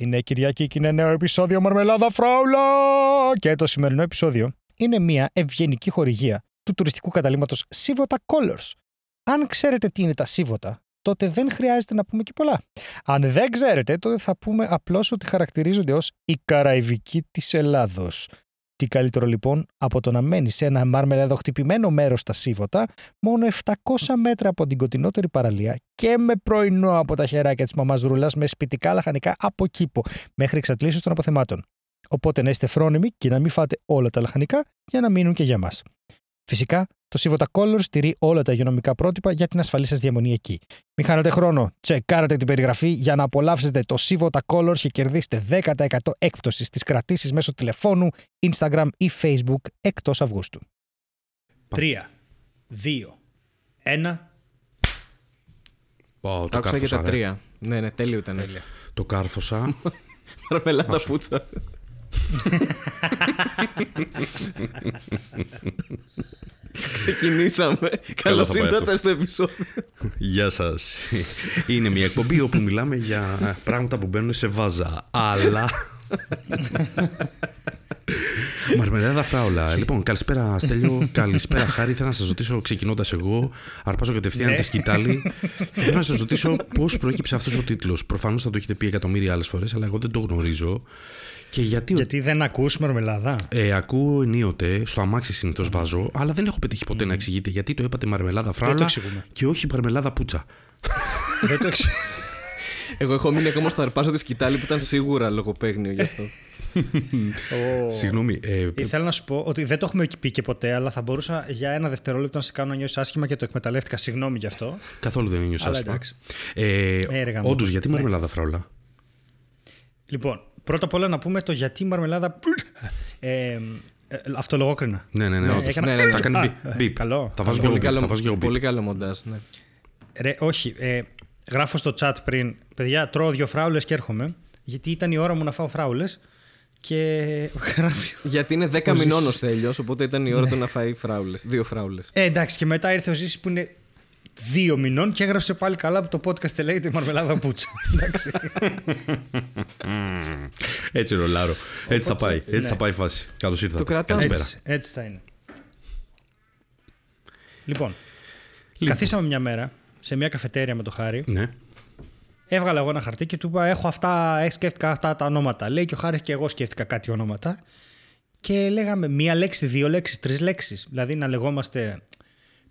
Είναι Κυριακή και είναι νέο επεισόδιο Μαρμελάδα Φράουλα! Και το σημερινό επεισόδιο είναι μια ευγενική χορηγία του τουριστικού καταλήμματος Σίβοτα Colors. Αν ξέρετε τι είναι τα Σίβοτα, τότε δεν χρειάζεται να πούμε και πολλά. Αν δεν ξέρετε, τότε θα πούμε απλώς ότι χαρακτηρίζονται ως η Καραϊβική της Ελλάδος. Τι καλύτερο λοιπόν από το να μένεις σε ένα μαρμελαδοχτυπημένο μέρος στα Σίβοτα, μόνο 700 μέτρα από την κοντινότερη παραλία και με πρωινό από τα χεράκια της μαμάς Ρούλας με σπιτικά λαχανικά από κήπο μέχρι εξατλήσεω των αποθεμάτων. Οπότε να είστε φρόνιμοι και να μην φάτε όλα τα λαχανικά για να μείνουν και για μας. Φυσικά, το Σίβοτα Colors στηρεί όλα τα υγειονομικά πρότυπα για την ασφαλή σας διαμονή εκεί. Μην χάνετε χρόνο. Τσεκάρετε την περιγραφή για να απολαύσετε το Σίβοτα Colors και κερδίσετε 10% έκπτωσης στις κρατήσεις μέσω τηλεφώνου, Instagram ή Facebook εκτός Αυγούστου. 3, 2, 1. Πάω, το Άκουσα και κάρφωσα, τα ρε. τρία. Ναι, ναι, τέλειο ήταν. Το κάρφωσα. Μαρμελάδα πουτσα. Ξεκινήσαμε. Καλώ θα πάει ήρθατε αυτό. στο επεισόδιο. Γεια σας. Είναι μια εκπομπή όπου μιλάμε για πράγματα που μπαίνουν σε βάζα. Αλλά... Μαρμελάδα φράουλα. Λοιπόν, καλησπέρα Στέλιο, καλησπέρα Χάρη. Θέλω να σας ρωτήσω, ξεκινώντας εγώ, αρπάζω κατευθείαν Ναι. τη σκητάλη. και θέλω να σας ρωτήσω πώς προέκυψε αυτός ο τίτλος. Προφανώς θα το έχετε πει εκατομμύρια άλλες φορές, αλλά εγώ δεν το γνωρίζω. Και γιατί, Γιατί δεν ακούς μαρμελάδα; Ε, ακούω ενίοτε, στο αμάξι συνήθως βάζω, αλλά δεν έχω πετύχει ποτέ να εξηγείτε γιατί το είπατε μαρμελάδα φράουλα εξηγούμε. και όχι μαρμελάδα πουτσα. δεν το εξ... Εγώ έχω μείνει ακόμα στο αρπάζω τη σκητάλη που ήταν σίγουρα λογοπαίγνιο γι' αυτό. Συγγνώμη. Ε, Ήθελα να σου πω ότι δεν το έχουμε πει και ποτέ, αλλά θα μπορούσα για ένα δευτερόλεπτο να σε κάνω να νιώσεις άσχημα και το εκμεταλλεύτηκα. Συγγνώμη γι' αυτό. καθόλου δεν ένιωσα Αλλά άσχημα. εντάξει. Ε, Ε, ρε γαμώτο. Όντως, γιατί μαρμελάδα φράουλα; Λοιπόν, πρώτα απ' όλα να πούμε το γιατί η μαρμελάδα. Ε, ε, αυτολογόκρινα. Ναι, ναι, ναι. Ναι, όντως. έκανα- Ναι, ναι, ναι. Θα κάνει Α, μπιπ, ε, μπιπ. καλό. Θα βάζω και Πολύ εγώ μπιπ, καλό, θα βάζω και εγώ μπιπ. πολύ καλό μοντάζ. Ναι. Ρε, όχι. Ε, γράφω στο chat πριν. Παιδιά, τρώω δύο φράουλες και έρχομαι. Γιατί ήταν η ώρα μου να φάω φράουλες. Και γράφει. Γιατί είναι 10 μηνών ο Στέλιος, οπότε ήταν η ώρα του να φάει φράουλες. Δύο φράουλες. Ε, εντάξει, και μετά ήρθε ο Ζήσης που είναι δύο μηνών και έγραψε πάλι καλά που το podcast λέγεται η Μαρμελάδα Πουτσα. εντάξει. Έτσι ρολάρω. Έτσι θα πάει. Έτσι ναι. θα πάει η φάση. Καλώς ήρθατε. Το κρατάμε. Καλησπέρα. έτσι, έτσι θα είναι. Λοιπόν, καθίσαμε μια μέρα σε μια καφετέρια με το Χάρη. Ναι. Έβγαλα εγώ ένα χαρτί και του είπα: Έχω αυτά, ε, σκέφτηκα αυτά τα ονόματα. Λέει και ο Χάρης και εγώ σκέφτηκα κάτι ονόματα. Και λέγαμε μία λέξη, δύο λέξεις, τρεις λέξεις. Δηλαδή να λεγόμαστε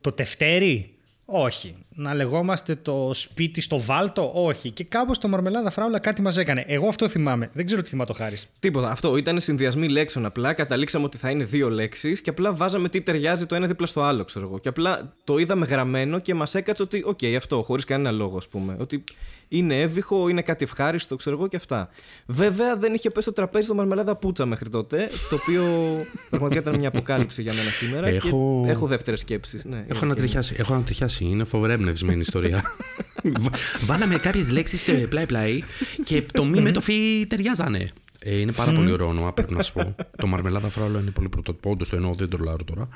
το τευτέρι. Όχι. Να λεγόμαστε το σπίτι στο βάλτο; Όχι. Και κάπως το μαρμελάδα φράουλα κάτι μας έκανε. Εγώ αυτό θυμάμαι. Δεν ξέρω τι θυμάται ο Χάρης. Τίποτα. Αυτό ήταν συνδυασμοί λέξεων απλά. Καταλήξαμε ότι θα είναι δύο λέξεις και απλά βάζαμε τι ταιριάζει το ένα δίπλα στο άλλο, ξέρω εγώ. Και απλά το είδαμε γραμμένο και μας έκατσε ότι, οκ, αυτό, χωρίς κανένα λόγο, ας πούμε. Ότι είναι εύβυχο, είναι κάτι ευχάριστο, ξέρω εγώ και αυτά. Βέβαια δεν είχε πέσει στο τραπέζι το μαρμελάδα πουτσα μέχρι τότε, το οποίο πραγματικά ήταν μια αποκάλυψη για μένα σήμερα. Έχω- Και έχω δεύτερες σκέψεις. Ναι, Έχω ανατριχιάσει. Έχω ανατριχιάσει. Είναι φοβερά εμπνευσμένη ιστορία. Βα- Βάλαμε κάποιες λέξεις πλάι-πλάι και το μη με το φι ταιριάζανε. Ε, είναι πάρα πολύ ωραίο όνομα, πρέπει να σου πω. το μαρμελάδα φράουλα είναι πολύ πρωτότυπο. Όντως το εννοώ, δεν το λάρω τώρα.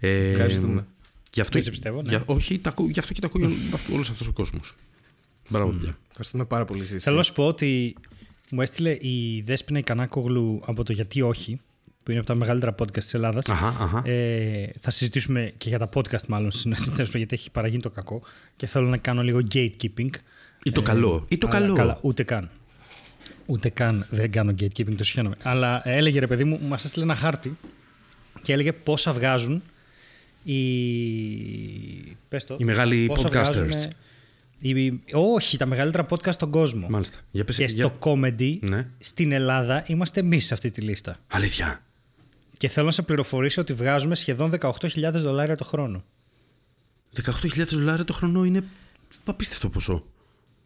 Ε, Ευχαριστούμε. Γι' αυτό, Δεν σε πιστεύω, ναι. για- όχι, τα ακού- γι' αυτό και τα ακούει όλος αυτός ο κόσμος. Μπράβο, παιδιά. Ευχαριστούμε πάρα πολύ, Ζήση. Θέλω να σου πω ότι μου έστειλε η Δέσποινα η Κανάκογλου από το Γιατί Όχι, που είναι από τα μεγαλύτερα podcast της Ελλάδας. Αχα, αχα. Ε, θα συζητήσουμε και για τα podcast, μάλλον, συνεχώς, γιατί έχει παραγίνει το κακό και θέλω να κάνω λίγο gatekeeping. Ή το καλό. Ή το Αλλά καλό. Καλά, ούτε καν. Ούτε καν δεν κάνω gatekeeping, το συγχαίρομαι. Αλλά ε, έλεγε ρε παιδί μου, μας έστειλε ένα χάρτη και έλεγε πόσα βγάζουν οι. Πες το. Οι μεγάλοι πόσα podcasters. Βγάζουνε οι- όχι, τα μεγαλύτερα podcast στον κόσμο. Μάλιστα. Για πες, Και για- στο comedy Ναι. στην Ελλάδα είμαστε εμείς σε αυτή τη λίστα. Αλήθεια. Και θέλω να σε πληροφορήσω ότι βγάζουμε σχεδόν 18.000 δολάρια το χρόνο. 18.000 δολάρια το χρόνο είναι απίστευτο ποσό.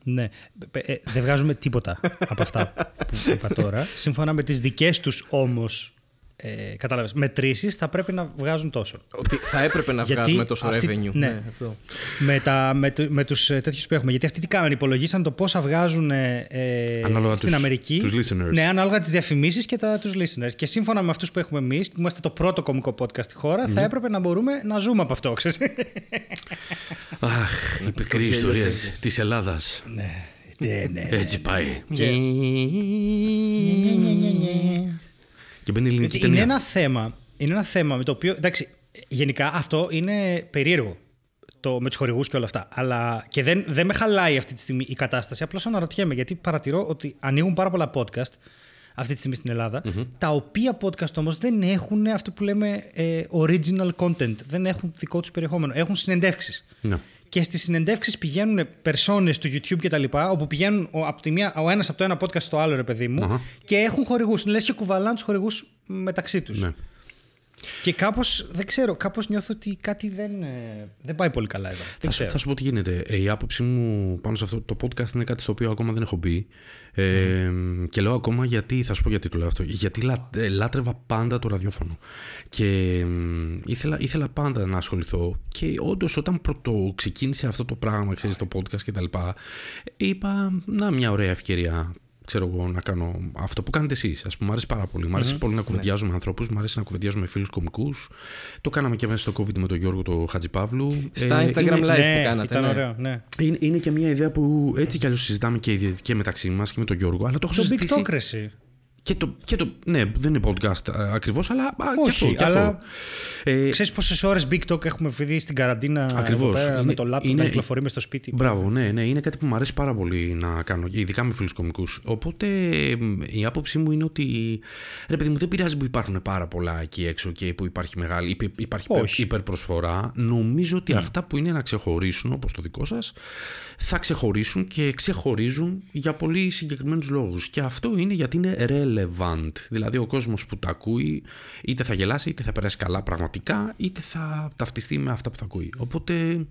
Ναι. Ε, ε, δεν βγάζουμε τίποτα από αυτά που είπα τώρα. Σύμφωνα με τις δικές τους όμως ε, κατάλαβες, μετρήσεις θα πρέπει να βγάζουν τόσο. Ότι θα έπρεπε να Γιατί βγάζουμε τόσο αυτή- revenue. ναι. αυτό. Με, τα, με, του- με τους ε, τέτοιους που έχουμε. Γιατί αυτοί τι κάνανε, υπολογίσαν το πόσα βγάζουν ε, ε, Ανάλογα στην τους- Αμερική. τους listeners. Ναι, ανάλογα τις διαφημίσεις και τα, τους listeners. Και σύμφωνα με αυτούς που έχουμε εμείς, που είμαστε το πρώτο κομικό podcast στη χώρα, Ναι. θα έπρεπε να μπορούμε να ζούμε από αυτό, ξέρεις. Αχ, η πικρή γέλιο ιστορία παίζει. της Ελλάδας. ναι. Ναι, ναι. Έτσι πάει. Και μπαίνει η ελληνική Είναι ταινία. ένα θέμα. Είναι ένα θέμα με το οποίο. Εντάξει, γενικά αυτό είναι περίεργο. Το, με τους χορηγούς και όλα αυτά. Αλλά και δεν, δεν με χαλάει αυτή τη στιγμή η κατάσταση. Απλώς αναρωτιέμαι γιατί παρατηρώ ότι ανοίγουν πάρα πολλά podcast αυτή τη στιγμή στην ελλαδα Τα οποία podcast όμως δεν έχουν αυτό που λέμε ε, original content. Δεν έχουν δικό τους περιεχόμενο. Έχουν συνεντεύξεις. Ναι. Και στις συνεντεύξεις πηγαίνουν περσόνες του YouTube και τα λοιπά, όπου πηγαίνουν ο, από τη μία, ο ένας από το ένα podcast στο άλλο, ρε παιδί μου, Αχα. και έχουν χορηγούς. Λες και κουβαλάνε τους χορηγούς μεταξύ τους. Ναι. Και κάπως, δεν ξέρω, κάπως νιώθω ότι κάτι δεν, ε, δεν πάει πολύ καλά εδώ. Δεν Θα σου, ξέρω. θα σου πω τι γίνεται. Ε, η άποψή μου πάνω σε αυτό το podcast είναι κάτι στο οποίο ακόμα δεν έχω μπει. Ε, Και λέω ακόμα γιατί, θα σου πω γιατί το λέω αυτό. Γιατί λα, ε, λάτρευα πάντα το ραδιόφωνο. Και εμ, ήθελα, ήθελα πάντα να ασχοληθώ. Και όντως, όταν πρώτο ξεκίνησε αυτό το πράγμα, ξέρεις, το podcast κτλ., είπα να μια ωραία ευκαιρία ξέρω εγώ, να κάνω αυτό που κάνετε εσείς. Α πούμε, μου αρέσει πάρα πολύ. Μου αρέσει πολύ να κουβεντιάζω με ανθρώπους, μου αρέσει να κουβεντιάζω με φίλους κομικούς. Το κάναμε και μέσα στο COVID με τον Γιώργο το Χατζηπαύλου. Στα Ε, Instagram είναι- live ναι, που κάνατε. Ήταν ναι. ωραίο, ναι. είναι, είναι και μια ιδέα που έτσι κι αλλιώς συζητάμε και, και μεταξύ μας και με τον Γιώργο, αλλά το έχω Το συζητήσει. Big Talk, ρε, εσύ. Και το, και το, ναι, δεν είναι podcast ακριβώς, αλλά α, και αυτό. Όχι, και αλλά αυτό. Ε, Ξέρεις πόσες ώρες Big Talk έχουμε φύγει στην καραντίνα Ακριβώς. εδώ πέρα, Είναι- με το laptop είναι- να κυκλοφορεί μες στο σπίτι; Μπράβο, ναι, ναι, είναι κάτι που μου αρέσει πάρα πολύ να κάνω, ειδικά με φίλους κομικούς. Οπότε μ, η άποψή μου είναι ότι ρε παιδί μου, δεν πειράζει που υπάρχουν πάρα πολλά εκεί έξω και που υπάρχει μεγάλη, υπ- υπάρχει υπερ- Όχι. υπερπροσφορά. Νομίζω ότι αυτά που είναι να ξεχωρίσουν, όπως το δικό σας, θα ξεχωρίσουν και ξεχωρίζουν για πολύ συγκεκριμένους λόγους. Και αυτό είναι γιατί είναι relevant. Δηλαδή ο κόσμος που τα ακούει είτε θα γελάσει, είτε θα περάσει καλά πραγματικά, είτε θα ταυτιστεί με αυτά που θα ακούει. Οπότε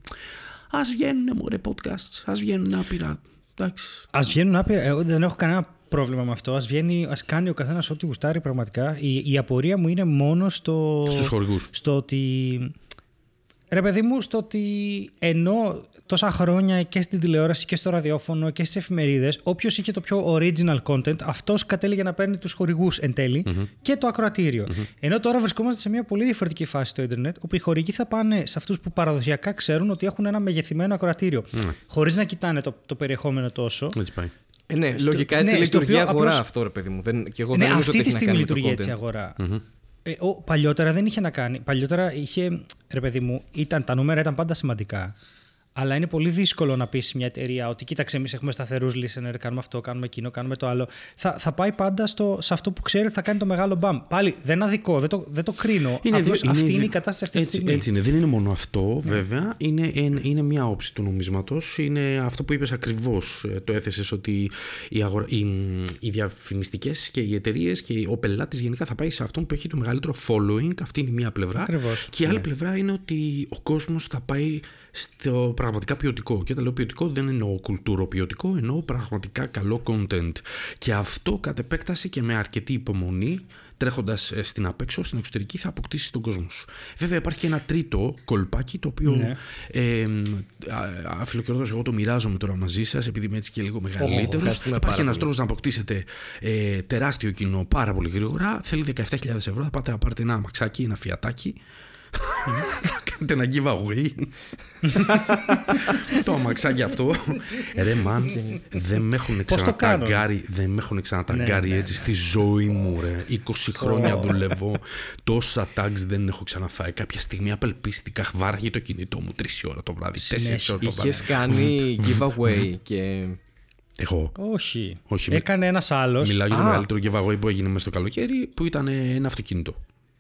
ας βγαίνουν μωρέ podcasts, ας βγαίνουν άπειρα. Εντάξει. Ας βγαίνουν άπειρα. Εγώ δεν έχω κανένα πρόβλημα με αυτό. Ας, βγαίνει, ας κάνει ο καθένας ό,τι γουστάρει πραγματικά. Η, η απορία μου είναι μόνο στο, Στους χορηγούς. στο ότι... Ρε παιδί μου, στο ότι ενώ τόσα χρόνια και στην τηλεόραση και στο ραδιόφωνο και στις εφημερίδες, όποιος είχε το πιο original content, αυτός κατέληγε να παίρνει τους χορηγούς εν τελει και το ακροατηριο Ενώ τώρα βρισκόμαστε σε μια πολύ διαφορετική φάση στο ίντερνετ, όπου οι χορηγοί θα πάνε σε αυτούς που παραδοσιακά ξέρουν ότι έχουν ένα μεγεθυμένο ακροατήριο, χωρίς να κοιτάνε το, το περιεχόμενο τόσο. Έτσι πάει. Ε, ναι, Στο- λογικά έτσι ναι, στο λειτουργεί η οποίο αγορά απλώς- αυτό, ρε παιδί μου. Δεν, και εγώ Ναι, δεν νομίζω αυτή ότι τη έχει να στιγμή κάνει με το λειτουργεί έτσι η content. αγορά. Ε, ο, παλιότερα δεν είχε να κάνει. Παλιότερα είχε, ρε παιδί μου, ήταν, τα νούμερα ήταν πάντα σημαντικά. Αλλά είναι πολύ δύσκολο να πεις μια εταιρεία ότι κοίταξε, εμείς έχουμε σταθερούς listener, κάνουμε αυτό, κάνουμε εκείνο, κάνουμε το άλλο. Θα, θα πάει πάντα στο, σε αυτό που ξέρει ότι θα κάνει το μεγάλο μπαμ. Πάλι δεν είναι αδικό, δεν το, δεν το κρίνω. Απλώς δύο- αυτή δύο- είναι η κατάσταση αυτή έτσι, τη στιγμή. Ναι. Έτσι είναι. Δεν είναι μόνο αυτό, βέβαια. Είναι, είναι, είναι μια όψη του νομίσματος. Είναι αυτό που είπες ακριβώς. Το έθεσες ότι οι, αγορα... οι, οι διαφημιστικές και οι εταιρείες και ο πελάτης γενικά θα πάει σε αυτόν που έχει το μεγαλύτερο following. Αυτή είναι η μία πλευρά. Ακριβώς, Και η άλλη ναι. πλευρά είναι ότι ο κόσμος θα πάει στο πραγματικά ποιοτικό. Και όταν λέω ποιοτικό δεν εννοώ κουλτούρο ποιοτικό, εννοώ πραγματικά καλό content. Και αυτό κατ' επέκταση και με αρκετή υπομονή, τρέχοντας στην απέξω, στην εξωτερική, θα αποκτήσει τον κόσμο σου. Βέβαια, υπάρχει και ένα τρίτο κολπάκι το οποίο. Ναι. Ε, Αφιλοκαιρότω, εγώ το μοιράζομαι τώρα μαζί σας, επειδή είμαι έτσι και λίγο μεγαλύτερος. ευχαριστούμε Υπάρχει πάρα ένας πολύ. τρόπος να αποκτήσετε ε, τεράστιο κοινό πάρα πολύ γρήγορα. Θέλει 17.000 ευρώ. Θα πάτε να πάρετε ένα αμαξάκι, ένα φιατάκι. Θα κάνετε ένα giveaway. το αμαξάκι αυτό. Ρε μαν, δεν με έχουν Πώς το κάνω; ξαναταγκάρει, δεν με έχουν ξαναταγκάρει Ναι, ναι, έτσι στη ζωή μου, ρε. 20 χρόνια δουλεύω. Τόσα tags δεν έχω ξαναφάει. Κάποια στιγμή απελπίστηκα, βάραγε το κινητό μου 3 ώρα το βράδυ, 4 Συνέχεια. ώρα το βράδυ. Είχες κάνει giveaway και. Εγώ. Όχι. Όχι, μη- Έκανε ένας άλλος. Μιλάω για το Α. μεγαλύτερο giveaway που έγινε μέσα στο καλοκαίρι, που ήταν ένα αυτοκίνητο.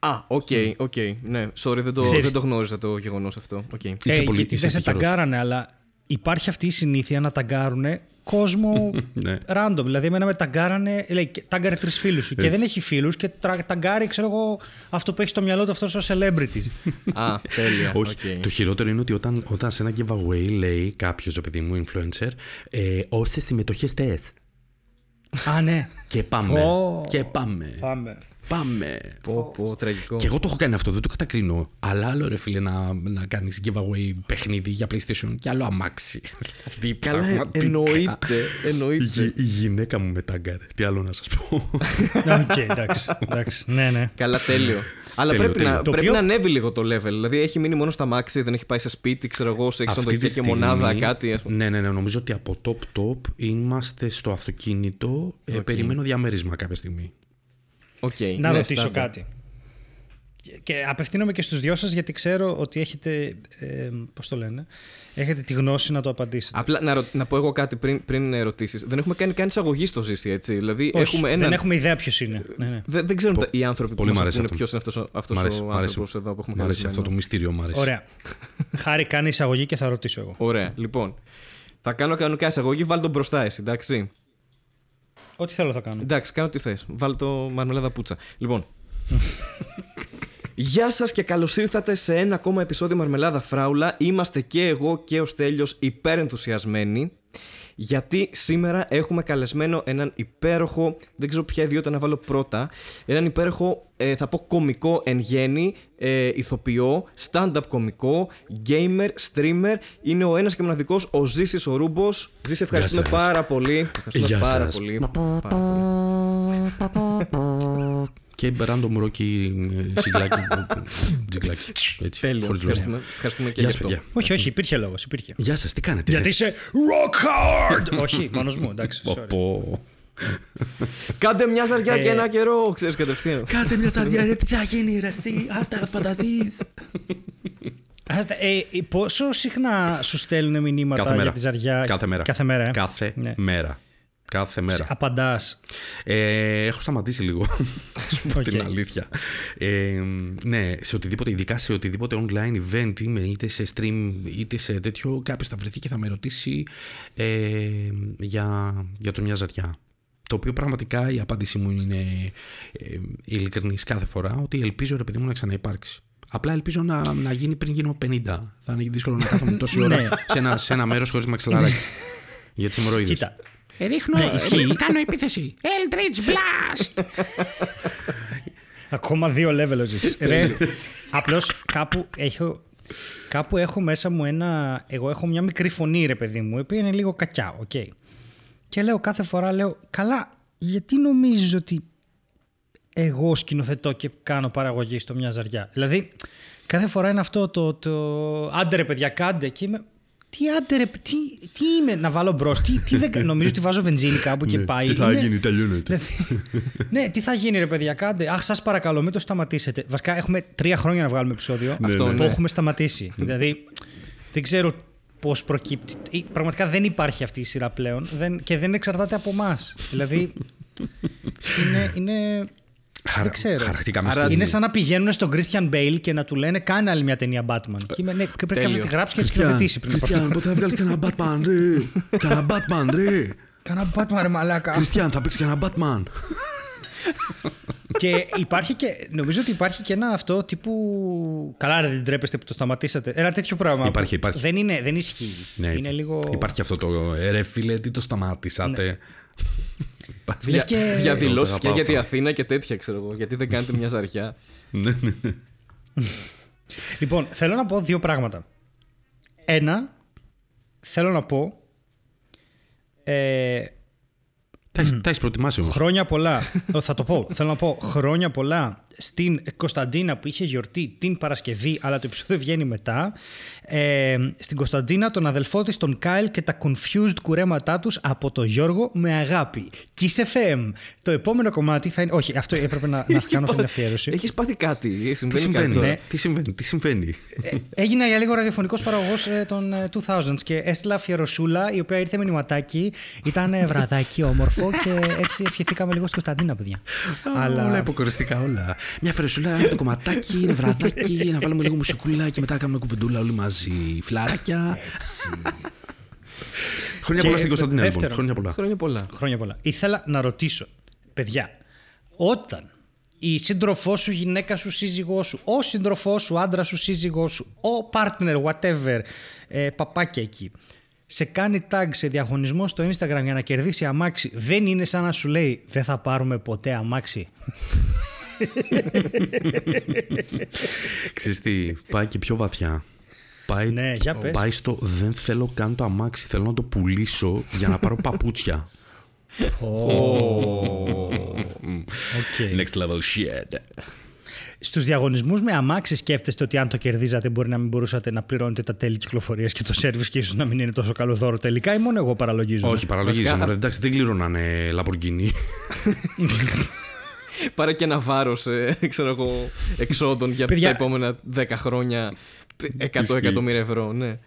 Α, ok, ok. Ναι, sorry, δεν το, Ξέρεις- δεν το γνώριζα το γεγονός αυτό. Οκ. Είσαι Ε, πολύ- γιατί είσαι δεν σε τυχερός. ταγκάρανε, αλλά υπάρχει αυτή η συνήθεια να ταγκάρουν κόσμο Ναι. random. Δηλαδή, εμένα με ταγκάρανε, λέει, και- τάγκαρε τρεις φίλους σου και Έτσι. δεν έχει φίλους και τρα- ταγκάρει, ξέρω εγώ, αυτό που έχει στο μυαλό του αυτός ως celebrities. Α, τέλεια. Όχι. οκ. Το χειρότερο είναι ότι όταν, όταν σε ένα giveaway λέει κάποιος, το παιδί μου, influencer, ε, όσες συμμετοχές θες. Α, ναι. Και πάμε. Ω. Και πάμε. Πάμε. Πάμε. Πω, πω, τραγικό. Και εγώ το έχω κάνει αυτό, δεν το κατακρίνω. Αλλά άλλο ρε φίλε να, να κάνεις giveaway παιχνίδι για PlayStation και άλλο αμάξι. δηλαδή, Καλά, ε, πραγματικά. εννοείται. Η, εννοείται. γυ- η γυναίκα μου με τάγκαρε. Τι άλλο να σας πω. Οκ, εντάξει, εντάξει. Ναι, ναι. Καλά, τέλειο. Αλλά Τέλειο, πρέπει, τέλειο. να, Το πρέπει οποίο- να ανέβει λίγο το level. Δηλαδή έχει μείνει μόνο στα μάξι, δεν έχει πάει σε σπίτι, ξέρω εγώ, σε Αυτή εξοντοχεία τη και στιγμή- μονάδα, κάτι. Ας πούμε. Ναι, ναι, ναι. Νομίζω ότι από top top είμαστε στο αυτοκίνητο. Ε, περιμένω διαμέρισμα κάποια στιγμή. Οκ, Να ναι, ρωτήσω στάνταρ. κάτι. Και- Και απευθύνομαι και στους δυο σας γιατί ξέρω ότι έχετε, ε, πώς το λένε, έχετε τη γνώση να το απαντήσετε. Απλά να, ρω- να πω εγώ κάτι πριν, πριν ερωτήσεις. Δεν έχουμε κάνει καν εισαγωγή στο ζήσι, έτσι. Δηλαδή Όχι, έχουμε έναν. δεν έχουμε ιδέα ποιος είναι. Ναι, ναι. Δεν, δεν ξέρουν τα- οι άνθρωποι πολύ που μ' μας αρέσει ακούνε αυτό. ποιος είναι αυτός αυτός Μ' αρέσει, ο μ' αρέσει. άνθρωπος εδώ που έχουμε Μ' αρέσει καλεσμένο. αυτό το μυστήριο, μ' αρέσει. Ωραία. Χάρη κάνει εισαγωγή και θα ρωτήσω εγώ. Ωραία, λοιπόν. Θα κάνω κανονικά εισαγωγή, βάλ τον μπροστά εσύ, εντάξει. Ό,τι θέλω θα κάνω. Εντάξει, κάνω τι θες. Βάλ το μαρμελάδα πουτσα. Λοιπόν. Γεια σας και καλώς ήρθατε σε ένα ακόμα επεισόδιο Μαρμελάδα Φράουλα. Είμαστε και εγώ και ο Στέλιος υπερενθουσιασμένοι. Γιατί σήμερα έχουμε καλεσμένο έναν υπέροχο, δεν ξέρω ποια ιδιότητα να βάλω πρώτα, έναν υπέροχο, ε, θα πω κομικό εν γέννη, ε, ηθοποιό, stand-up κομικό, gamer, streamer. Είναι ο ένας και μοναδικός, ο Ζήσης ο Ρούμπος. Ζήση, ευχαριστούμε σας. πάρα πολύ. Ευχαριστούμε Γεια πάρα σας. πολύ. Πάρα πολύ. Και random rocky ε, σιγλάκι. τζιγλάκι. Έτσι, Τέλειο. χωρίς λόγο. Ευχαριστούμε, ευχαριστούμε και Γεια γι' σας, αυτό. παιδιά. Όχι, όχι, υπήρχε λόγος, υπήρχε. Γεια σας, τι κάνετε. Γιατί είσαι rock hard! όχι, μόνος μου, εντάξει, Πω, sorry. πω. Κάντε μια ζαριά και Ε, ένα καιρό, ξέρεις κατευθείαν. Κάτε μια σταδιά, ρε, τι θα γίνει ρε εσύ, άστα να φανταζείς. Άστα, ε, ε, πόσο συχνά σου στέλνουν μηνύματα Κάθε μέρα. για τη ζαριά. Κάθε μέρα. Κάθε μέρα. ε; Κάθε Ναι. μέρα. Κάθε μέρα. Απαντάς. Ε, έχω σταματήσει λίγο. Ας πούμε Οκ. την αλήθεια. Ε, ναι, σε οτιδήποτε, ειδικά σε οτιδήποτε online event, είμαι είτε σε stream είτε σε τέτοιο, κάποιος θα βρεθεί και θα με ρωτήσει ε, για, για το μια ζαριά. Το οποίο πραγματικά η απάντησή μου είναι ε, ειλικρινής κάθε φορά ότι ελπίζω ρε παιδί μου να ξαναυπάρξει. Απλά ελπίζω να, να γίνει πριν γίνω 50. Θα είναι δύσκολο να κάθομαι τόση ώρα Ναι. σε ένα, σε ένα μέρος χωρίς μαξιλαράκι. για τι αιμορροίδες. Κοίτα. Ρίχνω, Ναι, ισχύει. κάνω επίθεση. Eldritch Blast! Ακόμα δύο level ο Ζήσης. Ρε, απλώς κάπου έχω, κάπου έχω μέσα μου ένα... Εγώ έχω μια μικρή φωνή ρε παιδί μου, η οποία είναι λίγο κακιά, οκ. Και λέω κάθε φορά, λέω, καλά, γιατί νομίζεις ότι εγώ σκηνοθετώ και κάνω παραγωγή στο μια ζαριά; Δηλαδή, κάθε φορά είναι αυτό το, το άντε ρε παιδιά, κάντε και είμαι... Τι άντε ρε, τι, τι είμαι να βάλω μπρος, τι, τι δεν, νομίζω ότι βάζω βενζίνη κάπου και πάει. Ναι, Τι θα Είναι- γίνει, τελειώνεται. Δηλαδή, ναι, τι θα γίνει ρε παιδιά, κάντε. Αχ, σας παρακαλώ, μην το σταματήσετε. Βασικά, έχουμε τρία χρόνια να βγάλουμε επεισόδιο. Αυτό, το ναι. έχουμε σταματήσει. Δηλαδή, δεν ξέρω πώς προκύπτει. Ή, Πραγματικά δεν υπάρχει αυτή η σειρά πλέον δεν, και δεν εξαρτάται από εμάς. δηλαδή, είναι. είναι Χαρα- δεν ξέρω. χαρακτικά με Άρα στέλνει. είναι σαν να πηγαίνουν στον Christian Bale και να του λένε κάνε άλλη μια ταινία Batman. Και είμαι, ναι, πρέπει κάποιος να τη γράψει και να τη σκηνοθετήσει πριν από αυτό. Χριστιαν, πότε θα βγάλεις κανένα Batman, ρε; Κανένα Batman, ρε; Κάνα Batman, ρε μαλάκα. Χριστιαν, θα παίξεις κανένα Batman. και υπάρχει και. Νομίζω ότι υπάρχει και ένα αυτό τύπου. Καλά, ρε, δεν τρέπεστε που το σταματήσατε. Ένα τέτοιο πράγμα. Υπάρχει, που υπάρχει. Δεν, είναι, δεν ισχύει. Ναι, είναι λίγο. Υπάρχει αυτό το «Ε, ρε φίλε, τι το σταμάτησατε. Λες και- Για Εγώ δηλώσεις το και αγαπάω για τη αυτό. Αθήνα και τέτοια, ξέρω εγώ. Γιατί δεν κάνετε μια ζαριά. Ναι, ναι, ναι. Λοιπόν, θέλω να πω δύο πράγματα. Ένα, θέλω να πω. Ε, Τα έχεις- Τα έχεις προετοιμάσει όμως. Χρόνια πολλά. Ω, θα το πω. Θέλω να πω χρόνια πολλά στην Κωνσταντίνα που είχε γιορτή την Παρασκευή, αλλά το επεισόδιο βγαίνει μετά. Ε, στην Κωνσταντίνα, τον αδελφό της, τον Κάιλ και τα confused κουρέματά τους από το Γιώργο με αγάπη. Kiss FM. Το επόμενο κομμάτι θα είναι. Όχι, αυτό έπρεπε να, να κάνω την αφιέρωση. Έχεις πάθει κάτι. Τι Συμβαίνει κάτι συμβαίνει, τώρα. ναι. τι συμβαίνει, τι συμβαίνει; Ε, έγινα για λίγο ραδιοφωνικός παραγωγός των ε, 2000s και έστειλα αφιερωσούλα η οποία ήρθε μηνυματάκι. Ήταν ε, βραδάκι όμορφο και έτσι ευχηθήκαμε λίγο στην Κωνσταντίνα, παιδιά. Όλα υποκοριστικά, όλα. Μια φρεσούλα, ένα κομματάκι, ένα βραδάκι, να βάλουμε λίγο μουσικούλα και μετά κάνουμε κουβεντούλα όλοι μαζί. Φλαράκια. Χρόνια Και πολλά στην Κωνσταντίνα, λοιπόν. δεύτερον. Χρόνια πολλά. Χρόνια πολλά. Χρόνια πολλά. Ήθελα να ρωτήσω, παιδιά, όταν η σύντροφός σου, γυναίκα σου, σύζυγός σου, ο σύντροφός σου, άντρας σου, σύζυγός σου, ο partner, whatever, ε, παπάκια εκεί, σε κάνει tag σε διαγωνισμό στο Instagram για να κερδίσει αμάξι, δεν είναι σαν να σου λέει δεν θα πάρουμε ποτέ αμάξι. Ξέρεις τι, πάει και πιο βαθιά. Πάει, Ναι, για πες. πάει στο δεν θέλω καν το αμάξι, θέλω να το πουλήσω για να πάρω παπούτσια. Okay. Next level shit. Στους διαγωνισμούς με αμάξι σκέφτεστε ότι αν το κερδίζατε μπορεί να μην μπορούσατε να πληρώνετε τα τέλη κυκλοφορίας και το σερβις και ίσως να μην είναι τόσο καλό δώρο τελικά ή μόνο εγώ παραλογίζω. Όχι, παραλογίζομαι. Βασικά- ρε, Εντάξει, δεν κληρώνανε Λαμπορκίνη. Πάρε και ένα βάρος ξέρω εγώ, εξόδων για Παιδιά- τα επόμενα 10 χρόνια. 100 Ισχύει. εκατομμύρια ευρώ, ναι.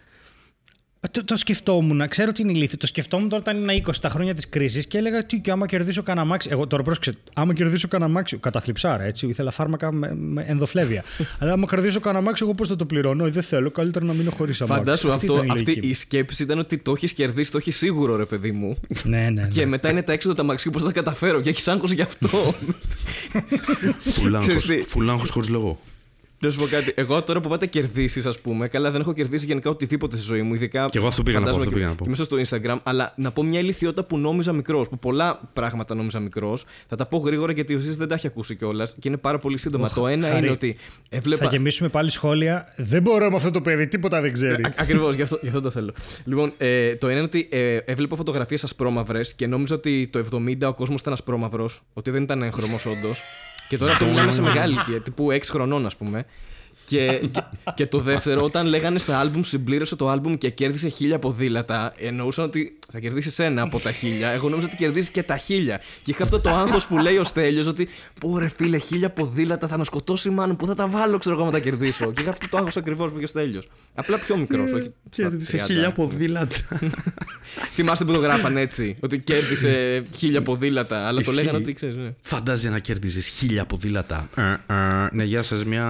Το, το σκεφτόμουν, ξέρω ότι είναι ηλίθιο. Το σκεφτόμουν τώρα όταν ήμουν 20 τα χρόνια της κρίσης και έλεγα τι και άμα κερδίσω κανένα μάξι. Εγώ τώρα πρόσεξε, άμα κερδίσω κανένα μάξι. Καταθλιψάρα έτσι, ήθελα φάρμακα με, με ενδοφλέβεια. Αλλά άμα κερδίσω κανένα μάξι, εγώ πώς θα το πληρώνω. «Ε, Δεν θέλω, καλύτερα να μείνω χωρίς αμάξι. Φαντάσου Αυτή αυτό, ήταν η αυτή λογική η σκέψη ήταν ότι το έχεις κερδίσει, το έχεις σίγουρο, ρε παιδί μου. μου. ναι, ναι, ναι. Και μετά είναι τα έξοδα τα μαξιού, πώς θα τα καταφέρω και έχεις άγχος γι' αυτό. Ξέρεις τι; Φουλάγχο χωρίς λόγο. Να σου πω κάτι. Εγώ τώρα που πάτε κερδίσεις, ας πούμε, καλά δεν έχω κερδίσει γενικά οτιδήποτε στη ζωή μου. Ειδικά. Κι εγώ αυτό πήγα να πω, φαντάζομαι αυτό και- πήγα να πω. Και μέσα στο Instagram. Αλλά να πω μια ηλικιότητα που νόμιζα μικρός. Που πολλά πράγματα νόμιζα μικρός. Θα τα πω γρήγορα γιατί ο Ζή δεν τα έχει ακούσει κιόλας. Και είναι πάρα πολύ σύντομα. Οχ, το ένα Χαρή. είναι ότι έβλεπα. Θα γεμίσουμε πάλι σχόλια. Δεν μπορώ με αυτό το παιδί, τίποτα δεν ξέρει. Ακριβώς, γι, αυτό, γι' αυτό το θέλω. Λοιπόν, ε, το ένα είναι ότι ε, έβλεπα φωτογραφίες ασπρόμαυρες και νόμιζα ότι το 70 ο κόσμος ήταν ασπρόμαυρος, ότι δεν ήταν έγχρωμο όντως. Και τώρα αυτό μιλάμε σε μεγάλη ηλικία, τύπου 6 χρονών, ας πούμε. Και, και, και το δεύτερο, όταν λέγανε στα άλμπουμ, συμπλήρωσε το άλμπουμ και κέρδισε χίλια ποδήλατα, εννοούσαν ότι θα κερδίσεις ένα από τα χίλια. Εγώ νόμιζα ότι κερδίζεις και τα χίλια. Και είχα αυτό το άγχος που λέει ο Στέλιος ότι Πω ρε φίλε, χίλια ποδήλατα θα με σκοτώσει μάλλον. Πού θα τα βάλω, ξέρω εγώ, να τα κερδίσω. και είχα αυτό το άγχος ακριβώς που είχε ο Στέλιος. Απλά πιο μικρός, όχι. στα 30. ποδήλατα. Θυμάστε που το γράφαν έτσι. Ότι κέρδισε χίλια ποδήλατα. Αλλά το Ισχύει. λέγανε ότι ξέρεις. Ναι. Φαντάζεσαι να κέρδιζες χίλια ποδήλατα. Ε, ε, ναι, γεια σας, μια,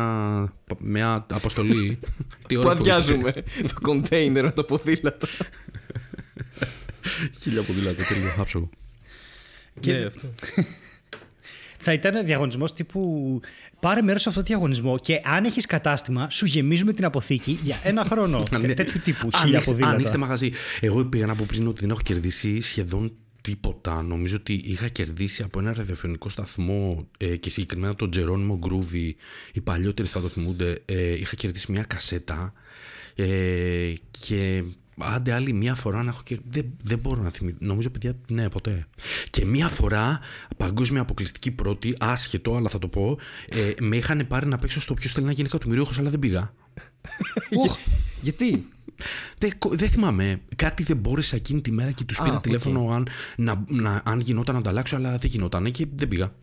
μια αποστολή. Τι Που ώρα χωρίζετε; αδειάζουμε το κοντέινερ με τα ποδήλατα. Χίλια ποδήλατα, τέλειο. Άψογο. Και- Ναι, αυτό. Θα ήταν διαγωνισμός τύπου πάρε μέρος σε αυτό το διαγωνισμό και αν έχεις κατάστημα, σου γεμίζουμε την αποθήκη για ένα χρόνο. Ναι. Τέτοιου τύπου. Χίλια Ανοίξτε, ποδήλατα. ανοίξτε μαγαζί. Εγώ πήγα να πω πριν ότι δεν έχω κερδίσει σχεδόν τίποτα. Νομίζω ότι είχα κερδίσει από ένα ραδιοφωνικό σταθμό ε, και συγκεκριμένα τον Τζερόνιμο Γκρούβι. Οι παλιότεροι θα το θυμούνται. Ε, είχα κερδίσει μια κασέτα ε, και άντε άλλη μία φορά να έχω κερδίσει. Δεν, δεν μπορώ να θυμηθώ. Νομίζω, παιδιά, ναι, ποτέ. Και μία φορά, παγκόσμια αποκλειστική πρώτη, άσχετο, αλλά θα το πω, ε, με είχαν πάρει να παίξω στο ποιος θέλει να γίνει εκατομμυριούχος, αλλά δεν πήγα. Για- Γιατί; Δεν, δεν θυμάμαι. Κάτι δεν μπόρεσα εκείνη τη μέρα και τους Α, πήρα οκ. τηλέφωνο αν, να, να, αν γινόταν να ανταλλάξω, αλλά δεν γινόταν και δεν πήγα.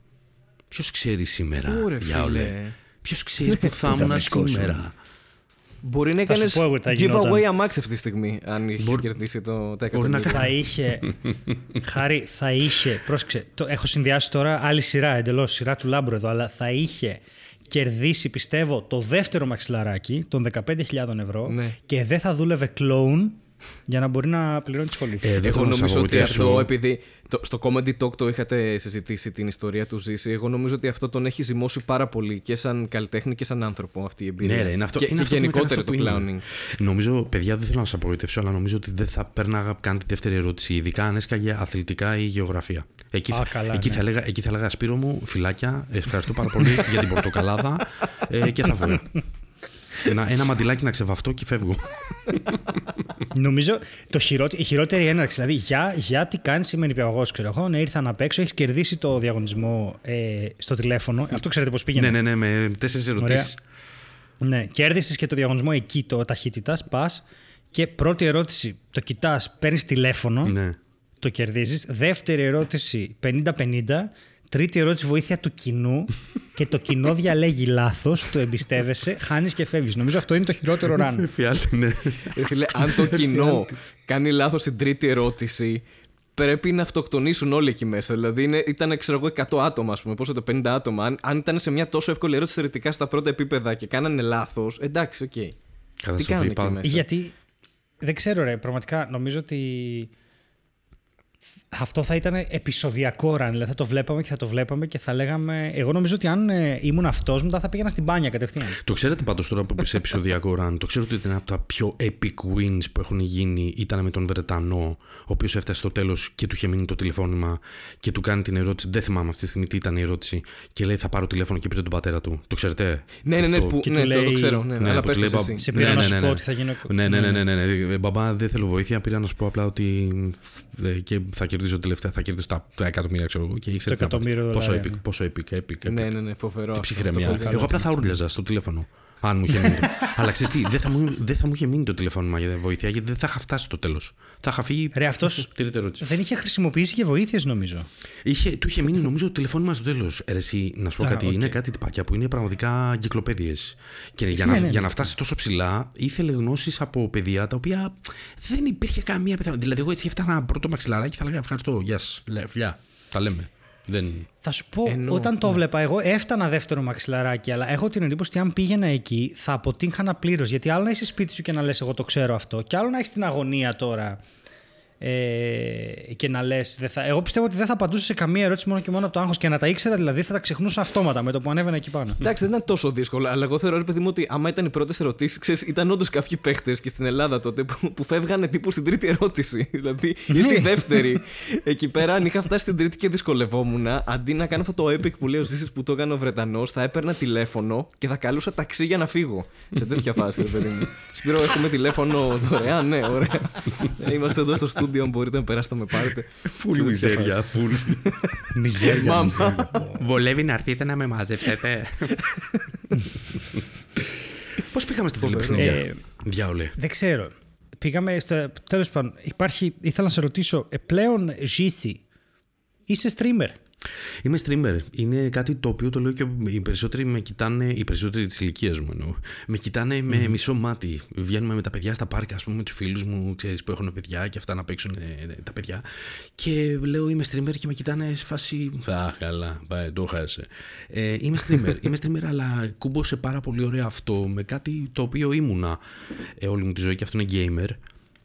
Ποιος ξέρει σήμερα, Ωρε, διάολε. φίλε. Ποιος ξέρει που θα ήμουν βρισκόσουν. σήμερα; Μπορεί να Θα σου έκανε πω εγώ τι θα γινόταν. giveaway αμάξι αυτή τη στιγμή. Αν είχε κερδίσει το, τα Μπορεί να εκατομμύρια. θα είχε. Χάρη, θα είχε. Πρόσεξε. Το έχω συνδυάσει τώρα άλλη σειρά εντελώς, σειρά του Λάμπρου εδώ, αλλά θα είχε κερδίσει, πιστεύω, το δεύτερο μαξιλαράκι των 15.000 ευρώ Ναι. και δεν θα δούλευε κλόουν για να μπορεί να πληρώνει τη σχολή. Ε, δεν Εγώ θέλω να σε νομίζω ότι απογοητεύσω. αυτό, επειδή το, στο Comedy Talk το είχατε συζητήσει την ιστορία του Ζήση, εγώ νομίζω ότι αυτό τον έχει ζυμώσει πάρα πολύ και σαν καλλιτέχνη και σαν άνθρωπο αυτή η εμπειρία. Ναι, ρε, είναι αυτό, και, είναι και αυτό που με γενικότερα έκανε το αυτό που είμαι. clowning. Νομίζω, παιδιά, δεν θέλω να σας απογοητεύσω, αλλά νομίζω ότι δεν θα πέρναγα καν τη δεύτερη ερώτηση. Ειδικά αν έσκαγε αθλητικά ή γεωγραφία. Εκεί, Α, θα- καλά, εκεί, ναι. θα έλεγα, εκεί θα έλεγα Σπύρο μου, φυλάκια. Ευχαριστώ πάρα πολύ για την πορτοκαλάδα ε, και θα φύγω. Ένα, ένα μαντιλάκι να ξεβαφτώ και φεύγω. Νομίζω το χειρότε, η χειρότερη έναρξη. Δηλαδή, για, για τι κάνει σήμερα υπηαγωγό, ξέρω εγώ. Ναι, ήρθα να παίξω, έχεις κερδίσει το διαγωνισμό ε, στο τηλέφωνο. Αυτό ξέρετε πώς πήγαινε. ναι, ναι, ναι, με τέσσερις ερωτήσεις. Ναι, κέρδισες και το διαγωνισμό εκεί της ταχύτητας. Πας και πρώτη ερώτηση, το κοιτάς, παίρνεις τηλέφωνο, Ναι. το κερδίζεις. Δεύτερη ερώτηση, 50-50. Τρίτη ερώτηση, βοήθεια του κοινού. και το κοινό διαλέγει λάθος, το εμπιστεύεσαι, χάνεις και φεύγεις. Νομίζω αυτό είναι το χειρότερο run. Εφιάλτη, ναι. Ε, φίλε, αν το κοινό κάνει λάθος στην τρίτη ερώτηση, πρέπει να αυτοκτονήσουν όλοι εκεί μέσα. Δηλαδή είναι, ήταν, ξέρω εγώ, 100 άτομα, ας πούμε, πόσο το 50 άτομα. Αν, αν ήταν σε μια τόσο εύκολη ερώτηση θεωρητικά στα πρώτα επίπεδα και κάνανε λάθος, εντάξει, οκ. Τι Καταστροφή. κάνανε εκεί Πάντα. μέσα; Γιατί δεν ξέρω, ρε, πραγματικά νομίζω ότι αυτό θα ήταν επεισοδιακό run. Δηλαδή θα το βλέπαμε και θα το βλέπαμε και θα λέγαμε. Εγώ νομίζω ότι αν ε, ήμουν αυτός, μετά θα πήγαινα στην μπάνια κατευθείαν. Το ξέρετε πάντως τώρα που σε επεισοδιακό run, το ξέρετε ότι ένα από τα πιο epic wins που έχουν γίνει ήταν με τον Βρετανό, ο οποίος έφτασε στο τέλος και του είχε μείνει το τηλεφώνημα και του κάνει την ερώτηση. Δεν θυμάμαι αυτή τη στιγμή τι ήταν η ερώτηση. Και λέει: Θα πάρω τηλέφωνο και πήρε τον πατέρα του. Το ξέρετε; Ναι, ναι, ναι, Αυτό- που, και ναι, του το, το λέει- ξέρω. Ναι, Ναι, αλλά που πες του το λέει, εσύ. «Μπα- Σε πήρα ναι, να ναι, σου ναι, πω ναι. ότι θα γίνω. Ναι, ναι, ναι, ναι, ναι, ναι. Ε, Μπαμπά, δεν θέλω βοήθεια. Πήρα να σου πω απλά ότι. ε, και θα κερδίσω τελευταία, θα κερδίσω τα, τα εκατομμύρια, ξέρω εγώ. Και ήξερε Το τι να πας. εκατομμύριο Πόσο δολάρια, epic, ναι. πόσο epic, epic, epic. Ναι, ναι, ναι, φοβερό. Τι αυτό. ψυχραιμία. Το Εγώ απλά θα ούρλιαζα στο τηλέφωνο. Αν μου είχε μείνει. Αλλά ξέρεις τι, δεν θα, μου, δεν θα μου είχε μείνει το τηλεφώνημα για βοήθεια, γιατί δεν θα είχα φτάσει στο τέλος. Θα είχα φύγει. Ρε, αυτός Τρίτη ερώτηση. δεν είχε χρησιμοποιήσει και βοήθειες, νομίζω. Είχε, του είχε μείνει νομίζω το τηλεφώνημα στο τέλος. Εσύ, να σου πω Α, κάτι, οκ. είναι κάτι τυπάκια που είναι πραγματικά εγκυκλοπαίδειες. Και για, Ναι, να, ναι, ναι. για να φτάσει τόσο ψηλά, ήθελε γνώσεις από παιδιά τα οποία δεν υπήρχε καμία πιθανότητα. Δηλαδή, εγώ έτσι έφτανα πρώτο μαξιλαράκι και θα λέγα ευχαριστώ, γεια σας, φιλιά. Τα λέμε. Δεν... Θα σου πω, Εννοώ, όταν ναι. το βλέπα, εγώ έφτανα δεύτερο μαξιλαράκι, αλλά έχω την εντύπωση ότι αν πήγαινα εκεί θα αποτύχανα πλήρως. Γιατί άλλο να είσαι σπίτι σου και να λες: Εγώ το ξέρω αυτό, και άλλο να έχεις την αγωνία τώρα ε, και να λες. Εγώ πιστεύω ότι δεν θα απαντούσα σε καμία ερώτηση μόνο και μόνο από το άγχος και να τα ήξερα, δηλαδή θα τα ξεχνούσα αυτόματα με το που ανέβαινα εκεί πάνω. Εντάξει, δεν ήταν τόσο δύσκολο, αλλά εγώ θεωρώ, ρε παιδί μου, ότι άμα ήταν οι πρώτες ερωτήσεις, ξέρεις, ήταν όντως κάποιοι παίχτες και στην Ελλάδα τότε που, που φεύγανε τύπου στην τρίτη ερώτηση. δηλαδή, ή στη δεύτερη. Εκεί πέρα, αν είχα φτάσει στην τρίτη και δυσκολευόμουν, αντί να κάνω αυτό το epic που λέει ο Ζήσης που το έκανε ο Βρετανός, θα έπαιρνα τηλέφωνο και θα καλούσα ταξί για να φύγω. Σε τέτοια φάση, ρε παιδί μου. Σπύρο, έχουμε τηλέφωνο δωρεάν, ναι, ωραία. Ε, Είμαστε εδώ στο στούντιο, αν μπορείτε να περάσετε να με πάρετε. Φουλ μιζέρια, φουλ. Μιζέρια. Μάμα. Βολεύει να έρθετε να με μαζέψετε. Πώς πήγαμε στα τηλεπαιχνίδια, Ε, Διάολε. Δεν ξέρω. Πήγαμε στο. Τέλος πάντων, υπάρχει. Ήθελα να σε ρωτήσω, ε, πλέον ζήσει. Είσαι streamer; Είμαι streamer. Είναι κάτι το οποίο το λέω και οι περισσότεροι με κοιτάνε, οι περισσότεροι της ηλικίας μου εννοώ. Με κοιτάνε με μισό μάτι. Βγαίνουμε με τα παιδιά στα πάρκα, ας πούμε, με τους φίλους μου, ξέρεις που έχουν παιδιά και αυτά να παίξουν ε, τα παιδιά. Και λέω είμαι streamer και με κοιτάνε σε φάση. Α, καλά, πάει, το χάσε. Ε, είμαι streamer. είμαι streamer, αλλά κούμπωσε πάρα πολύ ωραίο αυτό με κάτι το οποίο ήμουνα ε, όλη μου τη ζωή και αυτό είναι gamer.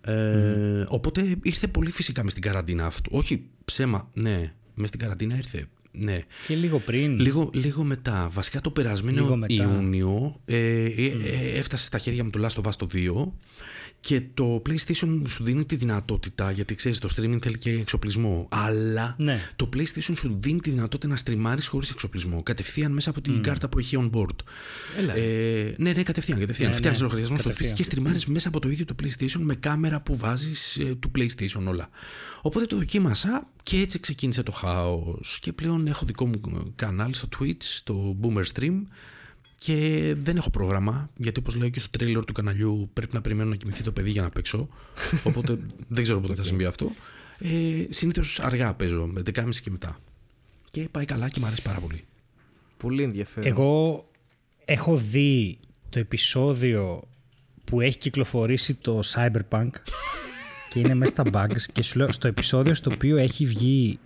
Ε, Οπότε ήρθε πολύ φυσικά μες στην καραντίνα αυτό. Όχι ψέμα, ναι. Μες στην καραντίνα ήρθε. Ναι. Και λίγο πριν. Λίγο, λίγο μετά. Βασικά το περασμένο Λίγο μετά. Ιούνιο ε, ε, ε, έφτασε στα χέρια μου το Last of Us το 2 και το PlayStation σου δίνει τη δυνατότητα, γιατί ξέρεις το streaming θέλει και εξοπλισμό, αλλά Ναι. το PlayStation σου δίνει τη δυνατότητα να στριμάρεις χωρίς εξοπλισμό, κατευθείαν μέσα από την κάρτα που έχει on board. Έλα. Ε, ναι, ναι, κατευθείαν. κατευθείαν. Ναι, Φτιάχνεις ναι, λογαριασμό στο Twitch κατευθείαν. και στριμάρεις μέσα από το ίδιο το PlayStation με κάμερα που βάζεις ε, του PlayStation όλα. Οπότε το δοκίμασα και έτσι ξεκίνησε το χάος. Και πλέον έχω δικό μου κανάλι στο Twitch, στο Boomer Stream και δεν έχω πρόγραμμα, γιατί όπως λέω και στο τρέιλερ του καναλιού πρέπει να περιμένω να κοιμηθεί το παιδί για να παίξω. Οπότε δεν ξέρω πότε θα συμβεί αυτό. Ε, συνήθως αργά παίζω, με 11.30 και μετά. Και πάει καλά και μου αρέσει πάρα πολύ. Πολύ ενδιαφέρον. Εγώ έχω δει το επεισόδιο που έχει κυκλοφορήσει το Cyberpunk και είναι μέσα στα bugs και σου λέω στο επεισόδιο στο οποίο έχει βγει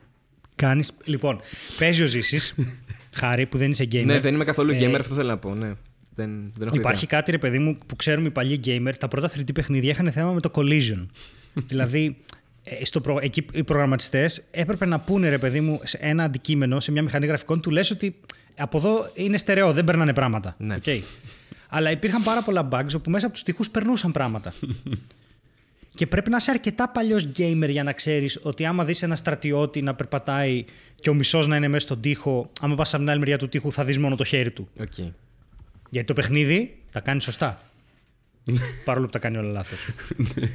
κάνεις... Λοιπόν, παίζει ο Ζήσης, χάρη που δεν είσαι gamer. Ναι, δεν είμαι καθόλου Ε, gamer, αυτό θέλω να πω. Ναι. Δεν, δεν έχω Υπάρχει ιδέα. κάτι, ρε παιδί μου, που ξέρουμε οι παλιοί gamer, τα πρώτα 3D παιχνίδια είχαν θέμα με το collision. δηλαδή, ε, στο προ... εκεί οι προγραμματιστές έπρεπε να πούνε, ρε παιδί μου, σε ένα αντικείμενο, σε μια μηχανή γραφικών, του λες ότι από εδώ είναι στερεό, δεν περνάνε πράγματα. Ναι. Οκ. Αλλά υπήρχαν πάρα πολλά bugs όπου μέσα από τους τοίχους περνούσαν πράγματα. Και πρέπει να είσαι αρκετά παλιός gamer για να ξέρεις ότι άμα δεις ένα στρατιώτη να περπατάει και ο μισός να είναι μέσα στον τοίχο, άμα πας από την άλλη μεριά του τοίχου θα δεις μόνο το χέρι του. Οκ. Γιατί το παιχνίδι τα κάνει σωστά. Παρόλο που τα κάνει όλα λάθος.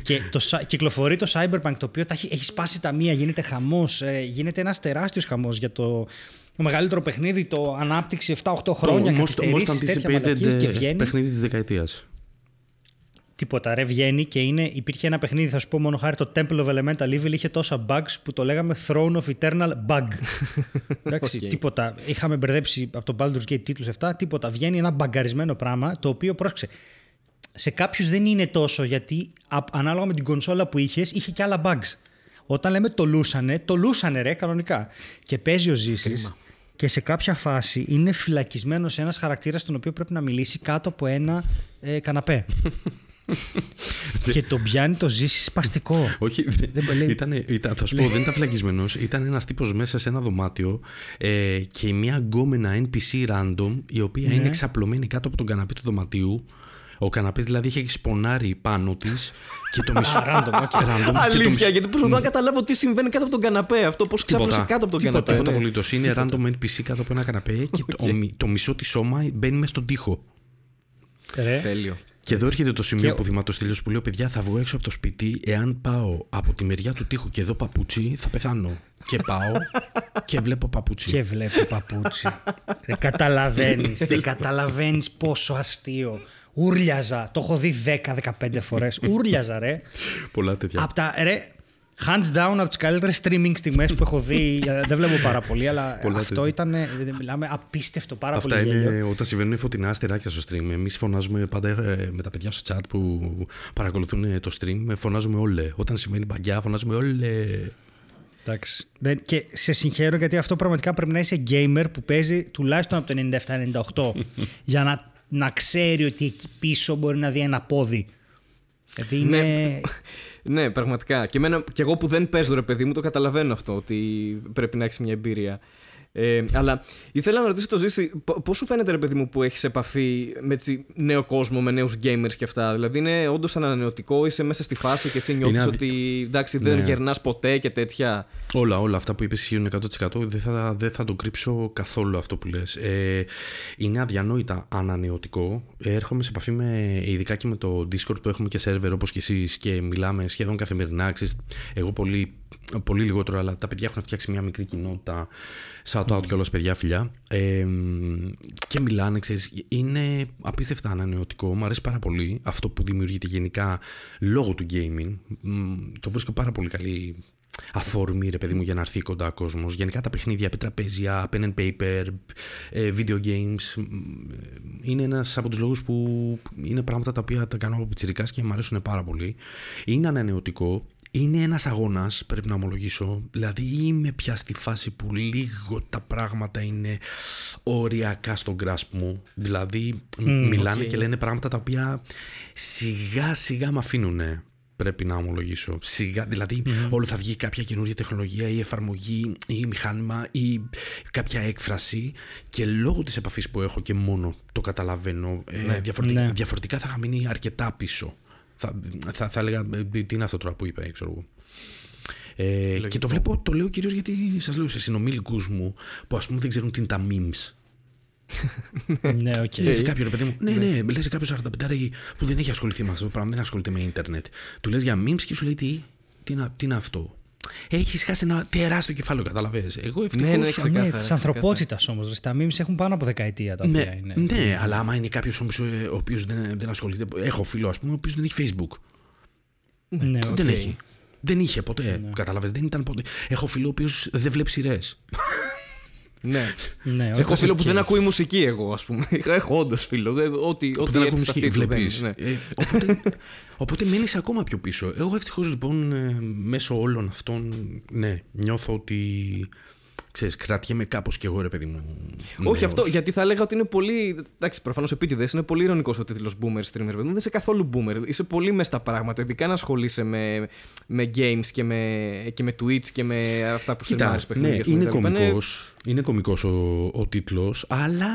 και το, σα- κυκλοφορεί το Cyberpunk το οποίο τα έχει, έχει σπάσει ταμεία, γίνεται χαμός. γίνεται ένας τεράστιος χαμός για το, το μεγαλύτερο παιχνίδι, το ανάπτυξη 7-8 χρόνια, Το most- καθυστερήσεις, most τέτοια anticipated μαλακίες και ε, βγαίνει. παιχνίδι της δεκαετίας. Τίποτα, ρε, βγαίνει και είναι, υπήρχε ένα παιχνίδι, θα σου πω μόνο χάρη, το Temple of Elemental Evil είχε τόσα bugs που το λέγαμε Throne of Eternal Bug. Εντάξει, Οκ. τίποτα. Είχαμε μπερδέψει από τον Baldur's Gate τίτλους αυτά, τίποτα. Βγαίνει ένα μπαγκαρισμένο πράγμα, το οποίο πρόσεξε. Σε κάποιους δεν είναι τόσο, γιατί α- ανάλογα με την κονσόλα που είχες, είχε και άλλα bugs. Όταν λέμε το λούσανε, το λούσανε ρε, κανονικά. Και παίζει ο Ζήσης και σε κάποια φάση είναι φυλακισμένος σε ένας χαρακτήρας στον οποίο πρέπει να μιλήσει κάτω από ένα ε, καναπέ. και τον πιάνει το ζήσει σπαστικό. Όχι, Δεν το λέει. ήταν, ήταν, θα σου πω, δεν ήταν φυλακισμένος. Ήταν ένας τύπος μέσα σε ένα δωμάτιο ε, και μια γκόμενα NPC random, η οποία Ναι. είναι εξαπλωμένη κάτω από τον καναπέ του δωματίου. Ο καναπές δηλαδή είχε σπονάρει πάνω της και το μισό. random, οκ. Random, και το Αλήθεια, μισό- γιατί προσπαθώ να καταλάβω τι συμβαίνει κάτω από τον καναπέ. Αυτό πώς ξάπλωσε κάτω από τον τίποτα, καναπέ. Τίποτα ναι. απολύτως. Είναι random NPC κάτω από ένα καναπέ και το, μι- το μισό της σώμα μπαίνει μέσα στον τοίχο. Ρε. Τέλειο. Και εδώ έρχεται το σημείο Και- που θυμάται τελείω που λέω: Παιδιά, θα βγω έξω από το σπίτι. Εάν πάω από τη μεριά του τοίχου και δω παπούτσι, θα πεθάνω. Και πάω και βλέπω παπούτσι. Και βλέπω παπούτσι. δεν καταλαβαίνεις. δεν καταλαβαίνεις πόσο αστείο. Ούρλιαζα. Το έχω δει 10-15 φορές. Ούρλιαζα, ρε. Πολλά τέτοια. από τα. Ρε, hands down από τις καλύτερες streaming στιγμές που έχω δει. Ε, δεν βλέπω πάρα πολύ, αλλά Πολλά αυτό τέτοια. ήταν. ε, Μιλάμε απίστευτο, πάρα Αυτά πολύ είναι γέλιο. όταν συμβαίνουν φωτεινά αστεράκια στο stream. Εμείς φωνάζουμε πάντα ε, με τα παιδιά στο chat που παρακολουθούν ε, το stream. ε, Φωνάζουμε όλε. Όταν συμβαίνει μπαγκιά, φωνάζουμε όλε. Εντάξει. Δεν- Και σε συγχαίρω γιατί αυτό πραγματικά πρέπει να είσαι gamer που παίζει τουλάχιστον από το 97-98 για να, να ξέρει ότι εκεί πίσω μπορεί να δει ένα πόδι. Δηλαδή είναι. Ναι. Ναι, πραγματικά. Και, εμένα, και εγώ που δεν παίζω, ρε παιδί μου, το καταλαβαίνω αυτό, ότι πρέπει να έχεις μια εμπειρία. Ε, αλλά ήθελα να ρωτήσω το Ζήση, πώ σου φαίνεται, ρε παιδί μου, που έχεις επαφή με έτσι, νέο κόσμο, με νέους gamers και αυτά; Δηλαδή, είναι όντως ανανεωτικό, είσαι μέσα στη φάση και εσύ νιώθεις αδι- ότι εντάξει, δεν Ναι. γερνάς ποτέ και τέτοια; Όλα, όλα αυτά που είπες ισχύουν 100%. Δεν θα, δεν θα το κρύψω καθόλου αυτό που λες. Ε, είναι αδιανόητα ανανεωτικό. Ε, έρχομαι σε επαφή με, ειδικά και με το Discord που έχουμε και σερβερ όπως και εσείς και μιλάμε σχεδόν καθημερινά. Ξέρεις, εγώ πολύ, πολύ λιγότερο, αλλά τα παιδιά έχουν φτιάξει μια μικρή κοινότητα. Shout out κιόλας παιδιά φιλιά. Ε, και μιλάνε, ξέρεις, είναι απίστευτα ανανεωτικό. Μου αρέσει πάρα πολύ αυτό που δημιουργείται γενικά λόγω του gaming. Μ, Το βρίσκω πάρα πολύ καλή αφορμή, ρε παιδί μου, για να έρθει κοντά ο κόσμος. Γενικά τα παιχνίδια, επιτραπέζια, pen and paper, ε, video games. μ, ε, Είναι ένας από τους λόγους που είναι πράγματα τα οποία τα κάνω από πιτσιρικάς και μου αρέσουν πάρα πολύ. Είναι ανανεωτικό. Είναι ένας αγώνας, πρέπει να ομολογήσω. Δηλαδή είμαι πια στη φάση που λίγο τα πράγματα είναι οριακά στον grasp μου. Δηλαδή μ, μιλάνε και λένε πράγματα τα οποία σιγά σιγά με αφήνουνε πρέπει να ομολογήσω. Σιγά, δηλαδή, όλο θα βγει κάποια καινούργια τεχνολογία ή εφαρμογή ή μηχάνημα ή κάποια έκφραση και λόγω της επαφής που έχω και μόνο το καταλαβαίνω. ε, διαφορετικά, Ναι. διαφορετικά θα είχα μείνει αρκετά πίσω. Θα, θα, θα έλεγα, ε, τι είναι αυτό τώρα που είπα, ξέρω εγώ. Ε, και το βλέπω, το λέω κυρίως γιατί σας λέω σε συνομήλικους μου που ας πούμε δεν ξέρουν τι είναι τα memes. ναι, οκ. Λες κάποιο ρε παιδί μου. Ναι, ναι, λες κάποιο 45 που δεν έχει ασχοληθεί με αυτό το πράγμα, δεν ασχολείται με ίντερνετ. Του λες για memes και σου λέει τι, τι, είναι, τι είναι αυτό. Έχεις χάσει ένα τεράστιο κεφάλαιο, καταλαβαίνεις. Εγώ ευτυχώς. Ναι, ναι, Ναι, ξεκάθαρα, της ανθρωπότητας όμως. Τα memes έχουν πάνω από δεκαετία τα οποία ναι, είναι. ναι, αλλά άμα είναι κάποιος ο οποίος δεν, δεν ασχολείται. Έχω φίλο, ας πούμε, ο οποίος δεν έχει Facebook. Ναι, οκ. Δεν έχει. Δεν είχε ποτέ. Κατάλαβε, δεν ήταν ποτέ. Έχω φίλο ο οποίος δεν βλέπει σειρές. Ναι. Ναι, Έχω οκ. φίλο που δεν ακούει μουσική, εγώ, ας πούμε. Έχω όντως φίλο. δεν- Ό,τι, που ό,τι δεν έρθει ακούν στα μουσική. αυτή του Βλέπεις. δεν- ναι. Ε, οπότε οπότε μένει ακόμα πιο πίσω. Εγώ ευτυχώς λοιπόν ε, μέσω όλων αυτών, ναι, νιώθω ότι. Ξέρεις, κρατιέμαι κάπως κι εγώ ρε παιδί μου. Όχι νέος. αυτό, γιατί θα έλεγα ότι είναι πολύ. Εντάξει, προφανώς επίτηδες, είναι πολύ ειρωνικός ο τίτλος Boomer Streamer. παιδί μου. Δεν είσαι καθόλου Boomer. Είσαι πολύ μες στα πράγματα. Ειδικά να ασχολείσαι με, με games και με, και με Twitch και με αυτά που Κοίτα, στριμάρεις παιχνίδια. ναι, ας πούμε, είναι κτλ. Είναι- κωμικός, είναι κωμικός ο, ο τίτλος, αλλά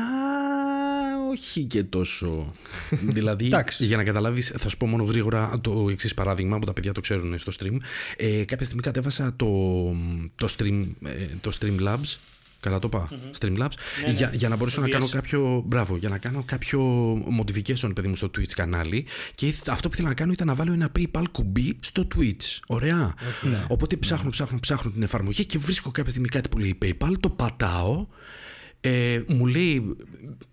όχι και τόσο. δηλαδή, Εντάξει. για να καταλάβεις, θα σου πω μόνο γρήγορα το εξής παράδειγμα που τα παιδιά το ξέρουν στο stream. Ε, κάποια στιγμή κατέβασα το, το, stream, ε, το Streamlabs, Καλά το είπα. Streamlabs. Για, για να μπορέσω να κάνω κάποιο. Μπράβο, για να κάνω κάποιο modification, παιδί μου, στο Twitch κανάλι. Και αυτό που ήθελα να κάνω ήταν να βάλω ένα PayPal κουμπί στο Twitch. Ωραία. Οπότε ψάχνω, ψάχνω, ψάχνω την εφαρμογή και βρίσκω κάποια στιγμή κάτι που λέει PayPal. Το πατάω. Ε, μου λέει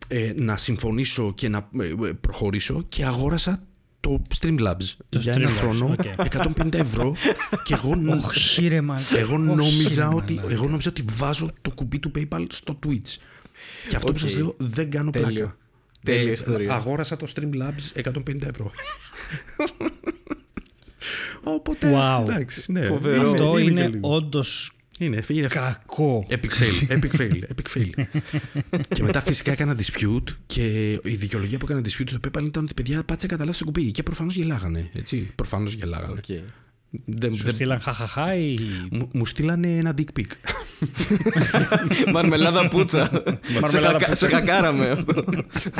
ε, να συμφωνήσω και να ε, ε, προχωρήσω και αγόρασα το Streamlabs για ένα Streamlabs, χρόνο οκ. 150 ευρώ και εγώ, Όχι, ρε, man. εγώ, Όχι, νόμιζα ρε, ότι, man. εγώ νόμιζα ότι βάζω το κουμπί του PayPal στο Twitch. Και αυτό που Οκ. σας λέω δεν κάνω Τέλειο. πλάκα. Τέλεια Ε, ιστορία. Αγόρασα το Streamlabs 150 ευρώ. Οπότε, Wow. εντάξει, ναι. Φοβερό. Αυτό και είναι λίγο. όντως Είναι, είναι κακό. Epic fail, epic fail, epic fail. και μετά φυσικά έκανα dispute και η δικαιολογία που έκανα dispute στο PayPal ήταν ότι παιδιά πάτησα κατά λάθος το κουμπί και προφανώς γελάγανε, έτσι, προφανώς γελάγανε. Οκ. Δεν, Σου δεν- στείλαν χαχαχά ή. μου, μου στείλανε ένα dick pic. Μαρμελάδα πουτσα. σε, Μαρμελάδα χακα, πουτσα. σε χακάραμε αυτό.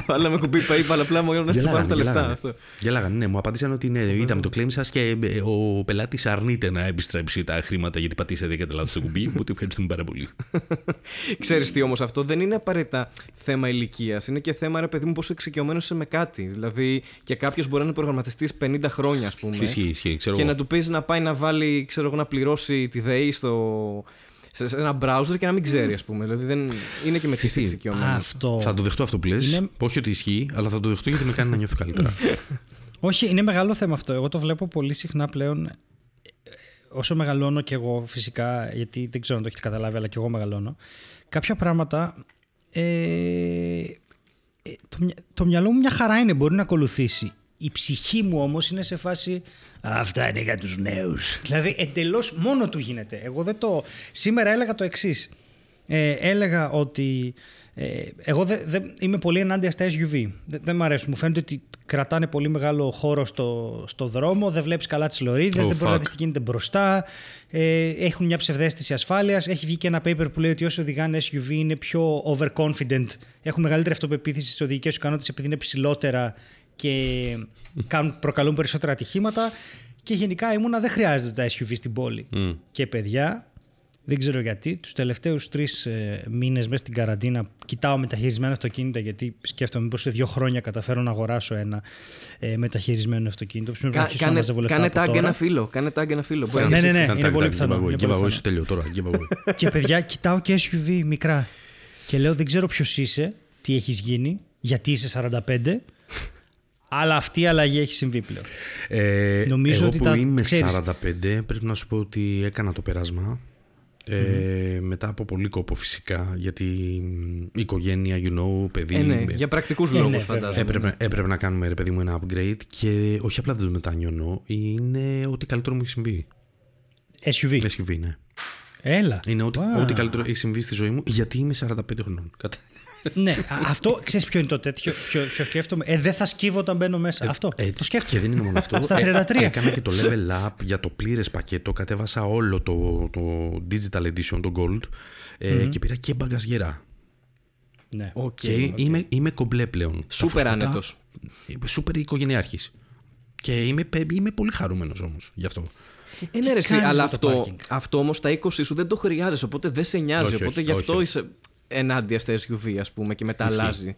Βάλαμε κουμπί PayPal απλά μου να σου πάρουν τα λεφτά. αυτό. Γελάγανε, ναι, μου απάντησαν ότι ναι, είδαμε το claim σας και ε, ο πελάτης αρνείται να επιστρέψει τα χρήματα γιατί πατήσατε κατά λάθος το κουμπί. Οπότε ευχαριστούμε πάρα πολύ. Ξέρεις τι όμως αυτό δεν είναι απαραίτητα θέμα ηλικίας. Είναι και θέμα, ρε παιδί μου, πόσο εξοικειωμένος είσαι με κάτι. Δηλαδή, και κάποιος μπορεί να είναι προγραμματιστής 50 χρόνια, ας πούμε. Ισχύει, ισχύει. Ξέρω Και εγώ. να του πεις να πάει να βάλει, ξέρω εγώ, να πληρώσει τη ΔΕΗ στο, σε σε ένα browser και να μην ξέρει, ας πούμε. Δηλαδή, δεν είναι και με τι Εσύ, εξοικειωμένος. Αυτό. Θα το δεχτώ αυτό που λες. Είναι- Όχι ότι ισχύει, αλλά θα το δεχτώ γιατί με κάνει να νιώθω καλύτερα. Όχι, είναι μεγάλο θέμα αυτό. Εγώ το βλέπω πολύ συχνά πλέον. ε, Όσο μεγαλώνω και εγώ φυσικά, γιατί δεν ξέρω αν το έχετε καταλάβει, αλλά και εγώ μεγαλώνω. Κάποια πράγματα. Ε, ε, το, μυα- το μυαλό μου μια χαρά είναι, μπορεί να ακολουθήσει. Η ψυχή μου όμως είναι σε φάση Αυτά είναι για τους νέους Δηλαδή εντελώς μόνο του γίνεται Εγώ δεν το... Σήμερα έλεγα το εξής ε, Έλεγα ότι ε, εγώ δεν δεν- είμαι πολύ ενάντια στα SUV. Δεν, δεν μ' αρέσουν. Μου φαίνεται ότι κρατάνε πολύ μεγάλο χώρο στο, στο δρόμο, δεν βλέπεις καλά τις λωρίδες, Oh, δεν μπορείς να fuck. δεις τι γίνεται μπροστά. Ε, έχουν μια ψευδέστηση ασφάλειας. Έχει βγει και ένα paper που λέει ότι όσοι οδηγάνε SUV είναι πιο overconfident, έχουν μεγαλύτερη αυτοπεποίθηση στις οδηγικές τους ικανότητες επειδή είναι ψηλότερα και κάνουν, προκαλούν περισσότερα ατυχήματα. Και γενικά ήμουνα δεν χρειάζεται τα SUV στην πόλη. Μμ. Και παιδιά, δεν ξέρω γιατί, τους τελευταίους τρεις ε, μήνες μέσα στην καραντίνα κοιτάω μεταχειρισμένα αυτοκίνητα γιατί σκέφτομαι πως σε δύο χρόνια καταφέρω να αγοράσω ένα ε, μεταχειρισμένο αυτοκίνητο. Πρέπει να Κα- αρχίσω να κάνε, μαζεύω λεφτά κάνε από tag τώρα. ένα φίλο. Κάνε tag ένα φίλο. Μπορεί Ναι, να- ναι, ναι, Ήταν είναι tag, πολύ tag, πιθανό, giveaway, είναι πολύ giveaway πιθανό. στο τέλειο τώρα. giveaway. Και παιδιά, κοιτάω και SUV μικρά. Και λέω δεν ξέρω ποιος είσαι, τι έχεις γίνει, γιατί είσαι 45, αλλά αυτή η αλλαγή έχει συμβεί πλέον. Ε, Νομίζω εγώ ότι που τα- είμαι ξέρεις. 45 πρέπει να σου πω ότι έκανα το περάσμα ε, μετά από πολύ κόπο φυσικά γιατί μ, οικογένεια, you know, παιδί Ε, ναι, ε, για πρακτικούς ναι, λόγους βέβαια. φαντάζομαι. έπρεπε, έπρεπε να κάνουμε ρε παιδί μου ένα upgrade και όχι απλά δεν το μετανιώνω είναι ό,τι καλύτερο μου έχει συμβεί SUV. SUV ναι Έλα. είναι ό,τι, Wow. ό,τι καλύτερο έχει συμβεί στη ζωή μου γιατί είμαι 45 χρονών Κατα- ναι, α- αυτό ξέρεις ποιο είναι το τέτοιο. Ποιο, ποιο σκέφτομαι; Ε, δεν θα σκύβω όταν μπαίνω μέσα. αυτό. Έτσι. Το σκέφτομαι. Και δεν είναι μόνο αυτό. Στα 33. Ε, έκανα και το level up για το πλήρες πακέτο. Κατέβασα όλο το, το digital edition, το gold. ε, Και πήρα και μπαγκαζιέρα. Ναι. Οκ. και είμαι, είμαι κομπλέ πλέον. Τα Σούπερ φουσκωτά, άνετος. ε, Σούπερ οικογενειάρχης. Και είμαι, είμαι πολύ χαρούμενος όμως γι' αυτό. Ε, ναι, ρε, εσύ, κάνεις αλλά με το αυτό, πάρκινγκ; αυτό όμως στα 20 σου δεν το χρειάζεσαι, οπότε δεν σε νοιάζει. Όχι, οπότε όχι, γι' αυτό όχι. είσαι ενάντια στα SUV, ας πούμε, και μετά αλλάζει.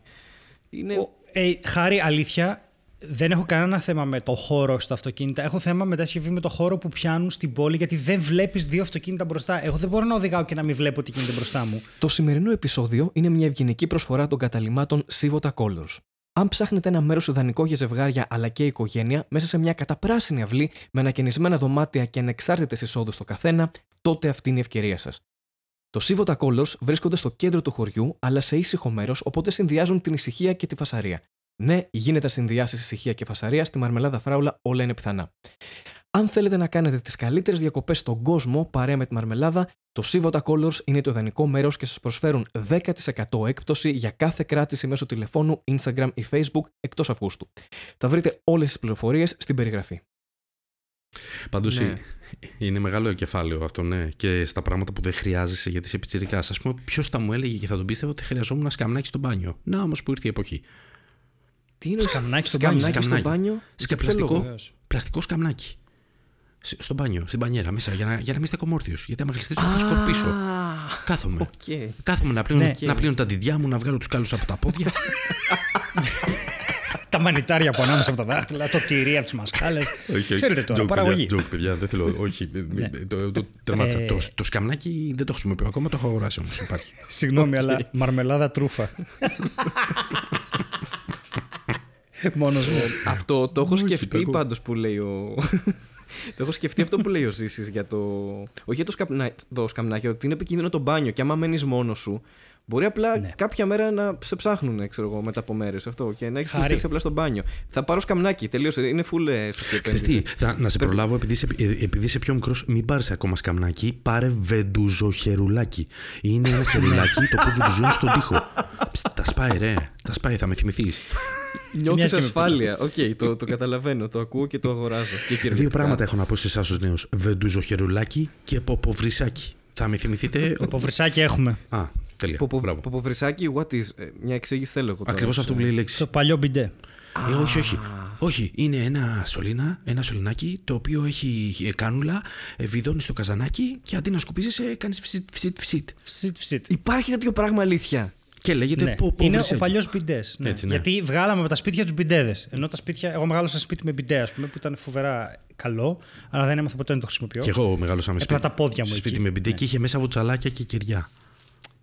Είναι... Ο- ε, χάρη, αλήθεια, δεν έχω κανένα θέμα με το χώρο στα αυτοκίνητα. Έχω θέμα με τα SUV με το χώρο που πιάνουν στην πόλη, γιατί δεν βλέπεις δύο αυτοκίνητα μπροστά. Εγώ δεν μπορώ να οδηγάω και να μην βλέπω τι γίνεται μπροστά μου. Το σημερινό επεισόδιο είναι μια ευγενική προσφορά των καταλημάτων Sivota Colors. Αν ψάχνετε ένα μέρος ιδανικό για ζευγάρια αλλά και οικογένεια, μέσα σε μια καταπράσινη αυλή με ανακαινισμένα δωμάτια και ανεξάρτητες εισόδου στο καθένα, τότε αυτή είναι η ευκαιρία σας. Το Sivota Colors βρίσκονται στο κέντρο του χωριού, αλλά σε ήσυχο μέρος, οπότε συνδυάζουν την ησυχία και τη φασαρία. Ναι, γίνεται να συνδυάσεις ησυχία και φασαρία, στη μαρμελάδα φράουλα όλα είναι πιθανά. Αν θέλετε να κάνετε τις καλύτερες διακοπές στον κόσμο παρέα με τη μαρμελάδα, το Sivota Colors είναι το ιδανικό μέρος και σας προσφέρουν 10% έκπτωση για κάθε κράτηση μέσω τηλεφώνου, Instagram ή Facebook εκτός Αυγούστου. Θα βρείτε όλες τις πληροφορίες στην περιγραφή. Πάντως Ναι. είναι μεγάλο κεφάλαιο αυτό, ναι. Και στα πράγματα που δεν χρειάζεσαι γιατί είσαι πιτσυρικά. Ας πούμε, ποιος θα μου έλεγε και θα τον πίστευα ότι χρειαζόμουν ένα σκαμνάκι στο μπάνιο. Να όμως που ήρθε η εποχή. Τι είναι Σκαμνάκι στο μπάνιο; σκαμνάκι στο Σκαμνάκι. μπάνιο. Σε Για ποιο πλαστικό, λόγο; Βεβαίως. πλαστικό σκαμνάκι. Σε- Στο μπάνιο, στην μπανιέρα μέσα, για να, για να μην στέκομαι όρθιος. Γιατί άμα γλιστρήσω θα σκορπίσω. Α, Κάθομαι. οκ. Κάθομαι να πλύνω, Ναι. να πλύνω τα διδιά μου, να βγάλω τους κάλους από τα πόδια. Τα μανιτάρια από ανάμεσα από τα δάχτυλα, το τυρί από τις μασχάλε. Ξέρετε τώρα, Joke, παραγωγή. Παιδιά, joke, παιδιά, δεν θέλω. Όχι. Ναι. το, το, τερμάτισα. Ε, το, το σκαμνάκι δεν το χρησιμοποιώ ακόμα, το έχω αγοράσει όμως. Υπάρχει. Συγγνώμη, αλλά μαρμελάδα τρούφα. Μόνος μου. Αυτό το έχω Όχι, σκεφτεί το έχω- πάντως που λέει ο... το έχω σκεφτεί αυτό που λέει ο Ζήσης για το... Όχι για το, σκαμνα... το σκαμνάκι, ότι είναι επικίνδυνο το μπάνιο και άμα μένεις μόνος σου, μπορεί απλά Ναι. κάποια μέρα να σε ψάχνουν, ξέρω εγώ, μετά από μέρες αυτό και να έχεις Χάρη. γλιστρήσει απλά στο μπάνιο. Θα πάρω σκαμνάκι, τελείωσε, είναι full ε, σωστή Ξέρεις επένδυση. τι, θα, να σε προλάβω επειδή είσαι, ε, επειδή είσαι πιο μικρός, μην πάρεις ακόμα σκαμνάκι, πάρε βεντουζοχερουλάκι. Είναι ένα χερουλάκι το οποίο βεντουζώνει στον τοίχο. Ψ, τα σπάει, ρε. Τα σπάει, θα με θυμηθείς. Νιώθεις μοιάζει και με ασφάλεια. Οκ, το, το καταλαβαίνω, το ακούω και το αγοράζω. Και Δύο κερδιστικά. πράγματα έχω να πω σε εσάς τους νέους. Βεντουζοχερουλάκι και ποποβρισάκι. Θα με θυμηθείτε; Ποποβρισάκι έχουμε. Α, τέλεια. Ποπο- Μπράβο. Ποποβρισάκι, what is. ε, Μια εξήγηση θέλω εγώ. τώρα. Ακριβώς αυτό που λέει η λέξη. Το παλιό μπιντέ. Ε, όχι, όχι. Όχι, είναι ένα σωλήνα, ένα σωληνάκι το οποίο έχει ε, κάνουλα, ε, βιδώνει στο καζανάκι και αντί να σκουπίζεσαι, κάνεις φυσιτ, φυσιτ, φυσιτ. Φσιτ, φσιτ. Υπάρχει τέτοιο πράγμα αλήθεια; Και λέγεται Ναι. πω, πω, είναι βρυσάκι. ο παλιός μπιντές. Ναι. Έτσι, ναι. Γιατί βγάλαμε από τα σπίτια τους μπιντέδες. Ενώ τα σπίτια. Εγώ μεγάλωσα σπίτι με μπιντέ, ας πούμε, που ήταν φοβερά καλό, αλλά δεν έμαθα ποτέ να το χρησιμοποιώ. Και εγώ μεγάλωσα με Έπλα σπίτι. τα πόδια μου Σπίτι εκεί. με μπιντέ Ναι. και είχε μέσα βουτσαλάκια και κυριά.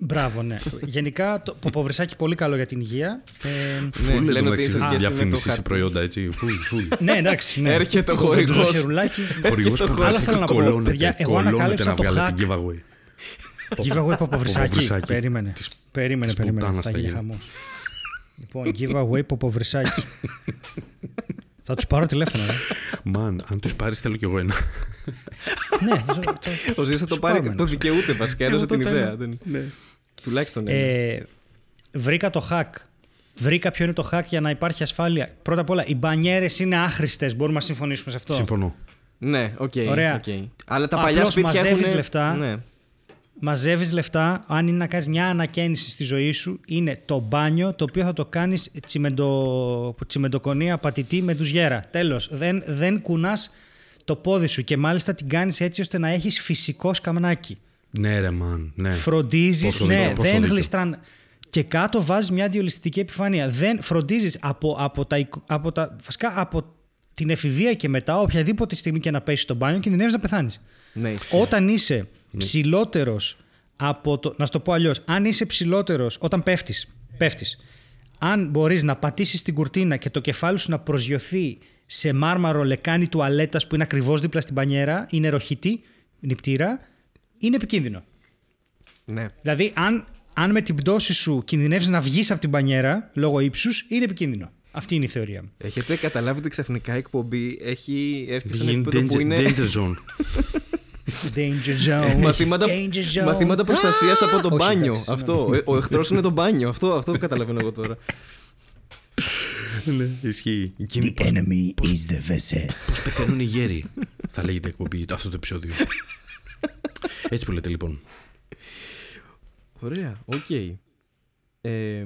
Μπράβο, ναι. Γενικά το ποποβρυσάκι πολύ καλό για την υγεία. Ε, Φουλ λένε ότι εντάξει, σε σχέση με το διαφήμισης σε χαρτί. προϊόντα έτσι. Φουλ, φουλ. ναι, εντάξει. Ναι. Έρχεται ο Το βεντούζο χορηγός. χερουλάκι. Χορηγός που Άλλα θέλω να πω, κολώνεται, παιδιά, εγώ κολώνεται ανακάλυψα να το βγάλετε hack. giveaway. Giveaway ποποβρυσάκι. Ποποβρυσάκι. Περίμενε. Της- Περίμενε, της περίμενε. πουτάνας Θα θα γίνει γίνει. χαμός. Λοιπόν, giveaway ποποβρυσάκι. Θα τους πάρω τηλέφωνο. ρε. Man, αν τους πάρεις, θέλω κι εγώ ένα. ναι, το- το- Ο Ζήσα το Σου πάρει. πάμε. Το δικαιούται βασικά. Έδωσε Εγώ την το ιδέα. θέλω. Δεν- Τουλάχιστον ένα. Ε, βρήκα το hack. Βρήκα ποιο είναι το hack για να υπάρχει ασφάλεια. Πρώτα απ' όλα, οι μπανιέρες είναι άχρηστες. Μπορούμε να συμφωνήσουμε σε αυτό. Συμφωνώ. Ναι, οκ. Ωραία. οκ. Αλλά τα Απλώς παλιά σπίτια μαζεύεις έχουν... λεφτά. Ναι. Μαζεύεις λεφτά. Αν είναι να κάνεις μια ανακαίνιση στη ζωή σου, είναι το μπάνιο το οποίο θα το κάνεις τσιμεντο... τσιμεντοκονία πατητή με ντουζιέρα. Τέλος. Δεν, δεν κουνάς το πόδι σου και μάλιστα την κάνεις έτσι ώστε να έχεις φυσικό σκαμνάκι. Ναι, ρε, μαν. Ναι. Φροντίζεις, Πόσο ναι, δίκιο, πόσο δεν δίκιο. γλιστράν. Και κάτω βάζεις μια αντιολιστική επιφάνεια. Δεν φροντίζεις από, από, τα, εικο- από, τα, βασικά από την εφηβεία και μετά, οποιαδήποτε στιγμή και να πέσει στο μπάνιο, κινδυνεύεις να πεθάνεις. Ναι, ισχύει. Όταν είσαι ψηλότερος από το. Να σου το πω αλλιώς. Αν είσαι ψηλότερος όταν πέφτεις, πέφτεις, αν μπορείς να πατήσεις την κουρτίνα και το κεφάλι σου να προσγειωθεί σε μάρμαρο λεκάνη τουαλέτας που είναι ακριβώς δίπλα στην πανιέρα, είναι ροχητή, νηπτήρα, είναι επικίνδυνο. Ναι. Δηλαδή, αν, αν με την πτώση σου κινδυνεύει να βγεις από την πανιέρα λόγω ύψους, είναι επικίνδυνο. Αυτή είναι η θεωρία μου. Έχετε καταλάβει ότι ξαφνικά η εκπομπή έχει έρθει σε ένα Γίνει επίπεδο που danger, είναι danger zone. Danger zone. μαθήματα, Danger zone. μαθήματα προστασίας από το Όχι, μπάνιο. εντάξει, αυτό. Ε, Ο εχθρός είναι το μπάνιο. Αυτό, αυτό καταλαβαίνω εγώ τώρα. Ναι, ισχύει. Εκείνη The enemy is the vessel. Πώς πεθαίνουν οι γέροι, θα λέγεται εκπομπή αυτό το επεισόδιο. Έτσι που λέτε λοιπόν. Ωραία, οκ. Ε,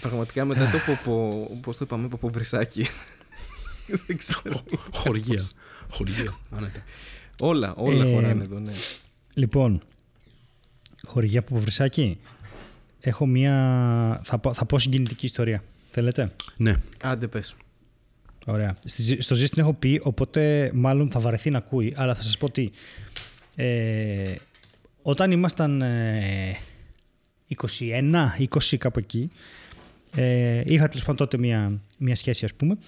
πραγματικά μετά το ποπο, πώς το είπαμε, ποποβρυσάκι. Δεν ξέρω. Χορηγία. Χορηγία. Άνετα. Όλα, όλα Ε, χωράνε εδώ, ναι. Λοιπόν, χορηγία από βρυσάκι. Έχω μία. Θα πω, θα πω συγκινητική ιστορία. Θέλετε; Ναι. Άντε πες. Ωραία. Στη- Στο Ζήστην έχω πει, οπότε μάλλον θα βαρεθεί να ακούει, αλλά θα σας πω τι. Ε, όταν ήμασταν ε, 21, 20 κάπου εκεί, ε, είχα τέλος πάντων τότε μια, μια σχέση ας πούμε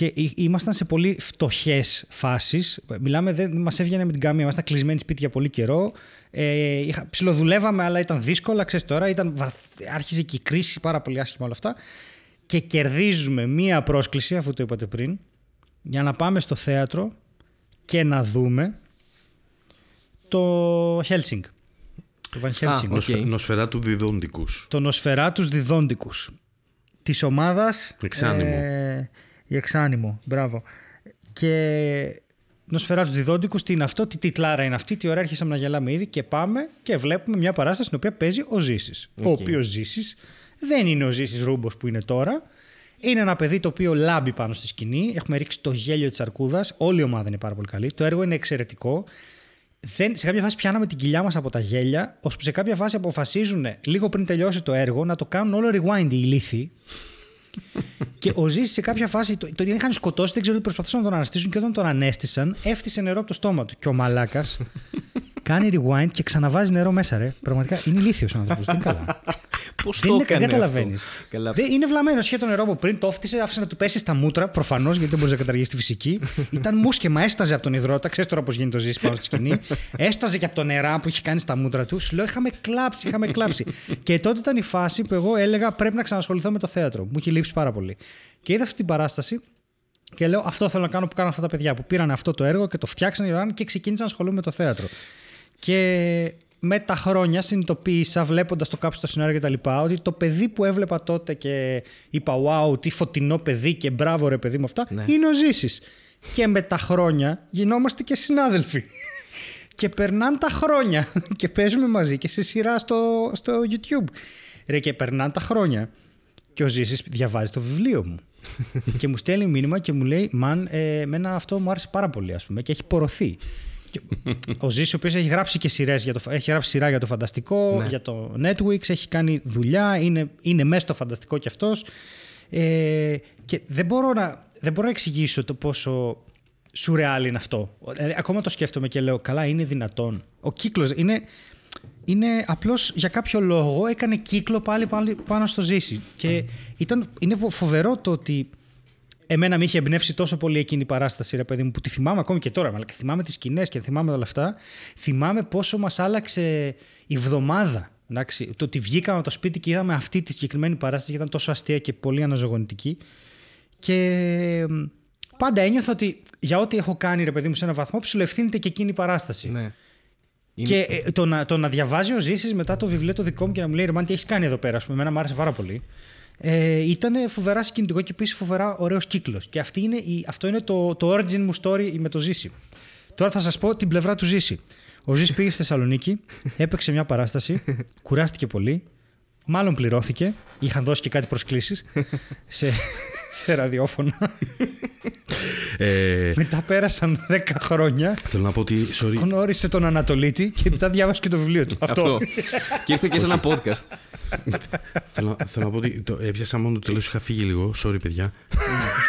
και ή- ήμασταν σε πολύ φτωχές φάσεις. Μιλάμε, δεν μας έβγαινε με την κάμια, ήμασταν κλεισμένοι σπίτι για πολύ καιρό. Ε, είχα, ψιλοδουλεύαμε, αλλά ήταν δύσκολα, ξέρεις τώρα, ήταν, βαθ- άρχιζε και η κρίση πάρα πολύ άσχημα όλα αυτά και κερδίζουμε μία πρόσκληση, αφού το είπατε πριν, για να πάμε στο θέατρο και να δούμε το Helsing. Το Van Helsing. οκ. Νοσφαι- Νοσφεράτους Διδόντικους. Το Νοσφεράτους Διδόντικους. Της ομάδας... Ex Animo. Ε, η Ex Animo, μπράβο. Και Νοσφεράτους Δίδοντικους, τι είναι αυτό, τι τίτλάρα είναι αυτή, τι ώρα αρχίσαμε να γελάμε ήδη και πάμε και βλέπουμε μια παράσταση στην οποία παίζει ο Ζήσης. Ο Οκ. οποίος Ζήσης δεν είναι ο Ζήσης Ρούμπος που είναι τώρα. Είναι ένα παιδί το οποίο λάμπει πάνω στη σκηνή. Έχουμε ρίξει το γέλιο της αρκούδας. Όλη η ομάδα είναι πάρα πολύ καλή. Το έργο είναι εξαιρετικό. Δεν, σε κάποια φάση πιάναμε την κοιλιά μας από τα γέλια, ώσπου σε κάποια φάση αποφασίζουν λίγο πριν τελειώσει το έργο να το κάνουν όλο rewind οι ηλίθιοι. Και ο Ζήσης σε κάποια φάση το- τον είχαν σκοτώσει, δεν ξέρω τι προσπαθούσαν να τον αναστήσουν και όταν τον ανέστησαν, έφτιασε νερό από το στόμα του. Και ο μαλάκας κάνει rewind και ξαναβάζει νερό μέσα, ρε. Πραγματικά είναι ηλίθιος ο άνθρωπος. δεν είναι καλά. Πώς δεν το είναι έκανε καταλαβαίνεις. αυτό; Καλά. Είναι βλαμμένο. Είχε το νερό από πριν, το όφτισε, άφησε να του πέσει στα μούτρα. Προφανώς γιατί δεν μπορεί να καταργήσει τη φυσική. Ήταν μουσκεμα, έσταζε από τον υδρότα. Ξέρεις τώρα πώς γίνεται το ζήσει πάνω στη σκηνή. Έσταζε και από το νερά που είχε κάνει στα μούτρα του. Σου λέω είχαμε κλάψει, είχαμε κλάψει. και τότε ήταν η φάση που εγώ έλεγα πρέπει να ξανασχοληθώ με το θέατρο. Μου είχε λείψει πάρα πολύ. Και είδα αυτή την παράσταση και λέω αυτό θέλω να κάνω που κάνουν αυτά τα παιδιά που πήραν αυτό το έργο και το φτιάξαν και ξεκίνησαν να ασχολούμαι με το θέατρο. Και με τα χρόνια συνειδητοποίησα, βλέποντας το κάψω στα σινάρια και τα λοιπά, ότι το παιδί που έβλεπα τότε και είπα, Wow, τι φωτεινό παιδί και μπράβο ρε παιδί μου αυτά, Ναι. είναι ο Ζήσης. Και με τα χρόνια γινόμαστε και συνάδελφοι. και περνάνε τα χρόνια και παίζουμε μαζί και σε σειρά στο, στο YouTube. Ρε, και περνάνε τα χρόνια και ο Ζήσης διαβάζει το βιβλίο μου. και μου στέλνει μήνυμα και μου λέει, Μαν, ε, εμένα αυτό μου άρεσε πάρα πολύ, ας πούμε, και έχει πορωθεί. Ο Ζήση, ο οποίος έχει γράψει και σειρές για το, έχει γράψει σειρά για το φανταστικό, Ναι. για το Netflix, έχει κάνει δουλειά, είναι, είναι μέσα στο φανταστικό κι αυτός. Ε, και δεν μπορώ, να, δεν μπορώ να εξηγήσω το πόσο σουρεάλ είναι αυτό. Δηλαδή, ακόμα το σκέφτομαι και λέω, καλά, είναι δυνατόν. Ο κύκλος είναι, είναι απλώς για κάποιο λόγο έκανε κύκλο πάλι, πάλι πάνω στο Ζήση. Και ήταν, είναι φοβερό το ότι εμένα με είχε εμπνεύσει τόσο πολύ εκείνη η παράσταση, ρε παιδί μου, που τη θυμάμαι ακόμη και τώρα. Αλλά και θυμάμαι τις σκηνές και θυμάμαι όλα αυτά. Θυμάμαι πόσο μας άλλαξε η βδομάδα. Εντάξει, το ότι βγήκαμε από το σπίτι και είδαμε αυτή τη συγκεκριμένη παράσταση γιατί ήταν τόσο αστεία και πολύ αναζωογονητική. Και μ, πάντα ένιωθα ότι για ό,τι έχω κάνει, ρε παιδί μου, σε έναν βαθμό, ψηλοευθύνεται και εκείνη η παράσταση. Ναι. Και ε, το, να, το να διαβάζει ο Ζήσης μετά το βιβλίο το δικό μου και να μου λέει Ρεμάν, τι έχεις κάνει εδώ πέρα, ας πούμε, εμένα μου άρεσε πάρα πολύ. Ε, ήταν φοβερά συγκινητικό και επίσης φοβερά ωραίος κύκλος. Και αυτή είναι η, αυτό είναι το, το origin μου story με το Ζήση. Τώρα θα σας πω την πλευρά του Ζήση. Ο Ζήσης πήγε στη Θεσσαλονίκη, έπαιξε μια παράσταση, κουράστηκε πολύ, μάλλον πληρώθηκε. Είχαν δώσει και κάτι προσκλήσεις σε, σε ραδιόφωνα. Ε, Μετά πέρασαν 10 χρόνια. θέλω να πω ότι. Sorry, Γνώρισε τον Ανατολίτη και μετά διάβασε και το βιβλίο του. Αυτό. και ήρθε και σε ένα podcast. θέλω, θέλω να πω ότι το, έπιασα μόνο το τέλος. Είχα φύγει λίγο. Sorry, παιδιά.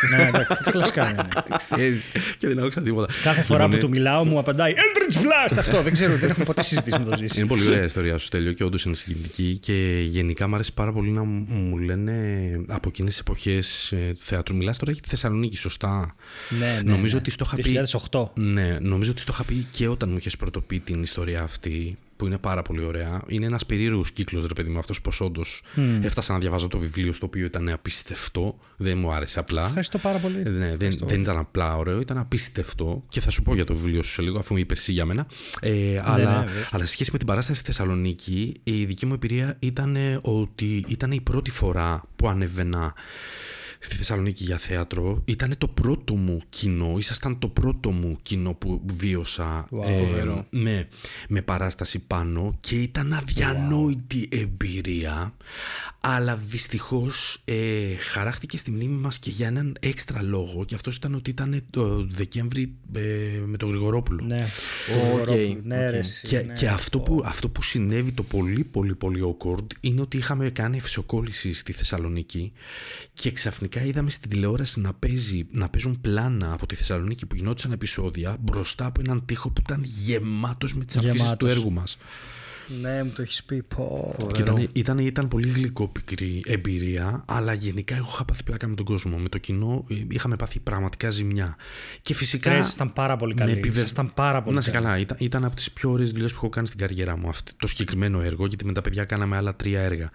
ναι, εντάξει, κλασικά. ναι, ναι. Ξέρεις, και δεν άκουσα τίποτα. Κάθε φορά Λοιπόν, που του μιλάω μου απαντάει Eldritch Blast! Αυτό δεν ξέρω, δεν έχουμε ποτέ συζητήσει με το ζήσει. Είναι πολύ ωραία η ιστορία σου, Στέλιο, και όντως είναι συγκινητική. Και γενικά μου αρέσει πάρα πολύ να μου μου λένε από εκείνες τις εποχές του θεάτρου. Μιλάς τώρα για τη Θεσσαλονίκη, σωστά; Ναι, ναι, νομίζω ναι. ότι στο είχα πει. 2008. Ναι, νομίζω ότι το είχα πει και όταν μου είχες πρωτοπεί την ιστορία αυτή, που είναι πάρα πολύ ωραία. Είναι ένας περίεργος κύκλος, ρε παιδί μου, αυτός πως όντως έφτασα να διαβάζω το βιβλίο, στο οποίο ήταν απίστευτο. Δεν μου άρεσε απλά. Ευχαριστώ πάρα πολύ. Ε, Ναι, δεν, δεν ήταν απλά ωραίο, ήταν απίστευτο. Και θα σου πω για το βιβλίο σου σε λίγο, αφού μου είπες εσύ για μένα. Ε, αλλά, ναι, βέβαια. αλλά σε σχέση με την παράσταση στη Θεσσαλονίκη, η δική μου εμπειρία ήταν ε, ότι ήταν η πρώτη φορά που ανέβαινα στη Θεσσαλονίκη για θέατρο. Ήταν το πρώτο μου κοινό, ήσασταν το πρώτο μου κοινό που βίωσα ε, με, με παράσταση πάνω και ήταν αδιανόητη εμπειρία. Αλλά δυστυχώς ε, χαράχτηκε στη μνήμη μας και για έναν έξτρα λόγο και αυτός ήταν ότι ήταν το Δεκέμβρη ε, με τον Γρηγορόπουλο. Ναι, Οκ, ναι, οκ. ρε, εσύ, Και, ναι. και αυτό, που, αυτό που συνέβη το πολύ πολύ πολύ awkward είναι ότι είχαμε κάνει αφισοκόλληση στη Θεσσαλονίκη και ξαφνικά είδαμε στην τηλεόραση να, παίζει, να παίζουν πλάνα από τη Θεσσαλονίκη που γινόντουσαν επεισόδια μπροστά από έναν τοίχο που ήταν γεμάτος με τις αφίσες του Γεμάτος. έργου μας. Ναι, μου το έχεις πει. Πω. Και ήταν, ήταν, ήταν πολύ γλυκόπικρη εμπειρία, αλλά γενικά εγώ είχα πάθει πλάκα με τον κόσμο. Με το κοινό ε, είχαμε πάθει πραγματικά ζημιά. Και φυσικά. Κρέας ήσασταν πάρα πολύ καλοί. με επιβε- Ήσασταν πάρα πολύ Να σε καλοί. καλά. Ήταν, ήταν από τις πιο ωραίες δουλειές που έχω κάνει στην καριέρα μου. Αυτό, το συγκεκριμένο έργο, γιατί με τα παιδιά κάναμε άλλα τρία έργα.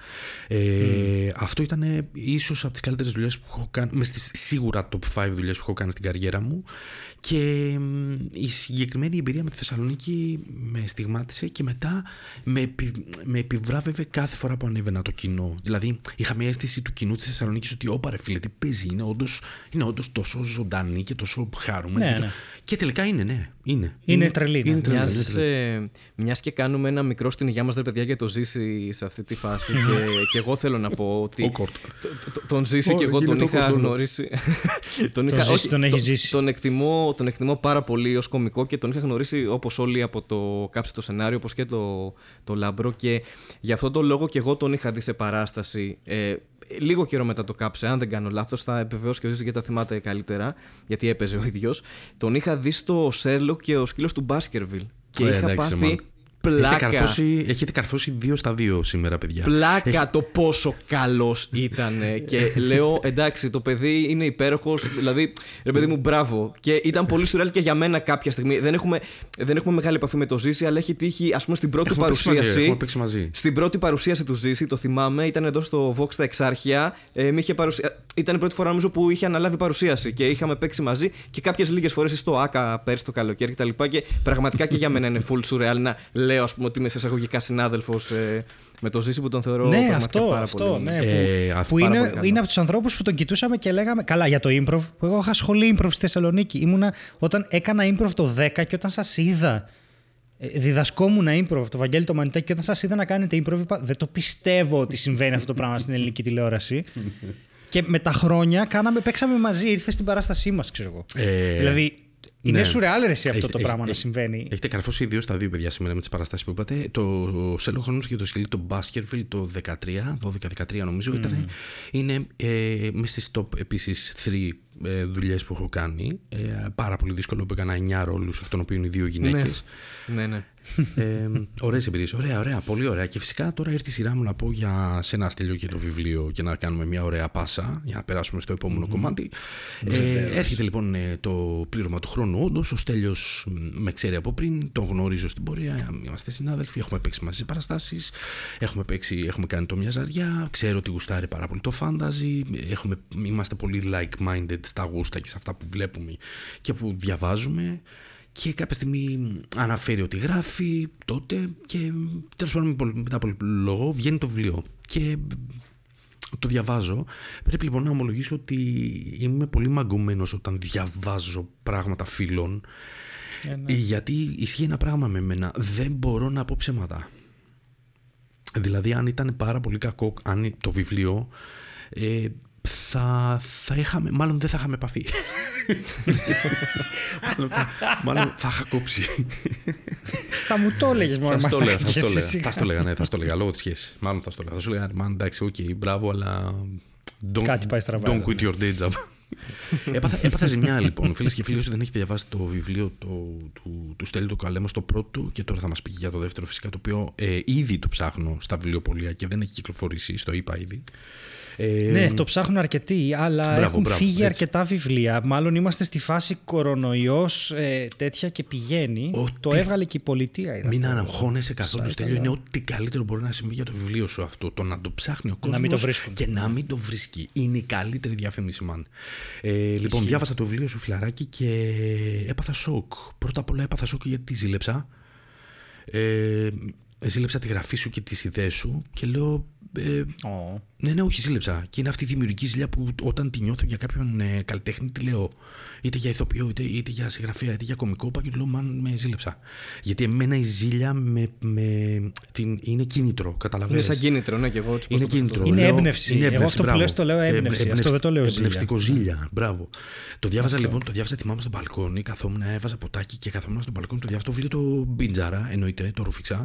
Ε, Αυτό ήταν ίσως από τις καλύτερες δουλειές που έχω κάνει. Με στις σίγουρα top 5 δουλειές που έχω κάνει στην καριέρα μου. Και μ, η συγκεκριμένη εμπειρία με τη Θεσσαλονίκη με στιγμάτισε και μετά με, επι- με επιβράβευε κάθε φορά που ανέβαινα το κοινό. Δηλαδή είχα μια αίσθηση του κοινού της Θεσσαλονίκης ότι όπα ρε φίλε, τι παίζει, είναι όντως είναι όντως τόσο ζωντανή και τόσο χαρούμενη. Ναι, και, ναι. και τελικά είναι, ναι. Είναι, Είναι τρελή, ναι. Είναι τρελή, είναι Μιας, τρελή. ε, μιας και κάνουμε ένα μικρό στην υγειά μας ρε παιδιά και το ζήσει σε αυτή τη φάση και, και εγώ θέλω να πω ότι Awkward. το- το- τον ζήσει Ω, και εγώ γίνεται τον είχα awkward όλο. γνωρίσει τον, Τον ζήσει, τον έχει τον- ζήσει. τον εκτιμώ, τον εκτιμώ πάρα πολύ ως κωμικό και τον είχα γνωρίσει όπως όλοι από το κάψε το σενάριο όπως και το, το λάμπρο και γι' αυτό το λόγο και εγώ τον είχα δει σε παράσταση ε, λίγο καιρό μετά το κάψε, αν δεν κάνω λάθος, θα επιβεβαιώσει και ο Ζήσης γιατί τα θυμάται καλύτερα, γιατί έπαιζε ο ίδιος. Τον είχα δει στο Σέρλοκ και ο σκύλος του Μπάσκερβιλ. Και Ε, είχα εντάξει, πάθει man. Πλάκα. Έχετε καρφώσει, έχετε καρφώσει δύο στα δύο σήμερα, παιδιά. Πλάκα το πόσο καλός ήταν. και λέω, εντάξει, το παιδί είναι υπέροχος. Δηλαδή, ρε παιδί μου, μπράβο. Και ήταν πολύ σουρεάλ και για μένα κάποια στιγμή. Δεν έχουμε, δεν έχουμε μεγάλη επαφή με το Ζήση, αλλά έχει τύχει, ας πούμε, στην πρώτη Έχουμε παίξει μαζί, παρουσίαση. έχουμε παίξει μαζί. Στην πρώτη παρουσίαση του Ζήση, το θυμάμαι, ήταν εδώ στο Vox τα Εξάρχεια. Ε, μη είχε παρουσια... Ήταν η πρώτη φορά νομίζω που είχε αναλάβει παρουσίαση και είχαμε παίξει μαζί και κάποιες λίγες φορές στο ΑΚΑ πέρσι το καλοκαίρι κτλ. Και, και πραγματικά και για μένα είναι full surreal να λέω, ας πούμε, ότι είμαι σε εισαγωγικά συνάδελφος ε, με το Ζήση που τον θεωρώ Ναι, πραγματικά αυτό, πάρα αυτό. πολύ. Ναι, Ε, που αυτό που πάρα είναι, πολύ καλό. είναι από τους ανθρώπους που τον κοιτούσαμε και λέγαμε. Καλά, για το improv. Που εγώ είχα σχολή improv στη Θεσσαλονίκη. Ήμουνα όταν έκανα improv το 10 και όταν σας είδα. ε, Διδασκόμουν improv από το Βαγγέλη το Μανιτάκη και όταν σας είδα να κάνετε improv, είπα Δεν το πιστεύω ότι συμβαίνει αυτό το πράγμα στην ελληνική τηλεόραση. και με τα χρόνια κάναμε, παίξαμε μαζί, ήρθε στην παράστασή μας, ξέρω εγώ. Ε, Δηλαδή, Είναι Ναι. σουρεάλ ρε εσύ αυτό Έχετε- το πράγμα να έχετε- συμβαίνει. Έχετε καρφώσει ιδίω τα δύο παιδιά σήμερα με τις παραστάσεις που είπατε. Το Σέλο Holmes και το σκυλί, το Baskerville το 13, 12-13 νομίζω ήταν. Είναι ε, μες στις top επίσης 3 ε, δουλειές που έχω κάνει. Ε, πάρα πολύ δύσκολο που έκανα 9 ρόλους, εκ των οποίων οι δύο γυναίκες. Ναι, ναι. Ε, Ωραίες εμπειρίες. Ωραία, ωραία, πολύ ωραία. Και φυσικά τώρα ήρθε η σειρά μου να πω για σένα Στέλιο και το βιβλίο και να κάνουμε μια ωραία πάσα για να περάσουμε στο επόμενο κομμάτι. Ε, έρχεται λοιπόν ε, το πλήρωμα του χρόνου. Όντως, ο Στέλιος με ξέρει από πριν, τον γνωρίζω στην πορεία. Είμαστε συνάδελφοι, έχουμε παίξει μαζί σε παραστάσεις, έχουμε, παίξει, έχουμε κάνει το μια ζαριά. Ξέρω ότι γουστάρει πάρα πολύ το φάνταζι. Έχουμε, είμαστε πολύ like-minded στα γούστα και σε αυτά που βλέπουμε και που διαβάζουμε. Και κάποια στιγμή αναφέρει ότι γράφει τότε και τέλος πάντων με πολύ- μετά από πολύ λόγο βγαίνει το βιβλίο. Και το διαβάζω. Πρέπει λοιπόν να ομολογήσω ότι είμαι πολύ μαγκωμένος όταν διαβάζω πράγματα φίλων. Γιατί ισχύει ένα πράγμα με μένα. Δεν μπορώ να πω ψέματα. Δηλαδή αν ήταν πάρα πολύ κακό αν το βιβλίο ε, θα, θα είχαμε, μάλλον δεν θα είχαμε επαφή. μάλλον, θα, μάλλον θα είχα κόψει. Θα μου το έλεγες μόνο. θα στο έλεγα, θα μαλάκα, στο εσύ έλεγα. σιγά. Θα στο έλεγα, ναι, θα στο έλεγα λόγω της σχέσης. Μάλλον θα στο έλεγα. Θα σου έλεγα, man, εντάξει, οκ, μπράβο, αλλά. Don't, Κάτι πάει στραβά, Don't quit ναι. your day job. έπαθα, έπαθα ζημιά λοιπόν. Φίλες και φίλοι, όσοι δεν έχετε διαβάσει το βιβλίο το, του, του Στέλιου του Καλέμου, το πρώτο και τώρα θα μας πει και για το δεύτερο φυσικά, το οποίο ε, ήδη το ψάχνω στα βιβλιοπωλεία και δεν έχει κυκλοφορήσει, στο είπα ήδη. Ε, Ναι, το ψάχνουν αρκετοί, αλλά Μπράβο, έχουν μπράβο, φύγει έτσι. αρκετά βιβλία. Μάλλον είμαστε στη φάση κορονοϊός ε, τέτοια και πηγαίνει. Ό,τι- Το έβγαλε και η πολιτεία. είδα. Μην αγχώνεσαι καθόλου, site, Στέλιο. αλλά- Είναι ό,τι καλύτερο μπορεί να συμβεί για το βιβλίο σου αυτό. Το να το ψάχνει ο κόσμο. μην το βρίσκουν. Και να μην το βρίσκει. Είναι η καλύτερη διαφήμιση, μαν. Ε, λοιπόν, διάβασα το βιβλίο σου, φιλαράκι, και έπαθα σοκ. Πρώτα απ' όλα έπαθα σοκ γιατί τη ζήλεψα. Ε, ζήλεψα τη γραφή σου και τις ιδέες σου και λέω ε, Ω. ναι, ναι, όχι, ζήλεψα. Και είναι αυτή η δημιουργική ζήλια που όταν τη νιώθω για κάποιον ε, καλλιτέχνη, τη λέω είτε για ηθοποιό, είτε, είτε για συγγραφέα, είτε για κωμικό, πάω και του λέω Μαν, με ζήλεψα. Γιατί εμένα η ζήλια με, με, την, είναι κίνητρο, Είναι καταλαβαίνεις. σαν κίνητρο, ναι, και εγώ έτσι πώς Είναι το κίνητρο. Είναι Λέω, έμπνευση. Εγώ αυτό που μπράβο. λες το λέω έμπνευση. Ε, Αυτό δεν το λέω ζήλια. Εμπνευστικό ζήλια. Μπράβο. Το διάβαζα λοιπόν, το διάβαζα θυμάμαι στο μπαλκόνι, καθόμουν, έβαζα ποτάκι και καθόμουν στο μπαλκόνι, το διάβαζα το βιβλίο το Μπίντζαρα, εννοείται, το ρουφιξά.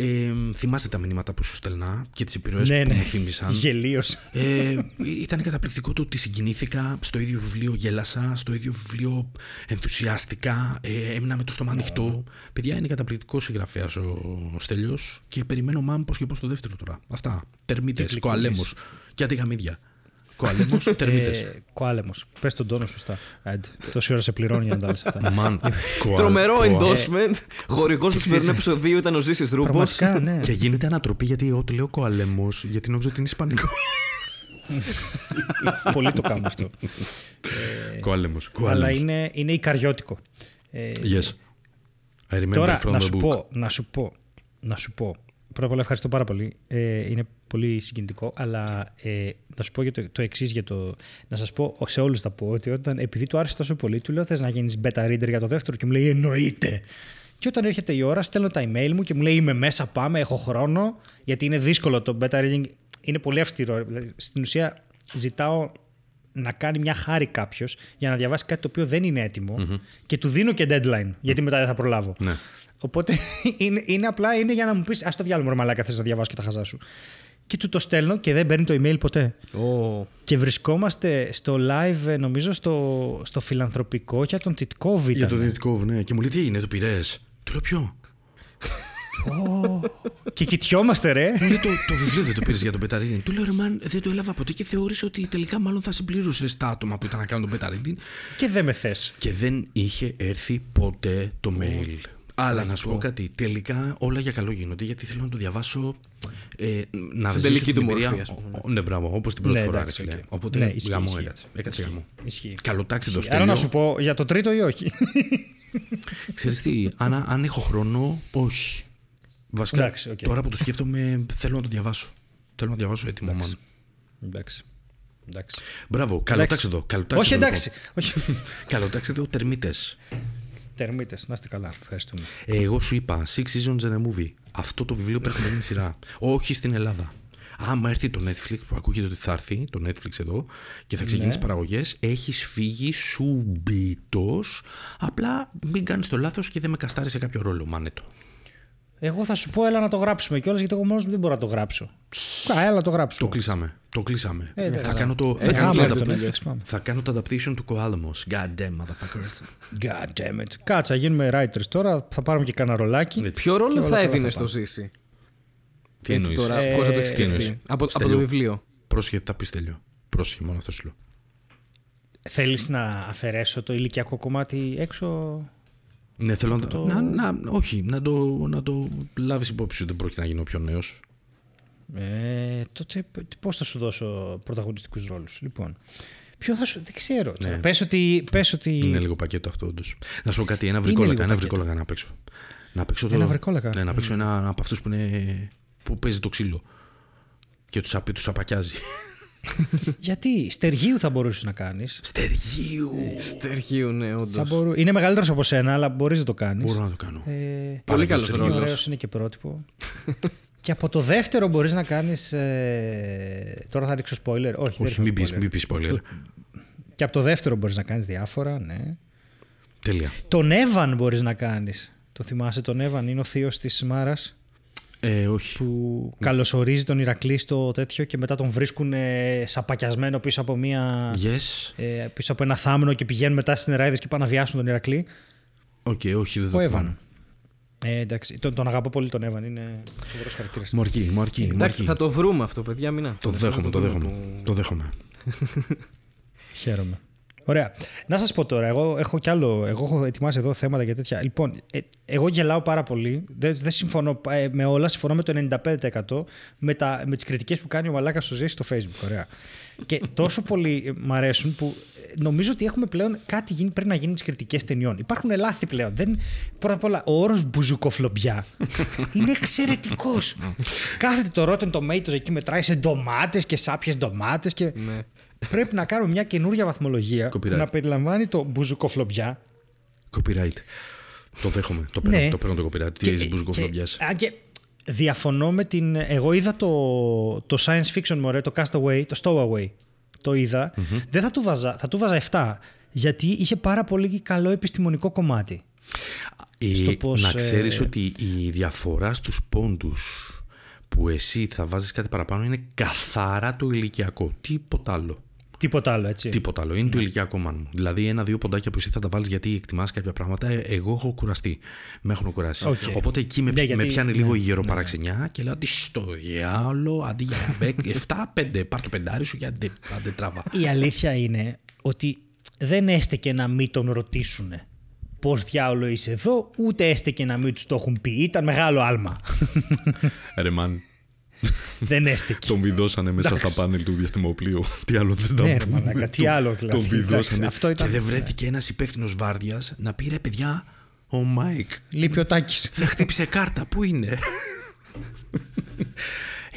Ε, θυμάσαι τα μηνύματα που σου στελνά και τις επιρροές Ναι, που ναι. μου θύμισαν; Γελίος. Ε, ήταν καταπληκτικό το ότι συγκινήθηκα. Στο ίδιο βιβλίο γέλασα. Στο ίδιο βιβλίο ενθουσιάστηκα. Ε, έμεινα με το στόμα ανοιχτό. Παιδιά, είναι καταπληκτικός συγγραφέας ο, ο Στέλιος και περιμένω μάμ πώ και πώς το δεύτερο τώρα. Αυτά. Τερμίτες, κοαλέμος και αντιγαμίδια. Κοαλέμο, τερμίτες. Ε, Κοάλεμος. Πες τον τόνο σωστά. Άντε. Τόση ώρα σε πληρώνει για να τα λες αυτά. Μαν. κοα- Τρομερό κοα- endorsement. Χορηγός του σημερινού επεισοδίου ήταν ο Ζήσης Ρούμπο. Πραγματικά, ναι. Και γίνεται ανατροπή γιατί εγώ του λέω κοαλέμο, γιατί νόμιζα ότι είναι ισπανικό. Πολύ το κάνουμε αυτό. Κοαλέμο. Αλλά είναι, είναι ικαριώτικο. Ε, Yes. I remember Τώρα, from να the σου, book. πω, να σου πω, να σου πω. Πρώτα απ' όλα ευχαριστώ πάρα πολύ. Ε, είναι πολύ συγκινητικό, αλλά ε, να σου πω για το, το εξής για το. Να σας πω σε όλους θα πω ότι όταν, επειδή του άρεσε τόσο πολύ, του λέω θες να γίνεις beta reader για το δεύτερο και μου λέει εννοείται. Και όταν έρχεται η ώρα, στέλνω τα email μου και μου λέει Είμαι μέσα, πάμε, έχω χρόνο. Γιατί είναι δύσκολο το beta reading, είναι πολύ αυστηρό. Δηλαδή, στην ουσία, ζητάω να κάνει μια χάρη κάποιος για να διαβάσει κάτι το οποίο δεν είναι έτοιμο και του δίνω και deadline, γιατί μετά δεν θα προλάβω. Ναι. Οπότε είναι, είναι απλά είναι για να μου πεις: Α το διάλογο, μαλάκα, θες να διαβάσω και τα χαζά σου. Και του το στέλνω και δεν παίρνει το email ποτέ. Και βρισκόμαστε στο live, ε, νομίζω, στο, στο φιλανθρωπικό για τον Τιτκόβ Για ήταν. το Δυτικό, ναι. Και μου λέει τι έγινε, το πειρέ. Του λέω ποιο; Και κοιτιόμαστε, ρε. Μου λέει το, το βιβλίο δεν το πήρες για τον beta reading. Του λέω ρε man, δεν το έλαβα ποτέ και θεώρησα ότι τελικά μάλλον θα συμπλήρωσες τα άτομα που ήταν να κάνουν τον beta reading. και δεν με θες. Και δεν είχε έρθει ποτέ το mail. Αλλά να σου πω κάτι, τελικά όλα για καλό γίνονται γιατί θέλω να το διαβάσω. Ε, να Στην ζήσω τελική την του εμπειρία. μορφή, ας πούμε. Ο- Ναι, μπράβο, όπως την πρώτη Ναι, φορά. εντάξει, ρε φίλε. οκ. Οπότε Ναι, ισχύει, γαμώ ισχύει. έκατσε. Έκατσε γαμώ. Ισχύει. Καλοτάξτε το Άρα στέλνω. να σου πω για το τρίτο ή όχι; Ξέρεις τι, αν, αν έχω χρόνο, όχι. Βασικά, Εντάξει, οκ. τώρα που το σκέφτομαι, θέλω να το διαβάσω. Θέλω να διαβάσω έτοιμο, man. εντάξει. εντάξει. Μπράβο, καλοτάξτε εδώ. καλοτάξτε Όχι, εδώ, εντάξει. Όχι. λοιπόν. Καλοτάξτε εδώ, τερμίτες. Τερμίτε, να είστε καλά. Ευχαριστούμε. Εγώ σου είπα, Six Seasons and a Movie. Αυτό το βιβλίο πρέπει να γίνει σειρά. Όχι στην Ελλάδα. άμα έρθει το Netflix που ακούγεται ότι θα έρθει, το Netflix εδώ και θα ξεκινήσει Ναι. παραγωγές, έχεις φύγει σουμπίτος, απλά μην κάνεις το λάθος και δεν με καστάρει σε κάποιο ρόλο, μάνετο. Εγώ θα σου πω, έλα να το γράψουμε κιόλας γιατί εγώ μόνος μου δεν μπορώ να το γράψω. Κα, έλα να το γράψω. Το κλείσαμε. Το κλείσαμε. Ε, θα, καλά. κάνω το, θα, Έτσι κάνω το κλείνει adap- το Netflix, δουλειές. πάμε. θα κάνω το adaptation του Koalamos. God damn, motherfuckers. God damn it. Κάτσα, γίνουμε writers τώρα. Θα πάρουμε και κανένα ρολάκι. Ναι. Ποιο ρόλο όλα θα καλά έδινε θα στο πάνε. Ζήση. Τι Έτσι εννοείς; τώρα, Ε, πώς θα το τι σκεφτεί; εννοείς; Από, από το Στέλιο. βιβλίο. Πρόσχε, θα πεις τέλειο. Πρόσχε, μόνο αυτό σου λέω. Θέλεις να αφαιρέσω το ηλικιακό κομμάτι έξω; Ναι, θέλω να, το... να, να, όχι, να το, να το λάβεις υπόψη σου. Δεν πρόκειται να γίνω πιο νέος. Ε, τότε πώς θα σου δώσω πρωταγωνιστικούς ρόλους; Λοιπόν, ποιο θα σου... Δεν ξέρω. Τώρα. Ναι. Πες, ότι, πες ότι... Είναι λίγο πακέτο αυτό, όντως. Να σου πω κάτι, ένα βρικόλακα, λίγο ένα πακέτο. βρικόλακα να παίξω. Να παίξω το... Ένα βρικόλακα; Ναι, να παίξω ένα από αυτούς που, είναι... που παίζει το ξύλο. Και τους τους απακιάζει. Γιατί; Στεργίου θα μπορούσες να κάνεις. Στεργίου! Στέρχιου, ναι, Θα όντω. μπορού... Είναι μεγαλύτερος από σένα, αλλά μπορείς να το κάνεις. Μπορώ να το κάνω. Ε, Πάρα καλός Στεργίου. ρόλος. ωραίος είναι και πρότυπο. και από το δεύτερο μπορείς να κάνεις... Ε... Τώρα θα ρίξω spoiler. Όχι, δεν Όχι, μην ρίχνω πεις spoiler. μην πεις spoiler. Και από το δεύτερο μπορείς να κάνεις διάφορα, ναι. Τέλεια. Τον Εύαν μπορείς να κάνεις. Το θυμάσαι τον Εύαν, είναι ο θείος της Μάρας Ε, όχι. που καλωσορίζει τον Ηρακλή στο τέτοιο και μετά τον βρίσκουν ε, σαπακιασμένο πίσω από, μια, Yes. ε, πίσω από ένα θάμνο και πηγαίνουν μετά στις νεράιδες και πάνε να βιάσουν τον Ηρακλή. Οκ, όχι, δεν Ο το θυμάμαι. Εύαν. Ε, εντάξει, τον, τον αγαπώ πολύ τον Εύαν, είναι φοβερός χαρακτήρας. Μου αρκεί, μου αρκεί. μου Εντάξει, αρκεί. θα το βρούμε αυτό, παιδιά. Μην Το δέχομαι, το δέχομαι. Το δέχομαι. Χαίρομαι. Ωραία. Να σας πω τώρα, εγώ έχω κι άλλο. Εγώ έχω ετοιμάσει εδώ θέματα και τέτοια. Λοιπόν, ε, εγώ γελάω πάρα πολύ. Δεν, δεν συμφωνώ ε, με όλα. Συμφωνώ με το 95% με, τα, με τις κριτικές που κάνει ο Μαλάκας στο Ζέση στο Facebook. Ωραία. Και τόσο πολύ ε, μ' αρέσουν που ε, νομίζω ότι έχουμε πλέον κάτι γίνει, πρέπει να γίνει με τις κριτικές ταινιών. Υπάρχουν λάθη πλέον. Δεν, πρώτα απ' όλα, ο όρος μπουζουκοφλομπιά είναι εξαιρετικός. Κάθεται το Rotten Tomatoes εκεί μετράει σε ντομάτες και σάπιες ντομάτες. Και... Ναι. Πρέπει να κάνουμε μια καινούργια βαθμολογία που Copyright. να περιλαμβάνει το μπουζουκοφλομπιά. Copyright. Το δέχομαι. Το παίρνω, Ναι. το, παίρνω το copyright. Τι έχεις μπουζουκοφλομπιάς; και, α, και διαφωνώ με την. Εγώ είδα το, το science fiction μωρέ, το Castaway, το Stowaway. Το είδα. Δεν θα του βάζα, θα του βάζα 7. Γιατί είχε πάρα πολύ καλό επιστημονικό κομμάτι. Ε, στο πώς, να ξέρεις ε, ότι η διαφορά στους πόντους που εσύ θα βάζεις κάτι παραπάνω είναι καθαρά το ηλικιακό. Τίποτα άλλο. Τίποτα άλλο, έτσι. Τίποτα άλλο. Είναι το ηλικιακό μάλλον. μου. Δηλαδή, ένα-δύο ποντάκια που εσύ θα τα βάλεις γιατί εκτιμάς κάποια πράγματα, ε, εγώ έχω κουραστεί. Με έχουν κουράσει. Οκ. Οπότε εκεί με, Ναι, με γιατί- πιάνει ναι, λίγο η γεροπαραξενιά και λέω ότι στο διάλογο αντί για 7-5, πάρ το πεντάρι σου και άντε, άντε τράβα. Η αλήθεια είναι ότι δεν έστεκε να μην τον ρωτήσουν πώς διάολο είσαι εδώ, ούτε έστεκε να μην τους το έχουν πει. Ήταν μεγάλο άλμα. Ρε man, δεν έστεκε. τον βιδώσανε μέσα στα πάνελ του διαστημοπλοίου. Τι άλλο θες να Ναι, ρε πούμε. μαλάκα, τι Τον- άλλο δηλαδή. Τον βιδώσανε. Εντάξει, αυτό ήταν- Και δεν βρέθηκε ένας υπεύθυνος βάρδιας να πει ρε παιδιά, ο Μάικ Λείπει ο Τάκης. δεν χτύπησε κάρτα. Πού είναι;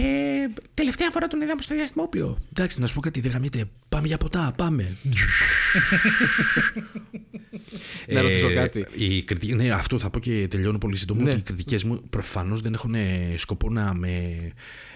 Ε, τελευταία φορά τον είδαμε στο διαστημόπλιο. Εντάξει, να σου πω κάτι, δεν γαμιέται. Πάμε για ποτά, πάμε. Να ρωτήσω κάτι. Οι κριτικές, ναι, αυτό θα πω και τελειώνω πολύ σύντομα. Ναι. Ότι οι κριτικές μου προφανώς δεν έχουν ε, σκοπό να με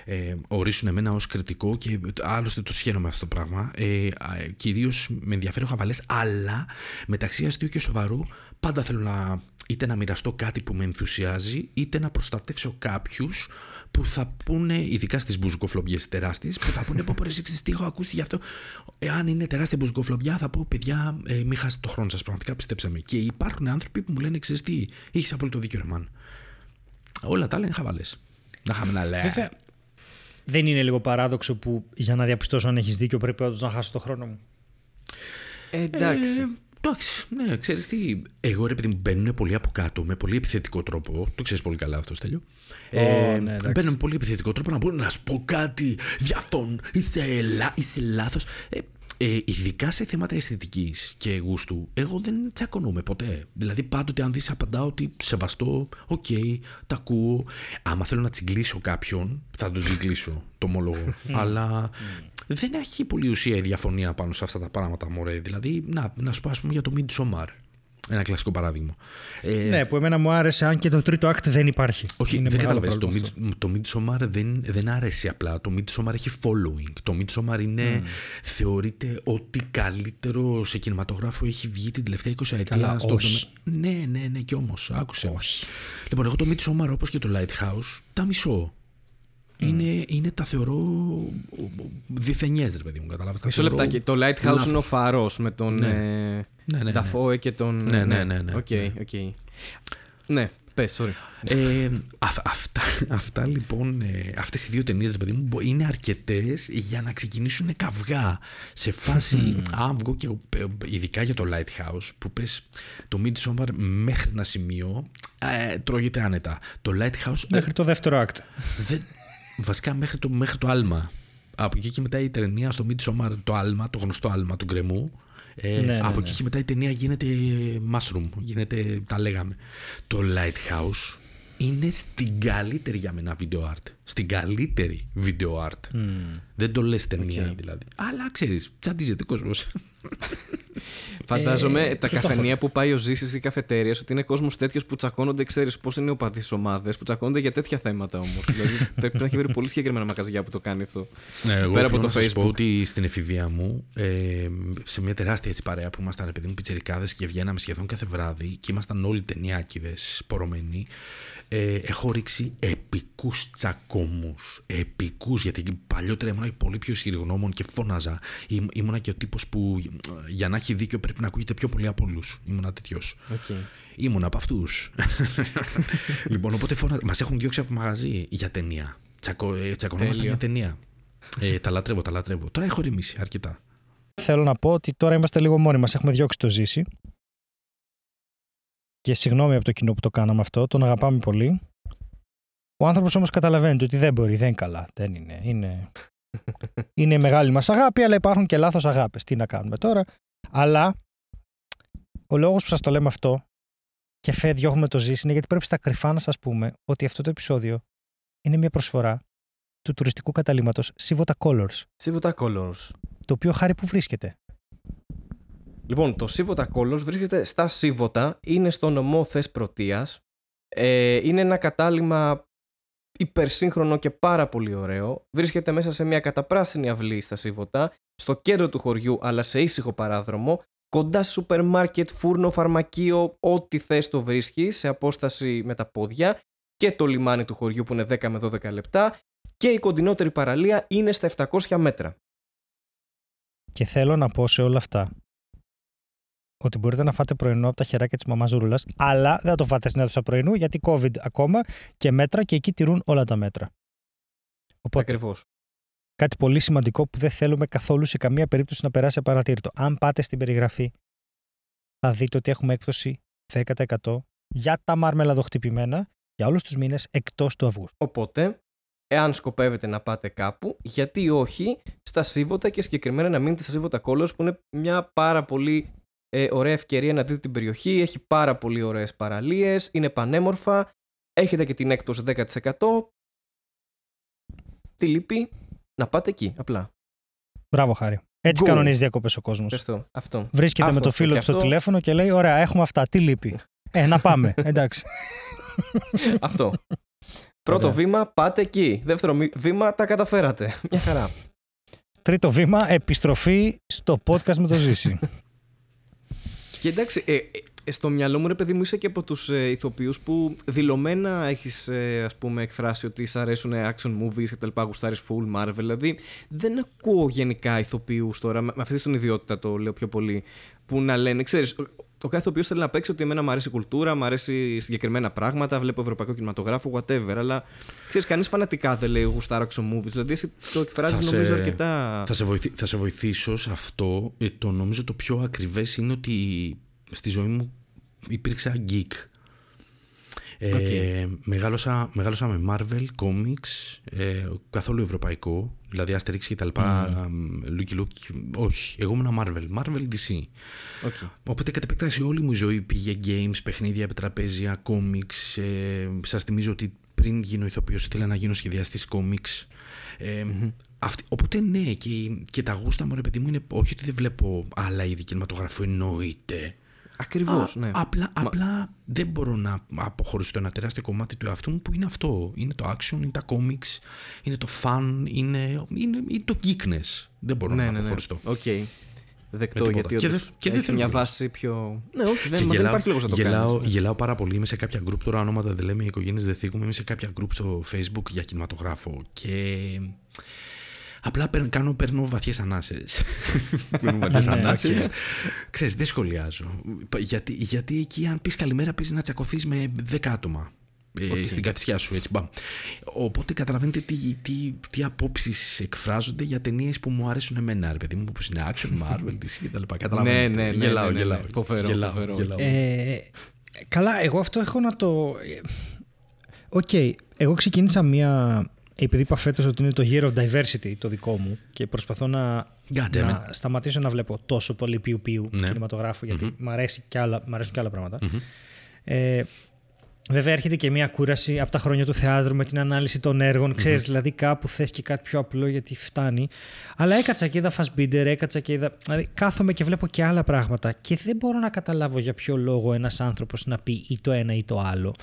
ε, ορίσουν εμένα ως κριτικό και άλλωστε το σχένομαι αυτό το πράγμα. Ε, Κυρίως με ενδιαφέρει ο χαβαλές, αλλά μεταξύ αστείου και σοβαρού πάντα θέλω να είτε να μοιραστώ κάτι που με ενθουσιάζει, είτε να προστατεύσω κάποιους που θα πούνε, ειδικά στις μπουζουκοφλομπιές τεράστιες, που θα πούνε: Πω, πω, ρε, εσύ ξέρεις τι έχω ακούσει γι' αυτό. Εάν είναι τεράστια μπουζουκοφλομπιά, θα πω: Παιδιά, ε, μην χάσετε το χρόνο σας. Πραγματικά πιστέψτε με. Και υπάρχουν άνθρωποι που μου λένε: Ξέρεις τι, έχεις απόλυτο δίκιο, ρε μαν. Όλα τα άλλα είναι χαβαλές. Να είχαμε να λέει. Βέβαια, δεν είναι λίγο παράδοξο που για να διαπιστώσω αν έχεις δίκιο πρέπει όντως να χάσω το χρόνο μου. Ε, εντάξει. Ε, εντάξει, ναι, ξέρεις τι. Εγώ ρε παιδί μου μπαίνουν πολύ από κάτω με πολύ επιθετικό τρόπο. Το ξέρεις πολύ καλά αυτό, Στέλιο. Ω, ναι, εντάξει. μπαίνουν με πολύ επιθετικό τρόπο να μπορούν να σου πω κάτι. Διαφων, είσαι, λα, είσαι λάθος. Ε, ε, ειδικά σε θέματα αισθητικής και γούστου, εγώ δεν τσακώνομαι ποτέ. Δηλαδή, πάντοτε αν δεις, απαντάω ότι σεβαστό, οκ, τα ακούω. Άμα θέλω να τσιγκλίσω κάποιον, θα τον τσιγκλίσω, το ομολογώ. Αλλά δεν έχει πολύ ουσία η διαφωνία πάνω σε αυτά τα πράγματα, μωρέ. Δηλαδή, να, να σου πω, α πούμε, για το Midsommar. Ένα κλασικό παράδειγμα. Ε, Ναι, που εμένα μου άρεσε, αν και το τρίτο act δεν υπάρχει. Όχι, Είναι δεν μεγάλο καταλαβαίνεις. Το, πρόβλημα αυτό. Mid- το Midsommar δεν, δεν άρεσε απλά. Το Midsommar έχει following. Το Midsommar είναι, θεωρείται ότι καλύτερο σε κινηματογράφο έχει βγει την τελευταία 20 ετία. Καλά, στον όχι. τομέα- Ναι, ναι, ναι, κι όμως. Άκουσε. με. Λοιπόν, εγώ το Midsommar όπως και το Lighthouse τα μισώ. Είναι, είναι τα θεωρώ δηθενιές, ρε παιδί μου, καταλάβεις. τα Μισό θεωρώ λεπτάκι. Το Lighthouse λάθος. είναι ο φάρο με τον Ναι. ε, Ναι, ναι, ναι. Dafoe και τον. Ναι, ναι, ναι, ναι, Οκ, ναι. οκ. Ναι, πες, sorry. Ε, αυ- αυτά, αυτά λοιπόν, ε, αυτές οι δύο ταινίες, ρε παιδί μου, μπο- είναι αρκετές για να ξεκινήσουν καυγά. Σε φάση, αν βγω και ε, ειδικά για το Lighthouse, που πες το Midsommar μέχρι ένα σημείο, ε, τρώγεται άνετα. Το Lighthouse, ε, Μέχρι το δεύτερο act. δεν, βασικά μέχρι το, μέχρι το άλμα. Από εκεί και μετά η ταινία στο Midsommar, το άλμα, το γνωστό άλμα του γκρεμού. Ε, Ναι, ναι, από ναι. εκεί και μετά η ταινία γίνεται mushroom, γίνεται, τα λέγαμε. Το Lighthouse είναι στην καλύτερη για μένα video art. Στην καλύτερη video art. Δεν το λες ταινία δηλαδή. Αλλά ξέρεις, τσαντίζεται ο κόσμος. Φαντάζομαι τα καφενεία που πάει ο Ζήσης ή καφετέρειε ότι είναι κόσμος τέτοιος που τσακώνονται, ξέρεις πώς είναι ο παδί ομάδε, που τσακώνονται για τέτοια θέματα όμως. δηλαδή πρέπει να έχει βρει πολύ συγκεκριμένα μαγαζιά που το κάνει αυτό. Ναι, εγώ Πέρα από οφείλω το να σας πω Facebook. ότι στην εφηβεία μου, ε, σε μια τεράστια έτσι παρέα που ήμασταν, ρε παιδί μου, πιτσιρικάδες και βγαίναμε σχεδόν κάθε βράδυ και ήμασταν όλοι ταινιάκιδες πορωμένοι, ε, έχω ρίξει επικούς τσακώμους. Επικούς, γιατί παλιότερα ήμουν πολύ πιο ισχυρογνώμων και φώναζα. Ήμ, ήμουνα και ο τύπος που ε, για να έχει δίκιο πρέπει να ακούγεται πιο πολύ από όλους. Ήμουνα τέτοιος. Okay. Ήμουν από αυτούς. λοιπόν, οπότε φώνα... μας έχουν διώξει από μαγαζί για ταινία. Τσακω... Ε, τσακωνόμασταν Τέλειο. για ταινία. Ε, τα λατρεύω, τα λατρεύω. Τώρα έχω ρεμίσει αρκετά. Θέλω να πω ότι τώρα είμαστε λίγο μόνοι μας. Έχουμε διώξει το ζήσει. Και συγγνώμη από το κοινό που το κάναμε αυτό. Τον αγαπάμε πολύ. Ο άνθρωπος όμως καταλαβαίνει ότι δεν μπορεί, δεν είναι καλά. Δεν είναι. Είναι, είναι μεγάλη μας αγάπη, αλλά υπάρχουν και λάθος αγάπες. Τι να κάνουμε τώρα. Αλλά ο λόγος που σας το λέμε αυτό και φε διώχνουμε το ζήσει είναι γιατί πρέπει στα κρυφά να σας πούμε ότι αυτό το επεισόδιο είναι μια προσφορά του τουριστικού καταλήμματος Sivota Colors, Σίβοτα Colors. το οποίο χάρη που βρίσκεται. Λοιπόν, το Σίβοτα Colors βρίσκεται στα Σίβοτα, είναι στο νομό Θες Πρωτείας. Ε, είναι ένα κατάλημα υπερσύγχρονο και πάρα πολύ ωραίο. Βρίσκεται μέσα σε μια καταπράσινη αυλή στα Σίβοτα, στο κέντρο του χωριού αλλά σε ήσυχο παράδρομο, κοντά σε σούπερ μάρκετ, φούρνο, φαρμακείο, ό,τι θες το βρίσκεις, σε απόσταση με τα πόδια και το λιμάνι του χωριού που είναι 10 με 12 λεπτά και η κοντινότερη παραλία είναι στα 700 μέτρα. Και θέλω να πω σε όλα αυτά ότι μπορείτε να φάτε πρωινό από τα χεράκια της μαμάς Ζουρούλα, αλλά δεν θα το φάτε στην αίθουσα πρωινού γιατί COVID ακόμα και μέτρα και εκεί τηρούν όλα τα μέτρα. Οπότε, Ακριβώς. κάτι πολύ σημαντικό που δεν θέλουμε καθόλου σε καμία περίπτωση να περάσει απαρατήρητο. Αν πάτε στην περιγραφή, θα δείτε ότι έχουμε έκπτωση 10% για τα μαρμελαδοχτυπημένα για όλους τους μήνες εκτός του Αυγούστου. Οπότε, εάν σκοπεύετε να πάτε κάπου, γιατί όχι στα Σίβοτα και συγκεκριμένα να μείνετε στα Σίβοτα Colors που είναι μια πάρα πολύ ε, ωραία ευκαιρία να δείτε την περιοχή. Έχει πάρα πολύ ωραίες παραλίες, είναι πανέμορφα, έχετε και την έκπτωση 10%. Τι λείπει, να πάτε εκεί, απλά. Μπράβο, Χάρη. Έτσι Go. κανονίζει διακοπές ο κόσμος. Πες το, αυτό. Βρίσκεται Αυτό, με το αυτό φίλο και του στο αυτό. τηλέφωνο και λέει: Ωραία, έχουμε αυτά. Τι λείπει; Ε, να πάμε. Εντάξει. αυτό. Πρώτο Ωραία. βήμα, πάτε εκεί. Δεύτερο μη- βήμα, τα καταφέρατε. Μια χαρά. Τρίτο βήμα, επιστροφή στο podcast με το Ζήση. Και εντάξει, ε, ε, στο μυαλό μου ρε παιδί μου είσαι και από τους ε, ηθοποιούς που δηλωμένα έχεις ε, ας πούμε εκφράσει ότι σ' αρέσουν action movies και τα λοιπά, γουστάρεις full Marvel, δηλαδή δεν ακούω γενικά ηθοποιούς τώρα, με με αυτή την ιδιότητα το λέω πιο πολύ, που να λένε, ξέρεις, ο, ο κάθε ηθοποιός θέλει να παίξει ότι εμένα μου αρέσει η κουλτούρα, μου αρέσει συγκεκριμένα πράγματα, βλέπω ευρωπαϊκό κινηματογράφο, whatever, αλλά ξέρεις, κανείς φανατικά δεν λέει γουστάρω action movies, δηλαδή εσύ το εκφράζεις Θα νομίζω σε- αρκετά... Θα σε, βοηθη- θα σε βοηθήσω σε αυτό. Ε, Το νομίζω το πιο ακριβές είναι ότι στη ζωή μου υπήρξα geek. Ε, μεγάλωσα, μεγάλωσα με Marvel, comics, ε, καθόλου ευρωπαϊκό, δηλαδή Asterix και τα λοιπά, Lucky Luke, όχι, εγώ ήμουν Marvel, Marvel DC. Okay. Οπότε κατ' επέκταση όλη μου η ζωή πήγε games, παιχνίδια, επιτραπέζια, comics. Ε, σας θυμίζω ότι πριν γίνω ηθοποιός ήθελα να γίνω σχεδιαστής comics. Ε, αυτή, οπότε ναι, και, και τα γούστα μου ρε παιδί μου είναι όχι ότι δεν βλέπω άλλα είδη κινηματογραφού, εννοείται. Ακριβώς, Α, ναι. Απλά, απλά δεν μπορώ να αποχωρίσω ένα τεράστιο κομμάτι του εαυτού μου που είναι αυτό. Είναι το action, είναι τα comics, είναι το fun, είναι, είναι, είναι το geekness. Δεν μπορώ ναι, να ναι, ναι. αποχωριστώ. Οκ. Δεκτό τίποτα. γιατί Και όντως δεν- και δεν έχει θέλω μια κιόλας. βάση πιο. Ναι, όχι, δεν, Και μα δεν υπάρχει λόγος να το γελάω, κάνεις. ναι. γελάω πάρα πολύ. Είμαι σε κάποια group τώρα, ονόματα δεν λέμε, οι οικογένειες δεν θίγουμε. Είμαι σε κάποια group στο Facebook για κινηματογράφο. Και απλά παίρνω, κάνω, παίρνω βαθιές ανάσες. παίρνω βαθιές Ναι, ανάσες. οκ. Ξέρεις, δεν σχολιάζω. Γιατί, γιατί εκεί, αν πεις καλημέρα, πας να τσακωθείς με 10 άτομα. ε, στην καθισιά σου, έτσι. Μπαμ. Οπότε καταλαβαίνετε τι, τι, τι απόψεις εκφράζονται για ταινίες που μου αρέσουν εμένα, ρε παιδί μου, όπως είναι Action, Marvel, DC κτλ. Καταλαβαίνετε. Ναι, ναι, ναι, γελάω, ναι, ναι, γελάω. ναι. Φοβερό, γελάω, φοβερό. γελάω. Ε, καλά, εγώ αυτό έχω να το. ε, Οκ, εγώ ξεκίνησα μία. Επειδή είπα φέτος ότι είναι το Year of Diversity το δικό μου και προσπαθώ να, God damn να σταματήσω να βλέπω τόσο πολύ πιου πιου Ναι. κινηματογράφο γιατί μ, αρέσει και άλλα, μ' αρέσουν και άλλα πράγματα. Ε, βέβαια έρχεται και μια κούραση από τα χρόνια του θεάτρου με την ανάλυση των έργων. Ξέρεις, δηλαδή κάπου θες και κάτι πιο απλό γιατί φτάνει. Αλλά έκατσα και είδα Fassbinder, έκατσα και είδα... Δηλαδή κάθομαι και βλέπω και άλλα πράγματα και δεν μπορώ να καταλάβω για ποιο λόγο ένας άνθρωπος να πει ή το ένα ή το άλλο.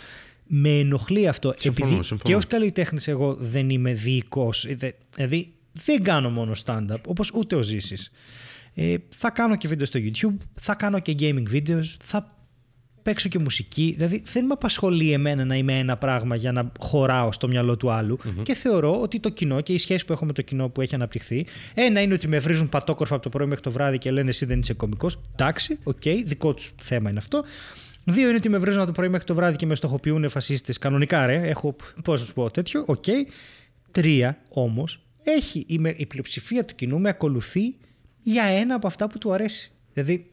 Με ενοχλεί αυτό. Συμφωνώ, επειδή συμφωνώ. και ως καλλιτέχνης εγώ δεν είμαι ειδικός. ε, δε- Δηλαδή δεν κάνω μόνο stand-up, όπως ούτε ο Ζήσης. Ε, θα κάνω και βίντεο στο YouTube, θα κάνω και gaming videos, θα παίξω και μουσική. Δηλαδή δεν με απασχολεί εμένα να είμαι ένα πράγμα για να χωράω στο μυαλό του αλλου Και θεωρώ ότι το κοινό και η σχέση που έχω με το κοινό που έχει αναπτυχθεί, ένα είναι ότι με βρίζουν πατόκορφα από το πρωί μέχρι το βράδυ και λένε εσύ δεν είσαι κωμικός. Εντάξει, οκ, δικό τους θέμα είναι αυτό. Δύο είναι ότι με βρίζουν από το πρωί μέχρι το βράδυ και με στοχοποιούν φασίστες. Κανονικά, ρε. Έχω, πώς να σου πω, τέτοιο. Οκ. Τρία όμως, έχει η, με- η πλειοψηφία του κοινού με ακολουθεί για ένα από αυτά που του αρέσει. Δηλαδή,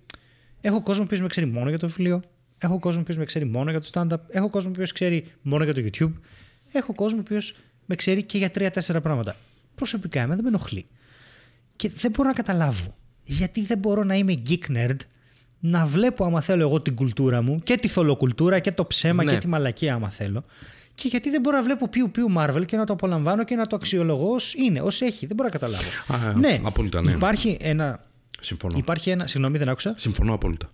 έχω κόσμο που με ξέρει μόνο για το βιβλίο. Έχω κόσμο που με ξέρει μόνο για το stand-up. Έχω κόσμο που ξέρει μόνο για το YouTube. Έχω κόσμο που με ξέρει και για τρία-τέσσερα πράγματα. Προσωπικά, εμένα δεν με ενοχλεί. Και δεν μπορώ να καταλάβω γιατί δεν μπορώ να είμαι geek nerd, να βλέπω άμα θέλω εγώ την κουλτούρα μου και τη θολοκουλτούρα και το ψέμα Ναι. και τη μαλακία άμα θέλω. Και γιατί δεν μπορώ να βλέπω πιου πιου Marvel και να το απολαμβάνω και να το αξιολογώ ως είναι, ως έχει. Δεν μπορώ να καταλάβω. Α, ναι, απόλυτα, ναι. Υπάρχει ένα. Συμφωνώ. Υπάρχει ένα. Συγγνώμη, δεν άκουσα. Συμφωνώ απόλυτα.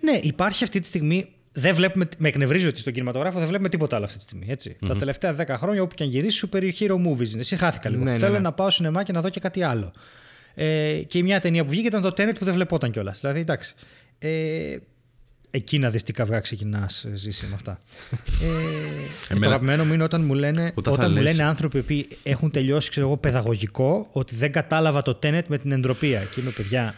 Ναι, υπάρχει αυτή τη στιγμή. Δεν βλέπουμε, με εκνευρίζει ότι στον κινηματογράφο δεν βλέπουμε τίποτα άλλο αυτή τη στιγμή. Έτσι. Τα τελευταία 10 χρόνια, όπου και αν γυρίσεις, super hero movies είναι. Συγχάθηκα λίγο. Ναι, ναι, Θέλω ναι. να πάω σινεμά και να δω και κάτι άλλο. Ε, και η μια ταινία που βγήκε ήταν το Tenet που δεν βλεπόταν κιόλας. Δηλαδή, εντάξει. Ε, εκεί να δεις τι καυγά ξεκινάς, ζήσει με αυτά. ε, και το Εμένα- αγαπημένο μου είναι όταν μου λένε, Όταν όταν θα μου λες- λένε άνθρωποι που έχουν τελειώσει ξέρω εγώ, παιδαγωγικό ότι δεν κατάλαβα το Tenet με την εντροπία. Και είμαι παιδιά.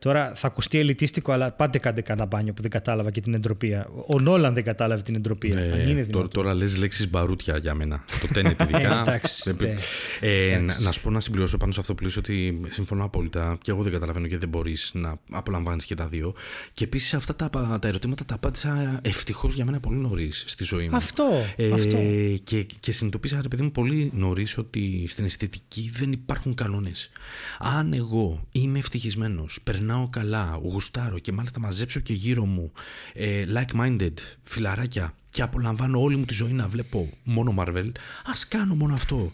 Τώρα θα ακουστεί ελιτίστικο, αλλά πάντε κάντε κανένα μπάνιο που δεν κατάλαβα και την εντροπία. Ο Νόλαν δεν κατάλαβε την εντροπία. Ε, αν είναι τώρα, δυνατόν. τώρα λες λέξεις μπαρούτια για μένα. Το τένετ ειδικά. Εντάξει, Δεν πρέπει- ναι. ε, Εντάξει. να, να σου πω να συμπληρώσω πάνω σε αυτό που λες ότι συμφωνώ απόλυτα και εγώ δεν καταλαβαίνω γιατί δεν μπορείς να απολαμβάνεις και τα δύο. Και επίσης αυτά τα, τα ερωτήματα τα απάντησα ευτυχώς για μένα πολύ νωρίς στη ζωή μου. Αυτό, Ε, αυτό. Και, και συνειδητοποίησα, ρε παιδί μου, πολύ νωρίς ότι στην αισθητική δεν υπάρχουν κανόνες. Αν εγώ είμαι ευτυχισμένος, περνάω καλά, γουστάρω και μάλιστα μαζέψω και γύρω μου ε, like-minded φιλαράκια και απολαμβάνω όλη μου τη ζωή να βλέπω μόνο Marvel, ας κάνω μόνο αυτό. Μια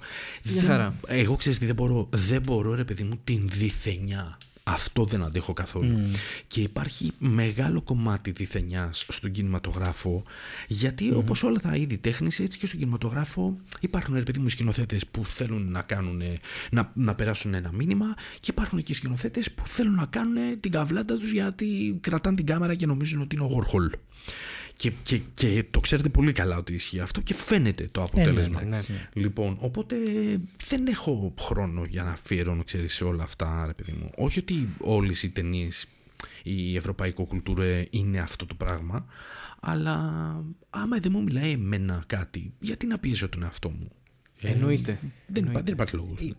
Δεν- χαρά. εγώ ξέρεις τι δεν μπορώ. Δεν μπορώ, ρε παιδί μου, την διθενιά. Αυτό δεν αντέχω καθόλου. Και υπάρχει μεγάλο κομμάτι διθενιάς στον κινηματογράφο, γιατί όπως όλα τα είδη τέχνης, έτσι και στον κινηματογράφο υπάρχουν ρε παιδί μου σκηνοθέτες που θέλουν να, κάνουν, να, να περάσουν ένα μήνυμα και υπάρχουν και σκηνοθέτες που θέλουν να κάνουν την καβλάντα τους γιατί κρατάνε την κάμερα και νομίζουν ότι είναι ο Warhol. Και, και, και το ξέρετε πολύ καλά ότι ισχύει αυτό και φαίνεται το αποτέλεσμα. ναι, Λοιπόν, οπότε δεν έχω χρόνο για να αφιερώνω, ξέρεις, σε όλα αυτά, ρε παιδί μου. Όχι ότι όλες οι ταινίες η ευρωπαϊκό κουλτούρα είναι αυτό το πράγμα, αλλά άμα δεν μου μιλάει εμένα κάτι, γιατί να πιέζω τον εαυτό μου; Ε, Εννοείται. Δεν, υπά- δεν υπάρχει λόγος.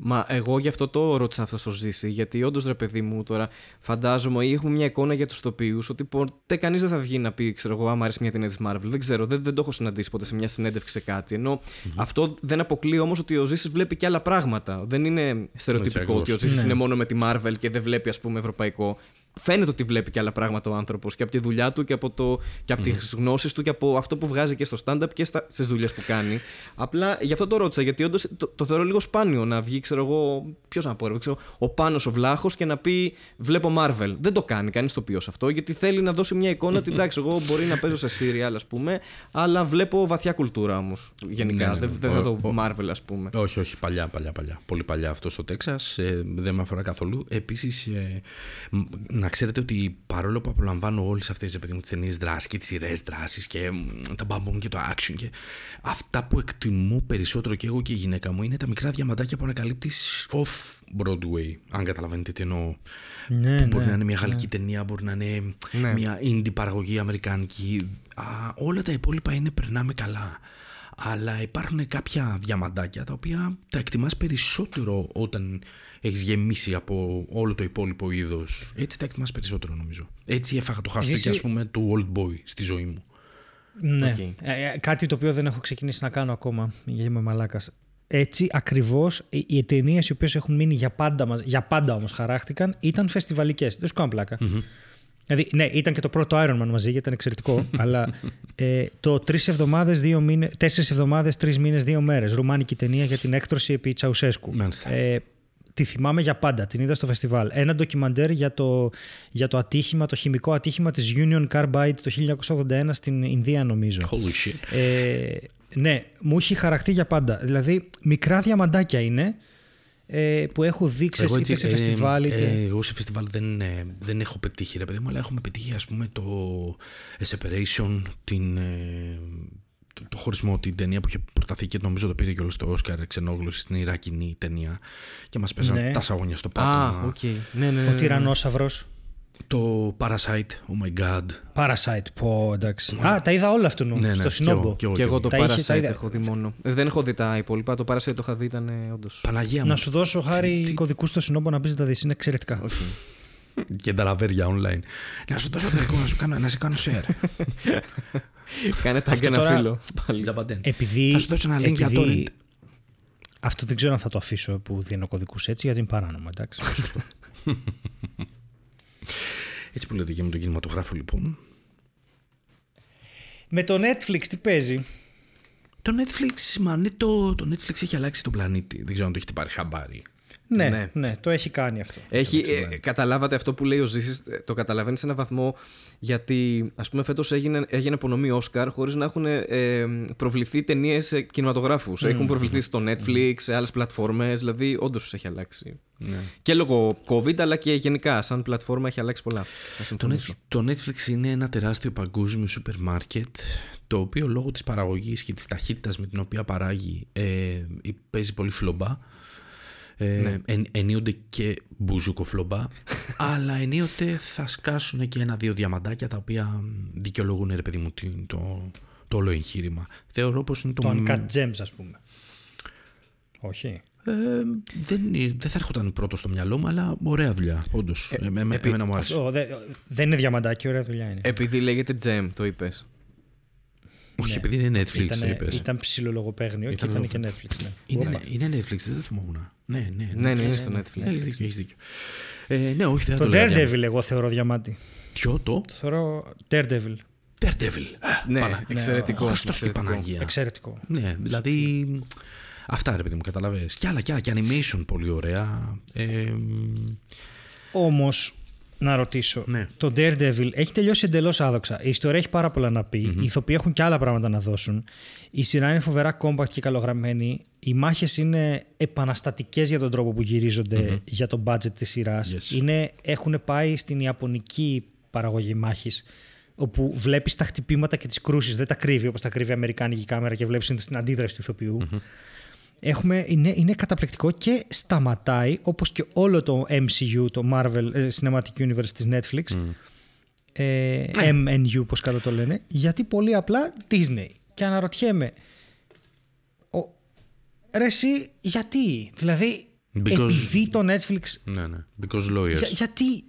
Μα εγώ γι' αυτό το ρώτησα αυτό στο ζήσει, γιατί όντως ρε παιδί μου τώρα φαντάζομαι ή έχουμε μια εικόνα για τους τοπίους ότι ποτέ κανείς δεν θα βγει να πει, ξέρω εγώ, άμα αρέσει μια ταινία της Marvel. Δεν ξέρω, δεν, δεν το έχω συναντήσει ποτέ σε μια συνέντευξη σε κάτι. Ενώ αυτό δεν αποκλείει όμως ότι ο Ζήσης βλέπει και άλλα πράγματα. Δεν είναι στερεοτυπικό ακριβώς. ότι ο Ζήσης Ναι. είναι μόνο με τη Marvel και δεν βλέπει, ας πούμε, ευρωπαϊκό. Φαίνεται ότι βλέπει και άλλα πράγματα ο άνθρωπος και από τη δουλειά του και από, το, και από τις γνώσεις του και από αυτό που βγάζει και στο stand-up και στις δουλειές που κάνει. Απλά γι' αυτό το ρώτησα, γιατί όντως το, το θεωρώ λίγο σπάνιο να βγει, ξέρω εγώ. Ποιος να πω, ρε, ξέρω, ο Πάνος ο Βλάχος και να πει Βλέπω Marvel. Δεν το κάνει κανείς το πει αυτό, γιατί θέλει να δώσει μια εικόνα ότι εντάξει, εγώ μπορεί να παίζω σε serial, ας πούμε, αλλά βλέπω βαθιά κουλτούρα όμως. Γενικά. Ναι, ναι, ναι. Δεν, δεν θα Ο- το ο- Marvel, ας πούμε. Όχι, όχι, παλιά, παλιά, παλιά. Πολύ παλιά αυτό στο Τέξα. Ε, δεν με αφορά καθόλου. Επίσης, ε, μ, να ξέρετε ότι παρόλο που απολαμβάνω όλες αυτές τις ταινίες δράσης και τις σειρές δράσης και μ, τα μπαμπούν και το action και αυτά που εκτιμώ περισσότερο και εγώ και η γυναίκα μου είναι τα μικρά διαμαντάκια που ανακαλύπτεις off Broadway. Αν καταλαβαίνετε τι εννοώ. Ναι, Μπορεί ναι. να είναι μια γαλλική ταινία, μπορεί να είναι Ναι. μια indie παραγωγή αμερικάνικη. Α, όλα τα υπόλοιπα είναι περνάμε καλά. Αλλά υπάρχουν κάποια διαμαντάκια τα οποία τα εκτιμάς περισσότερο όταν έχεις γεμίσει από όλο το υπόλοιπο είδος. Έτσι τα εκτιμάς περισσότερο νομίζω. Έτσι έφαγα το χαστούκι Εσύ- ας πούμε του Old Boy στη ζωή μου. Ναι. Οκ. Ε, ε, κάτι το οποίο δεν έχω ξεκινήσει να κάνω ακόμα, γιατί είμαι μαλάκας. Έτσι ακριβώς οι- οι ταινίες οι οποίες έχουν μείνει για πάντα, μας- για πάντα όμως χαράχτηκαν ήταν φεστιβαλικές. Δεν σου κάνω πλάκα. Δηλαδή, ναι, ήταν και το πρώτο Iron Man μαζί, γιατί ήταν εξαιρετικό. αλλά ε, το τρεις εβδομάδες, δύο μήνε, τέσσερις εβδομάδες, τρεις μήνες, δύο μέρες. Ρουμάνικη ταινία για την έκτρωση επί Τσαουσέσκου. Μάλιστα. Ε, τη θυμάμαι για πάντα, την είδα στο φεστιβάλ. Ένα ντοκιμαντέρ για το, για το ατύχημα, το χημικό ατύχημα της Union Carbide το 1981 στην Ινδία νομίζω. Holy shit. Ε, ναι, μου έχει χαραχτεί για πάντα. Δηλαδή, μικρά διαμαντάκια είναι ε, που έχω δει ξέρεις, είτε σε ε, φεστιβάλ είτε... ε, εγώ σε φεστιβάλ δεν, ε, δεν έχω πετύχει ρε παιδί μου, αλλά έχουμε πετύχει ας πούμε το Separation, την, ε, το, το χωρισμό, την ταινία που είχε προταθεί και νομίζω το πήρε και όλο στο Όσκαρ εξενόγλωσης στην Ιρακινή ταινία και μας παίζαν Ναι. τα σαγόνια στο Α, πάτωμα. οκ. Ναι, ναι, ναι. Ο ναι. τυρανόσαυρος. Το Parasite, oh my god. Parasite, πω εντάξει. Α, τα είδα όλα αυτού νου, Ναι, ναι, στο και Σινόμπο. εγώ, και εγώ, Και εγώ το Τα είχε, τα Parasite είδα. έχω δει μόνο. Ε, δεν έχω δει τα υπόλοιπα. Το Parasite το είχα δει, ήταν όντως. Παναγία μου. Να σου δώσω χάρη κωδικού στο Σινόμπο να μπεις να τα δεις, είναι εξαιρετικά. Και τα λαβέρια online. Να σου δώσω το δικό να σου κάνω, να σε κάνω share. Κάνε τα Αυτό ένα τώρα- φίλο. Πάλι. Τζαμπαντέν. Επειδή, Θα σου δώσω ένα link για επειδή- torrent. Αυτό δεν ξέρω αν θα το αφήσω που δίνω κωδικούς έτσι γιατί είναι παράνομο, εντάξει. Έτσι που λέτε και με τον κινηματογράφο λοιπόν. Με το Netflix τι παίζει; Το Netflix, μα ναι, το, το Netflix έχει αλλάξει τον πλανήτη. Δεν ξέρω αν το έχετε πάρει χαμπάρι. Ναι, Ναι. ναι, το έχει κάνει αυτό. Έχει, ε, καταλάβατε αυτό που λέει ο Ζήσης, ε, το καταλαβαίνεις σε έναν βαθμό γιατί ας πούμε φέτος έγινε, έγινε απονομή Όσκαρ χωρίς να έχουν ε, προβληθεί ταινίες κινηματογράφους. Έχουν προβληθεί στο Netflix, σε άλλες πλατφόρμες, δηλαδή όντως έχει αλλάξει. Και λόγω COVID αλλά και γενικά σαν πλατφόρμα έχει αλλάξει πολλά. Θα Το συμφωνήσω. Netflix, το Netflix είναι ένα τεράστιο παγκόσμιο σούπερ μάρκετ το οποίο λόγω της παραγωγής και της ταχύτητας με την οποία παράγει ε, παίζει πολύ φλομπά. Ε, εν, ενίοτε και μπουζούκο φλομπά αλλά ενίοτε θα σκάσουν και ένα-δύο διαμαντάκια τα οποία δικαιολογούν ρε παιδί μου την- το, το όλο εγχείρημα. Θεωρώ πως είναι το, Το μ- Uncut Gems ας πούμε. Όχι. Ε, δεν, δεν θα έρχονταν πρώτος στο μυαλό μου, αλλά ωραία δουλειά, όντως. Ε, με, επί- εμένα μου άρεσε. Αυτό, δε- δεν είναι διαμαντάκι, ωραία δουλειά είναι. Επειδή λέγεται Gem, το είπες. Όχι, επειδή είναι Netflix, το ήταν, είπες. ήταν ψιλολογοπαίγνιο και Ήταν ήταν λόγο- και Netflix. Ναι. Είναι, Όπα. είναι Netflix, δεν το θυμόμουν. Ναι, ναι. Ναι, ναι, Netflix. είναι στο Netflix. Έχεις δίκιο, έχεις δίκιο. Ε, ναι, όχι, δεν θα Το το λέγα διάμα. Daredevil εγώ θεωρώ διαμάτι. Ποιο το; Το θεωρώ Daredevil. Daredevil. Ναι, Πανα- εξαιρετικό. Χριστός και η εξαιρετικό. Παναγία. Εξαιρετικό. Ναι, δηλαδή. Αυτά ρε παιδί μου, καταλαβες. Κι άλλα, κι άλλα. Και animation πολύ ωραία. Ε, Όμως, να ρωτήσω. Ναι. Το Daredevil έχει τελειώσει εντελώς άδοξα. Η ιστορία έχει πάρα πολλά να πει. Οι ηθοποιοί έχουν και άλλα πράγματα να δώσουν. Η σειρά είναι φοβερά compact και καλογραμμένη. Οι μάχες είναι επαναστατικές για τον τρόπο που γυριζονται για το budget της σειράς. Yes. Έχουν πάει στην Ιαπωνική παραγωγή μάχης. Όπου βλέπεις τα χτυπήματα και τις κρούσεις. Δεν τα κρύβει όπως τα κρύβει η Αμερικάνικη κάμερα και βλέπεις την αντίδραση του ηθοποιου Έχουμε, είναι, είναι καταπληκτικό και σταματάει όπως και όλο το MCU, το Marvel ε, Cinematic Universe της Netflix, ε, MNU πώς κάτω το λένε, γιατί πολύ απλά Disney. Και αναρωτιέμαι, ο, ρε εσύ, γιατί, δηλαδή Because- επειδή το Netflix, ναι, ναι. Because lawyers. για, γιατί,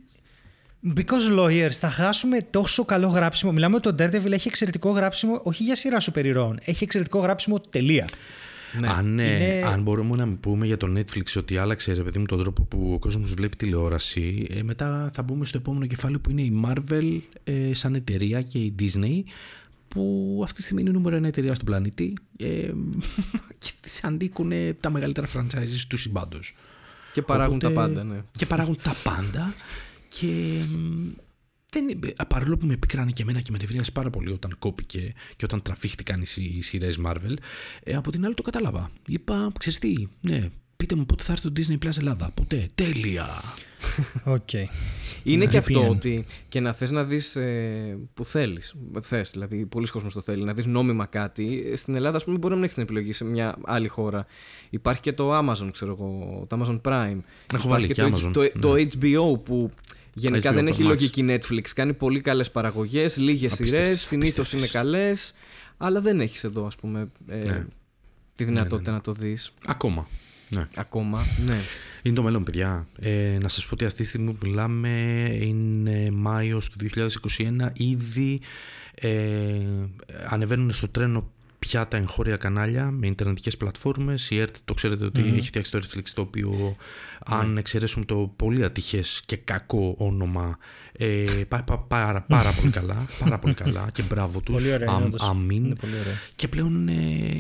because lawyers, θα χάσουμε τόσο καλό γράψιμο. Μιλάμε ότι το Daredevil έχει εξαιρετικό γράψιμο, όχι για σειρά σούπερ ηρώων, έχει εξαιρετικό γράψιμο τελεία. Αν, ε, Είναι- αν μπορούμε να πούμε για το Netflix ότι άλλαξε ρε παιδί μου τον τρόπο που ο κόσμος βλέπει τηλεόραση, ε, μετά θα μπούμε στο επόμενο κεφάλαιο που είναι η Marvel ε, σαν εταιρεία και η Disney που αυτή τη στιγμή είναι η νούμερο ένα εταιρεία στον πλανήτη ε, και της ανήκουν τα μεγαλύτερα franchises του συμπάντος. Και παράγουν Οπότε- τα πάντα, ναι. Και παράγουν τα πάντα και μ, δεν, είναι- παρόλο που με πικράνε και εμένα και με νευρίασε πάρα πολύ όταν κόπηκε και όταν τραφήχτηκαν οι, συ- οι σειρές Marvel, ε, από την άλλη το κατάλαβα. Είπα, ξέρεις τι, ναι, πείτε μου πότε θα έρθει το Disney Plus Ελλάδα. Ποτέ. Τέλεια. Οκ. Είναι και VPN. αυτό ότι και να θες να δεις ε, που θέλεις, θες, δηλαδή πολλοί κόσμος το θέλει, να δεις νόμιμα κάτι. ε, Στην Ελλάδα, ας πούμε, μπορεί να μην έχεις την επιλογή σε μια άλλη χώρα. Υπάρχει και το Amazon, ξέρω εγώ, το Amazon Prime. Έχω Υπάρχει βάλει και και το, Amazon, το, το ναι. HBO που γενικά HBO δεν έχει Max. λογική Netflix. Κάνει πολύ καλές παραγωγές, λίγες Απίστευτες, σειρές, συνήθως απίστευτες. είναι καλές, αλλά δεν έχεις εδώ, ας πούμε, ε, Ναι. τη δυνατότητα να το δεις Ακόμα. Ναι. ακόμα. Ναι. Είναι το μέλλον, παιδιά. Ε, να σας πω ότι αυτή τη στιγμή που μιλάμε είναι Μάιος του 2021. Ήδη ε, ανεβαίνουν στο τρένο πια τα εγχώρια κανάλια με ιντερνετικές πλατφόρμες. Η ΕΡΤ το ξέρετε ότι έχει φτιάξει το Netflix το οποίο αν εξαιρέσουμε το πολύ ατυχές και κακό όνομα ε, πάει πα- πάρα, πάρα πολύ καλά. Πάρα πολύ καλά και μπράβο τους. Πολύ ωραία. Αμ- όντως. αμήν. Είναι πολύ ωραία. Και πλέον ε,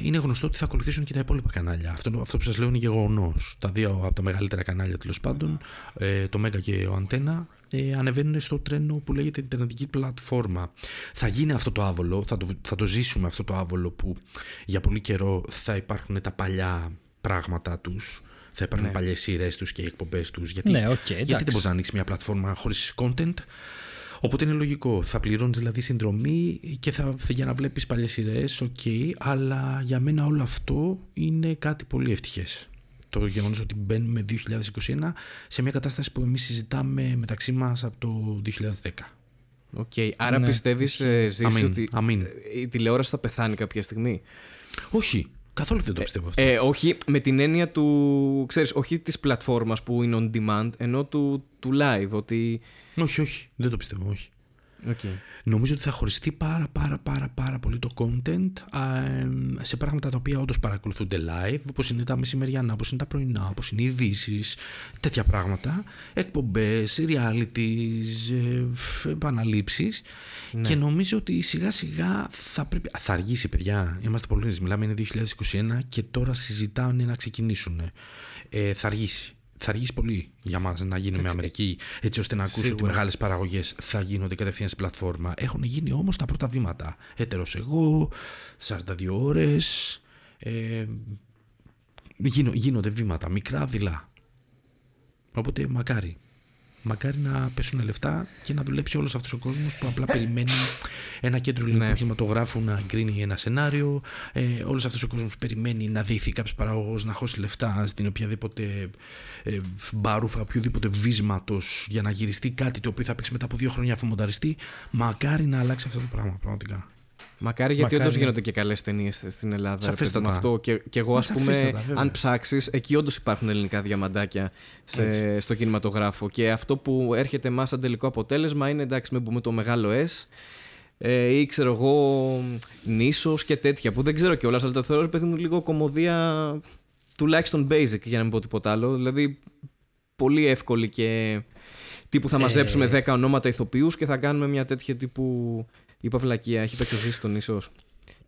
είναι γνωστό ότι θα ακολουθήσουν και τα υπόλοιπα κανάλια. Αυτό, αυτό που σας λέω είναι γεγονός. Τα δύο από τα μεγαλύτερα κανάλια τέλος πάντων, ε, το Mega και ο Ant1, ε, ανεβαίνουν στο τρένο που λέγεται Ιντερνετική πλατφόρμα. Θα γίνει αυτό το άβολο, θα το, θα το ζήσουμε αυτό το άβολο που για πολύ καιρό θα υπάρχουν τα παλιά πράγματα τους. Θα υπάρχουν ναι. παλιές σειρές τους και οι εκπομπές τους. Γιατί, Ναι, οκ, γιατί εντάξει. δεν μπορείς να ανοίξεις μια πλατφόρμα χωρίς content. Οπότε είναι λογικό. Θα πληρώνεις δηλαδή συνδρομή και θα, για να βλέπεις παλιές σειρές, οκ. αλλά για μένα όλο αυτό είναι κάτι πολύ ευτυχές. Το γεγονός ότι μπαίνουμε 2021 σε μια κατάσταση που εμείς συζητάμε μεταξύ μας από το 2010. Οκ. Άρα Ναι. πιστεύεις, ε, Ζήση, Αμήν, ότι αμήν. ε, η τηλεόραση θα πεθάνει κάποια στιγμή; Όχι, καθόλου δεν το πιστεύω αυτό. Ε, όχι με την έννοια του, ξέρεις, όχι της πλατφόρμας που είναι on demand, ενώ του, του live, ότι... όχι, όχι, δεν το πιστεύω, όχι. Okay. Νομίζω ότι θα χωριστεί πάρα πάρα πάρα πάρα πολύ το content α, εμ, σε πράγματα τα οποία όντως παρακολουθούνται live όπως είναι τα μεσημεριανά, όπως είναι τα πρωινά, όπως είναι οι ειδήσεις, τέτοια πράγματα εκπομπές, realities, ε, φ, επαναλήψεις. Και νομίζω ότι σιγά σιγά θα πρέπει, θα αργήσει παιδιά, είμαστε πολύ νωρίς, μιλάμε είναι 2021 και τώρα συζητάνε να ξεκινήσουν ε, θα αργήσει θα αργήσει πολύ για μας να γίνει με Αμερική έτσι ώστε να ακούσει ότι Σίγουρα. μεγάλες παραγωγές θα γίνονται κατευθείαν στην πλατφόρμα. Έχουν γίνει όμως τα πρώτα βήματα. Έτερος εγώ, 42 ώρες, ε, γίνο- γίνονται βήματα, μικρά, δειλά. Οπότε μακάρι. Μακάρι να πέσουν λεφτά και να δουλέψει όλος αυτός ο κόσμος που απλά περιμένει ένα κέντρο ελληνικού Ναι. κινηματογράφου να εγκρίνει ένα σενάριο. Ε, όλος αυτός ο κόσμος περιμένει να δεηθεί κάποιος παραγωγός να χώσει λεφτά στην οποιαδήποτε ε, μπαρούφα, οποιοδήποτε βίσματος για να γυριστεί κάτι το οποίο θα παίξει μετά από δύο χρόνια αφού μονταριστεί. Μακάρι να αλλάξει αυτό το πράγμα πραγματικά. Μακάρι γιατί Μακάρι. όντως γίνονται και καλές ταινίες στην Ελλάδα. ρε παιδί μου, Σαφέστατα. αυτό. Και, και εγώ, Μα ας πούμε, σαφέστατα, βέβαια. αν ψάξεις, εκεί όντως υπάρχουν ελληνικά διαμαντάκια σε, στο κινηματογράφο. Και αυτό που έρχεται εμάς σαν τελικό αποτέλεσμα είναι εντάξει, μην πούμε το μεγάλο S. Ε, ή ξέρω εγώ, Νήσος και τέτοια που δεν ξέρω κιόλας, αλλά τα θεωρώ ρε παιδί μου λίγο κωμωδία τουλάχιστον basic για να μην πω τίποτα άλλο. Δηλαδή, πολύ εύκολη και τύπου θα Ε, μαζέψουμε 10 ονόματα ηθοποιούς και θα κάνουμε μια τέτοια τύπου. Είπα βλακεία, έχει παίξει ο Ζήσης το Νήσος.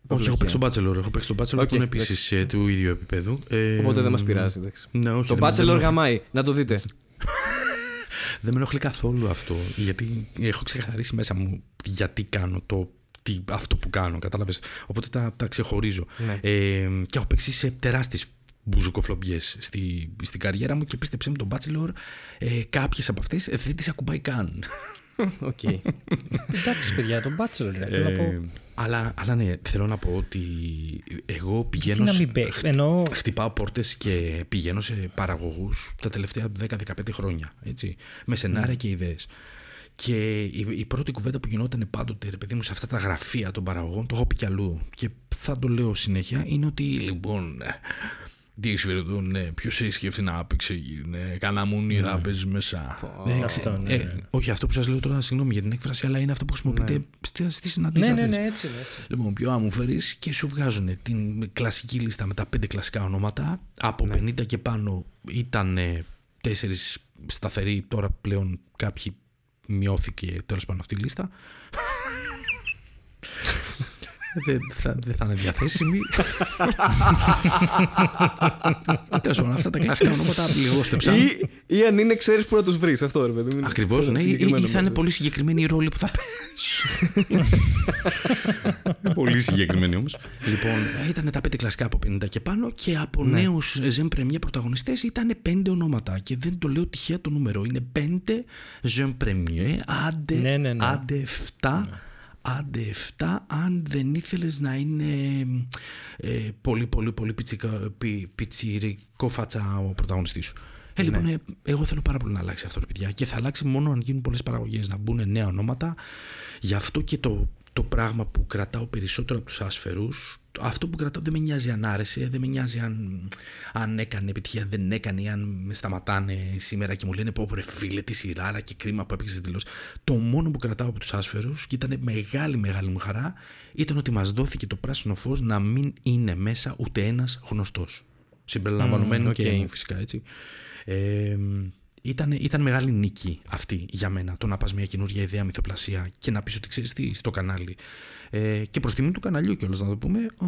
Είπα Όχι, έχω παίξει βλακεία. τον Bachelor. Έχω παίξει τον Bachelor Οκ, που είναι επίσης του ίδιου επίπεδου. Ε, Οπότε δεν μας πειράζει. εντάξει. Ναι, όχι, Το δεν- δεν Bachelor με- γαμάει, να το δείτε. Δεν με ενοχλεί καθόλου αυτό. Γιατί έχω ξεκαθαρίσει μέσα μου γιατί κάνω το, τι, αυτό που κάνω. Κατάλαβες. Οπότε τα, τα ξεχωρίζω. Ναι. Ε, και έχω παίξει σε τεράστιες μπουρδουκλοφλομπιές στη, στην καριέρα μου και πίστεψέ με τον Bachelor, ε, κάποιες από αυτές δεν τις ακουμπάει καν. Οκ. Εντάξει, παιδιά, τον Bachelor. ρε, Θέλω να Ε, πω. αλλά, αλλά ναι, θέλω να πω ότι εγώ Τι πηγαίνω. να σε- μην παίξει. Ενώ. Χτυπάω πόρτες και πηγαίνω σε παραγωγούς τα τελευταία 10-15 χρόνια, έτσι, με σενάρια και ιδέες. Και η, η πρώτη κουβέντα που γινόταν πάντοτε, ρε παιδί μου, σε αυτά τα γραφεία των παραγωγών, το έχω πει κι αλλού και θα το λέω συνέχεια, είναι ότι λοιπόν, Τι έχεις φέρει εδώ, ναι, ποιος έχει σκεφτεί να παίξει εκεί, ναι, κανένα μουνί θα παίζεις μέσα. Ναι, Αυτό, ξε- ναι. ε, όχι, αυτό που σας λέω τώρα, συγγνώμη για την έκφραση, αλλά είναι αυτό που χρησιμοποιείτε στι στις συναντήσεις Ναι, ναι, ναι, έτσι είναι. Έτσι. Λοιπόν, ποιο μου φέρεις και σου βγάζουν την κλασική λίστα με τα πέντε κλασικά ονόματα. Από 50 και πάνω ήταν τέσσερις σταθεροί, τώρα πλέον κάποιοι μειώθηκε τέλος πάντων αυτή η λίστα. δεν, θα, δεν θα είναι διαθέσιμη. Τέλος πάντων, αυτά τα κλασικά ονόματα λιγόστεψαν. Ή, ή αν είναι, ξέρεις πού να τους βρεις. Αυτό ρε παιδί μου. Ακριβώς, Ξέρω ναι. Ή, συγκεκριμένο ή θα είναι μέρος. πολύ συγκεκριμένοι οι ρόλοι που θα παίζουν. πολύ συγκεκριμένοι όμως. Λοιπόν, ήταν τα πέντε κλασικά από 50 και πάνω και από Ναι. νέους Ζεν Πρεμιέ πρωταγωνιστές ήταν πέντε ονόματα. Και δεν το λέω τυχαία το νούμερο. Είναι πέντε Ζεν Πρεμιέ, άντε, Ναι, ναι, ναι. άντε 7. Άντε 7, αν δεν ήθελες να είναι ε, πολύ πολύ πολύ πιτσικα, πι, πιτσιρικό φάτσα ο πρωταγωνιστής σου. Ε, λοιπόν, ε, εγώ θέλω πάρα πολύ να αλλάξει αυτό, ρε παιδιά. Και θα αλλάξει μόνο αν γίνουν πολλές παραγωγές, να μπουν νέα ονόματα. Γι' αυτό και το, το πράγμα που κρατάω περισσότερο από τους άσφαιρους, αυτό που κρατάω δεν με νοιάζει αν άρεσε, δεν με νοιάζει αν, αν έκανε επιτυχία, δεν έκανε, ή αν με σταματάνε σήμερα και μου λένε πω ρε φίλε, τι σειράρα και κρίμα που έπαιξες δηλώσει. Το μόνο που κρατάω από τους Άσφαιρους και ήταν μεγάλη μεγάλη μου χαρά ήταν ότι μας δόθηκε το πράσινο φως να μην είναι μέσα ούτε ένας γνωστός. Συμπεριλαμβανομένου οκ. και μου φυσικά έτσι. Ε, ήταν, ήταν μεγάλη νίκη αυτή για μένα το να πας μια καινούργια ιδέα μυθοπλασία και να πεις ότι ξέρεις τι στο κανάλι. Ε, και προς τιμή του καναλιού κιόλας να το πούμε ε,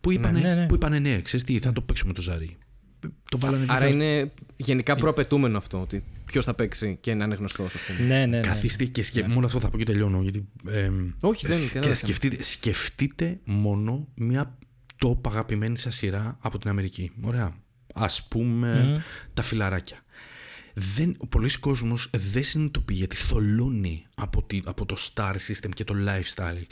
που είπανε, Ναι, ναι. Που είπανε ναι, ξέρεις τι θα το παίξουμε το ζάρι. Το βάλανε Άρα δίπλα- είναι γενικά προαπαιτούμενο αυτό. Ότι ποιος θα παίξει και να είναι γνωστός, ας πούμε. Ναι, ναι, ναι. Καθίστε και σκε... μόνο αυτό θα πω και τελειώνω. Γιατί, ε, Όχι, δεν είναι και κανένα σκεφτείτε, σκεφτείτε μόνο μια top αγαπημένη σας σειρά από την Αμερική. Ωραία. Ας πούμε τα φιλαράκια. Δεν, πολλοί κόσμος δεν συνειδητοποιεί γιατί θολώνει από, τη, από το star system και το lifestyle.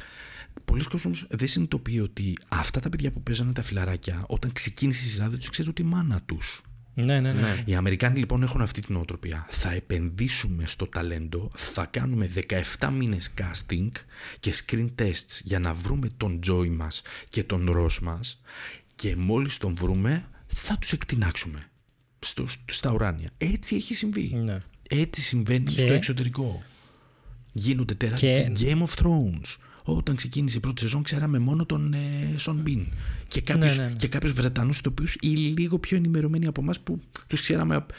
Πολλοί κόσμος δεν συνειδητοποιεί ότι αυτά τα παιδιά που παίζανε τα φιλαράκια όταν ξεκίνησε η σειρά δεν τους ξέρει ότι η μάνα τους. Ναι, ναι, ναι. Οι Αμερικάνοι λοιπόν έχουν αυτή την οτροπία. Θα επενδύσουμε στο ταλέντο, θα κάνουμε 17 μήνες casting και screen tests για να βρούμε τον Joy μας και τον Ross μας και μόλις τον βρούμε θα τους εκτινάξουμε στο, στο- στα ουράνια. Έτσι έχει συμβεί. Ναι. Έτσι συμβαίνει Και- στο εξωτερικό. Γίνονται τεράστια. Και- Game of Thrones. Όταν ξεκίνησε η πρώτη σεζόν, ξέραμε μόνο τον ε, Σον Μπιν. Και κάποιους, Ναι, ναι, ναι. και κάποιους Βρετανούς ηθοποιούς ή λίγο πιο ενημερωμένοι από εμάς που τους ξέραμε. απ-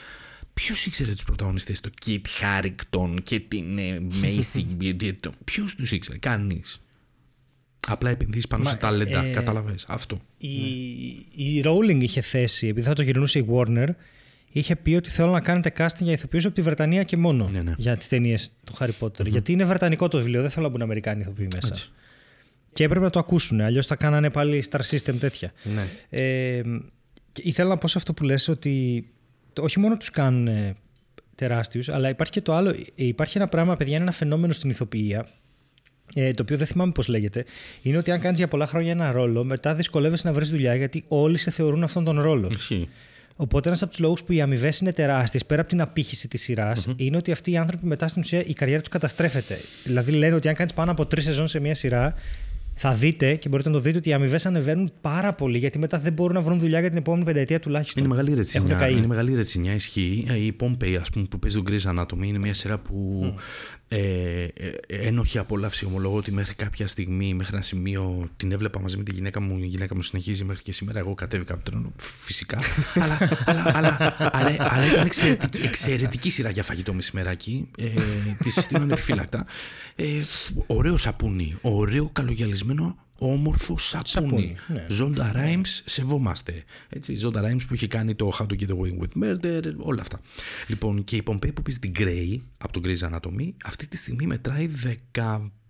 Ποιος ήξερε τους πρωταγωνιστές, το Kit Harington και την ε, Macy Bridgerton. Ποιος τους ήξερε, κανείς. Απλά επενδύσεις πάνω Μα, σε ταλέντα, ε, κατάλαβες αυτό. Η, η Rowling είχε θέσει, επειδή θα το γυρνούσε η Warner, είχε πει ότι θέλω να κάνετε casting για ηθοποιούς από τη Βρετανία και μόνο Ναι, ναι. για τις ταινίες του Harry Potter. Γιατί είναι βρετανικό το βιβλίο, δεν θέλω να μπουν Αμερικάνοι ηθοποιοί μέσα. Έτσι. Και έπρεπε να το ακούσουν, αλλιώς θα κάνανε πάλι star system τέτοια. Ναι. Ε, και ήθελα να πω σε αυτό που λες ότι το- όχι μόνο τους κάνουν ε, τεράστιους, αλλά υπάρχει και το άλλο. Ε, Υπάρχει ένα πράγμα, παιδιά, είναι ένα φαινόμενο στην ηθοποιία, ε, το οποίο δεν θυμάμαι πώς λέγεται. Είναι ότι αν κάνεις για πολλά χρόνια ένα ρόλο, μετά δυσκολεύεσαι να βρεις δουλειά γιατί όλοι σε θεωρούν αυτόν τον ρόλο. Ισχύει. Οπότε ένας από τους λόγους που οι αμοιβές είναι τεράστιες, πέρα από την απήχηση της σειρα είναι ότι αυτοί οι άνθρωποι μετά στην ουσία η καριέρα τους καταστρέφεται. Δηλαδή λένε ότι αν κάνεις πάνω από τρεις σεζόν σε μια σειρά, θα δείτε και μπορείτε να το δείτε ότι οι αμοιβές ανεβαίνουν πάρα πολύ γιατί μετά δεν μπορούν να βρουν δουλειά για την επόμενη πενταετία τουλάχιστον. Είναι μεγάλη Έχουν ρετσινιά. καεί. Είναι μεγάλη ρετσινιά, ισχύει. Ε, Η Pompey, ας πούμε, που παίζει τον Grey's Anatomy, είναι μια σειρά που ε, ε, ένοχη απόλαυση. Ομολογώ ότι μέχρι κάποια στιγμή, μέχρι ένα σημείο, την έβλεπα μαζί με τη γυναίκα μου. Η γυναίκα μου συνεχίζει μέχρι και σήμερα. Εγώ κατέβηκα από το τρένο, φυσικά. αλλά, αλλά, αλλά, αλλά, αλλά ήταν εξαιρετική, εξαιρετική σειρά για φαγητό μεσημεράκι. Ε, τη συστήνω ανεπιφύλακτα. Ε, ωραίος σαπούνι, ωραίο καλογιαλισμένο, όμορφο σαπούνι. Σαπούνι, ναι. Ζώντα Rhymes, σεβόμαστε. Έτσι, Ζώντα Rhymes που έχει κάνει το How to Get Away with Murder, όλα αυτά. Λοιπόν, και η Pompey που παίζει την Grey από τον Grey's Anatomy, αυτή τη στιγμή μετράει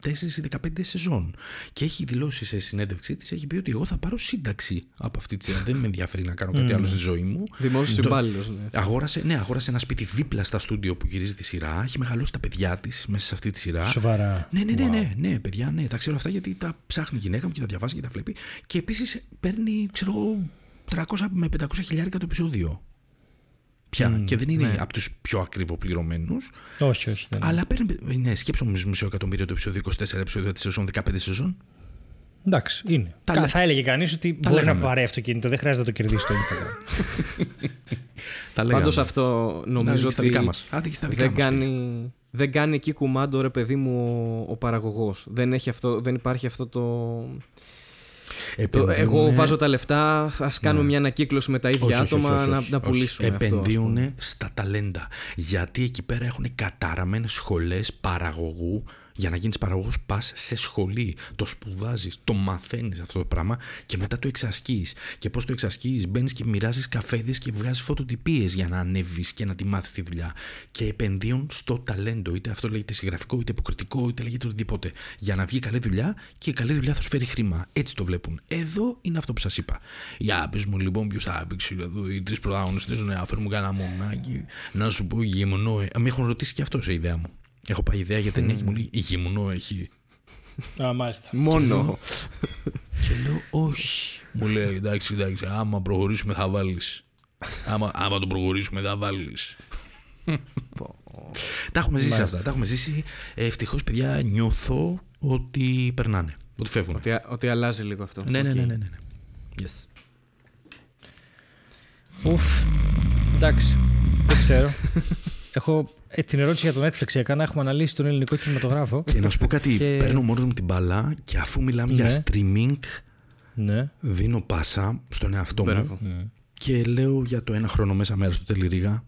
14 ή 15 σεζόν. Και έχει δηλώσει σε συνέντευξή της, έχει πει ότι εγώ θα πάρω σύνταξη από αυτή τη σειρά. Δεν με ενδιαφέρει να κάνω κάτι άλλο στη ζωή μου. Δημόσιος Το- υπάλληλος. Ναι. Αγόρασε, ναι, αγόρασε ένα σπίτι δίπλα στα στούντιο που γυρίζει τη σειρά. Έχει μεγαλώσει τα παιδιά της μέσα σε αυτή τη σειρά. Σοβαρά. Ναι, ναι, ναι, ναι, ναι, παιδιά, ναι. Τα ξέρω αυτά γιατί τα ψάχνει η γυναίκα μου και τα διαβάζει και τα βλέπει. Και επίσης παίρνει, ξέρω εγώ, 300 με 500 χιλιάρικα το επεισόδιο. Πια. και δεν είναι ναι. από τους πιο ακριβοπληρωμένους. Όχι, όχι. δεν είναι. Αλλά παίρνει. Ναι, σκέψω μου μισό εκατομμύριο το επεισόδιο, 24 επεισόδια τη σεζόν, 15 σεζόν. Εντάξει, είναι. Τα Κα- λέ- θα έλεγε κανείς ότι μπορεί λέγαμε. να πάρει αυτοκίνητο. Δεν χρειάζεται να το κερδίσει το Instagram. Τα λέγαμε. Πάντως αυτό Να νομίζω ρίξει στα ότι δικά μας. Άντε και στα δικά δεν μας, κάνει, δεν κάνει εκεί κουμάντο ρε παιδί μου ο, ο παραγωγός. Δεν, έχει αυτό, δεν υπάρχει αυτό το... το Επενδύουνε- εγώ βάζω τα λεφτά, ας κάνουμε μια ανακύκλωση με τα ίδια Ναι. Όχι, όχι, άτομα όχι, όχι, να, όχι. να Όχι. πουλήσουμε αυτό. ας πούμε. Επενδύουν στα ταλέντα. Γιατί εκεί πέρα έχουν καταραμένες σχολές παραγωγού. Για να γίνεις παραγωγός πας σε σχολή. Το σπουδάζεις, το μαθαίνεις αυτό το πράγμα και μετά το εξασκείς. Και πώς το εξασκείς, μπαίνεις και μοιράζεις καφέδες και βγάζεις φωτοτυπίες για να ανέβεις και να τη μάθεις τη δουλειά. Και επενδύουν στο ταλέντο. Είτε αυτό λέγεται συγγραφικό, είτε υποκριτικό, είτε λέγεται οτιδήποτε. Για να βγει καλή δουλειά και η καλή δουλειά θα σου φέρει χρήμα. Έτσι το βλέπουν. Εδώ είναι αυτό που σας είπα. Για πες μου λοιπόν ποιος θα έπαιξε εδώ οι τρεις πρωταγωνιστές να φέρουμε κανένα μονάκι. Να σου πω γυμνό. ε. Με έχουν ρωτήσει και αυτός σε ιδέα μου. Έχω πάει ιδέα για ταινία και μου λέει γυμνό έχει. Α, μάλιστα. Μόνο. Και λέω όχι. Μου λέει εντάξει, εντάξει, άμα προχωρήσουμε θα βάλεις. Άμα, άμα το προχωρήσουμε θα βάλεις. τα έχουμε ζήσει αυτά. Τα έχουμε ζήσει. Ευτυχώς, παιδιά, νιώθω ότι περνάνε. Ότι φεύγουν. ότι, ότι αλλάζει λίγο αυτό. Ναι, ναι, Οκ. ναι, ναι, ναι. ναι. Yes. Ουφ. Εντάξει. Δεν ξέρω. Έχω ε, την ερώτηση για το Netflix έκανα. Έχουμε αναλύσει τον ελληνικό κινηματογράφο. Και να σου πω κάτι, Και- παίρνω μόνος μου την μπάλα και αφού μιλάμε Ναι. για streaming, ναι. δίνω πάσα στον εαυτό μου Μπράβο. και λέω για το ένα χρόνο μέσα μέρα στο Τελειρίγα.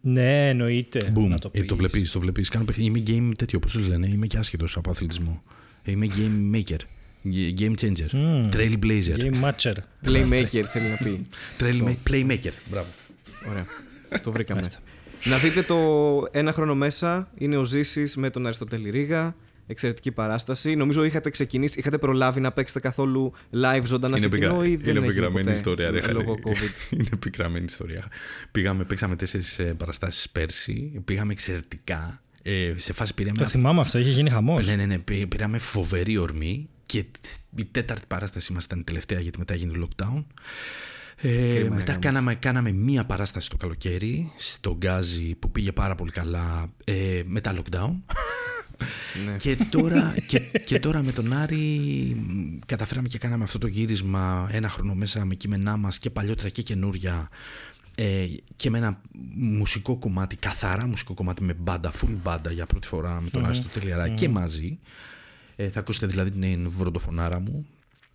Ναι, εννοείται. Boom. Να το, Ε, το πεις. βλέπεις, το βλέπεις. Κάνω παιχνίδι. Είμαι game τέτοιο, πώς τους λένε. Είμαι και άσχετος από αθλητισμό. Είμαι game maker. Game changer. Μμμ. Trailblazer. Game Matcher. Playmaker θέλει να πει. Trail playmaker. Μπράβο. Ωραία. το βρήκαμε. Να δείτε το ένα χρόνο μέσα. Είναι ο Ζήσης με τον Αριστοτέλη Ρίγα. Εξαιρετική παράσταση. Νομίζω είχατε ξεκινήσει, είχατε προλάβει να παίξετε καθόλου live ζωντανά σε κοινό ή δεν είναι έγινε επικραμμένη ποτέ ιστορία, ρε, λόγω Χαλή. COVID; είναι επικραμμένη ιστορία. Πήγαμε, παίξαμε τέσσερις ε, παραστάσεις πέρσι. Πήγαμε εξαιρετικά. Ε, σε φάση πήραμε. Το θυμάμαι αυτό, είχε γίνει χαμός. Ναι, ναι, ναι. πή- Πήραμε φοβερή ορμή και η τέταρτη παράσταση μας ήταν η τελευταία γιατί μετά έγινε lockdown. Ε, μετά κάναμε, κάναμε μία παράσταση το καλοκαίρι στο Γκάζι που πήγε πάρα πολύ καλά ε, μετά lockdown. και, τώρα, και, και τώρα με τον Άρη μ, καταφέραμε και κάναμε αυτό το γύρισμα ένα χρόνο μέσα με κείμενά μας και παλιότερα και καινούρια ε, και με ένα μουσικό κομμάτι, καθαρά μουσικό κομμάτι με μπάντα, full μπάντα για πρώτη φορά με τον Αριστοτέλη αλλά και μαζί. Ε, θα ακούσετε δηλαδή την βροντοφωνάρα μου.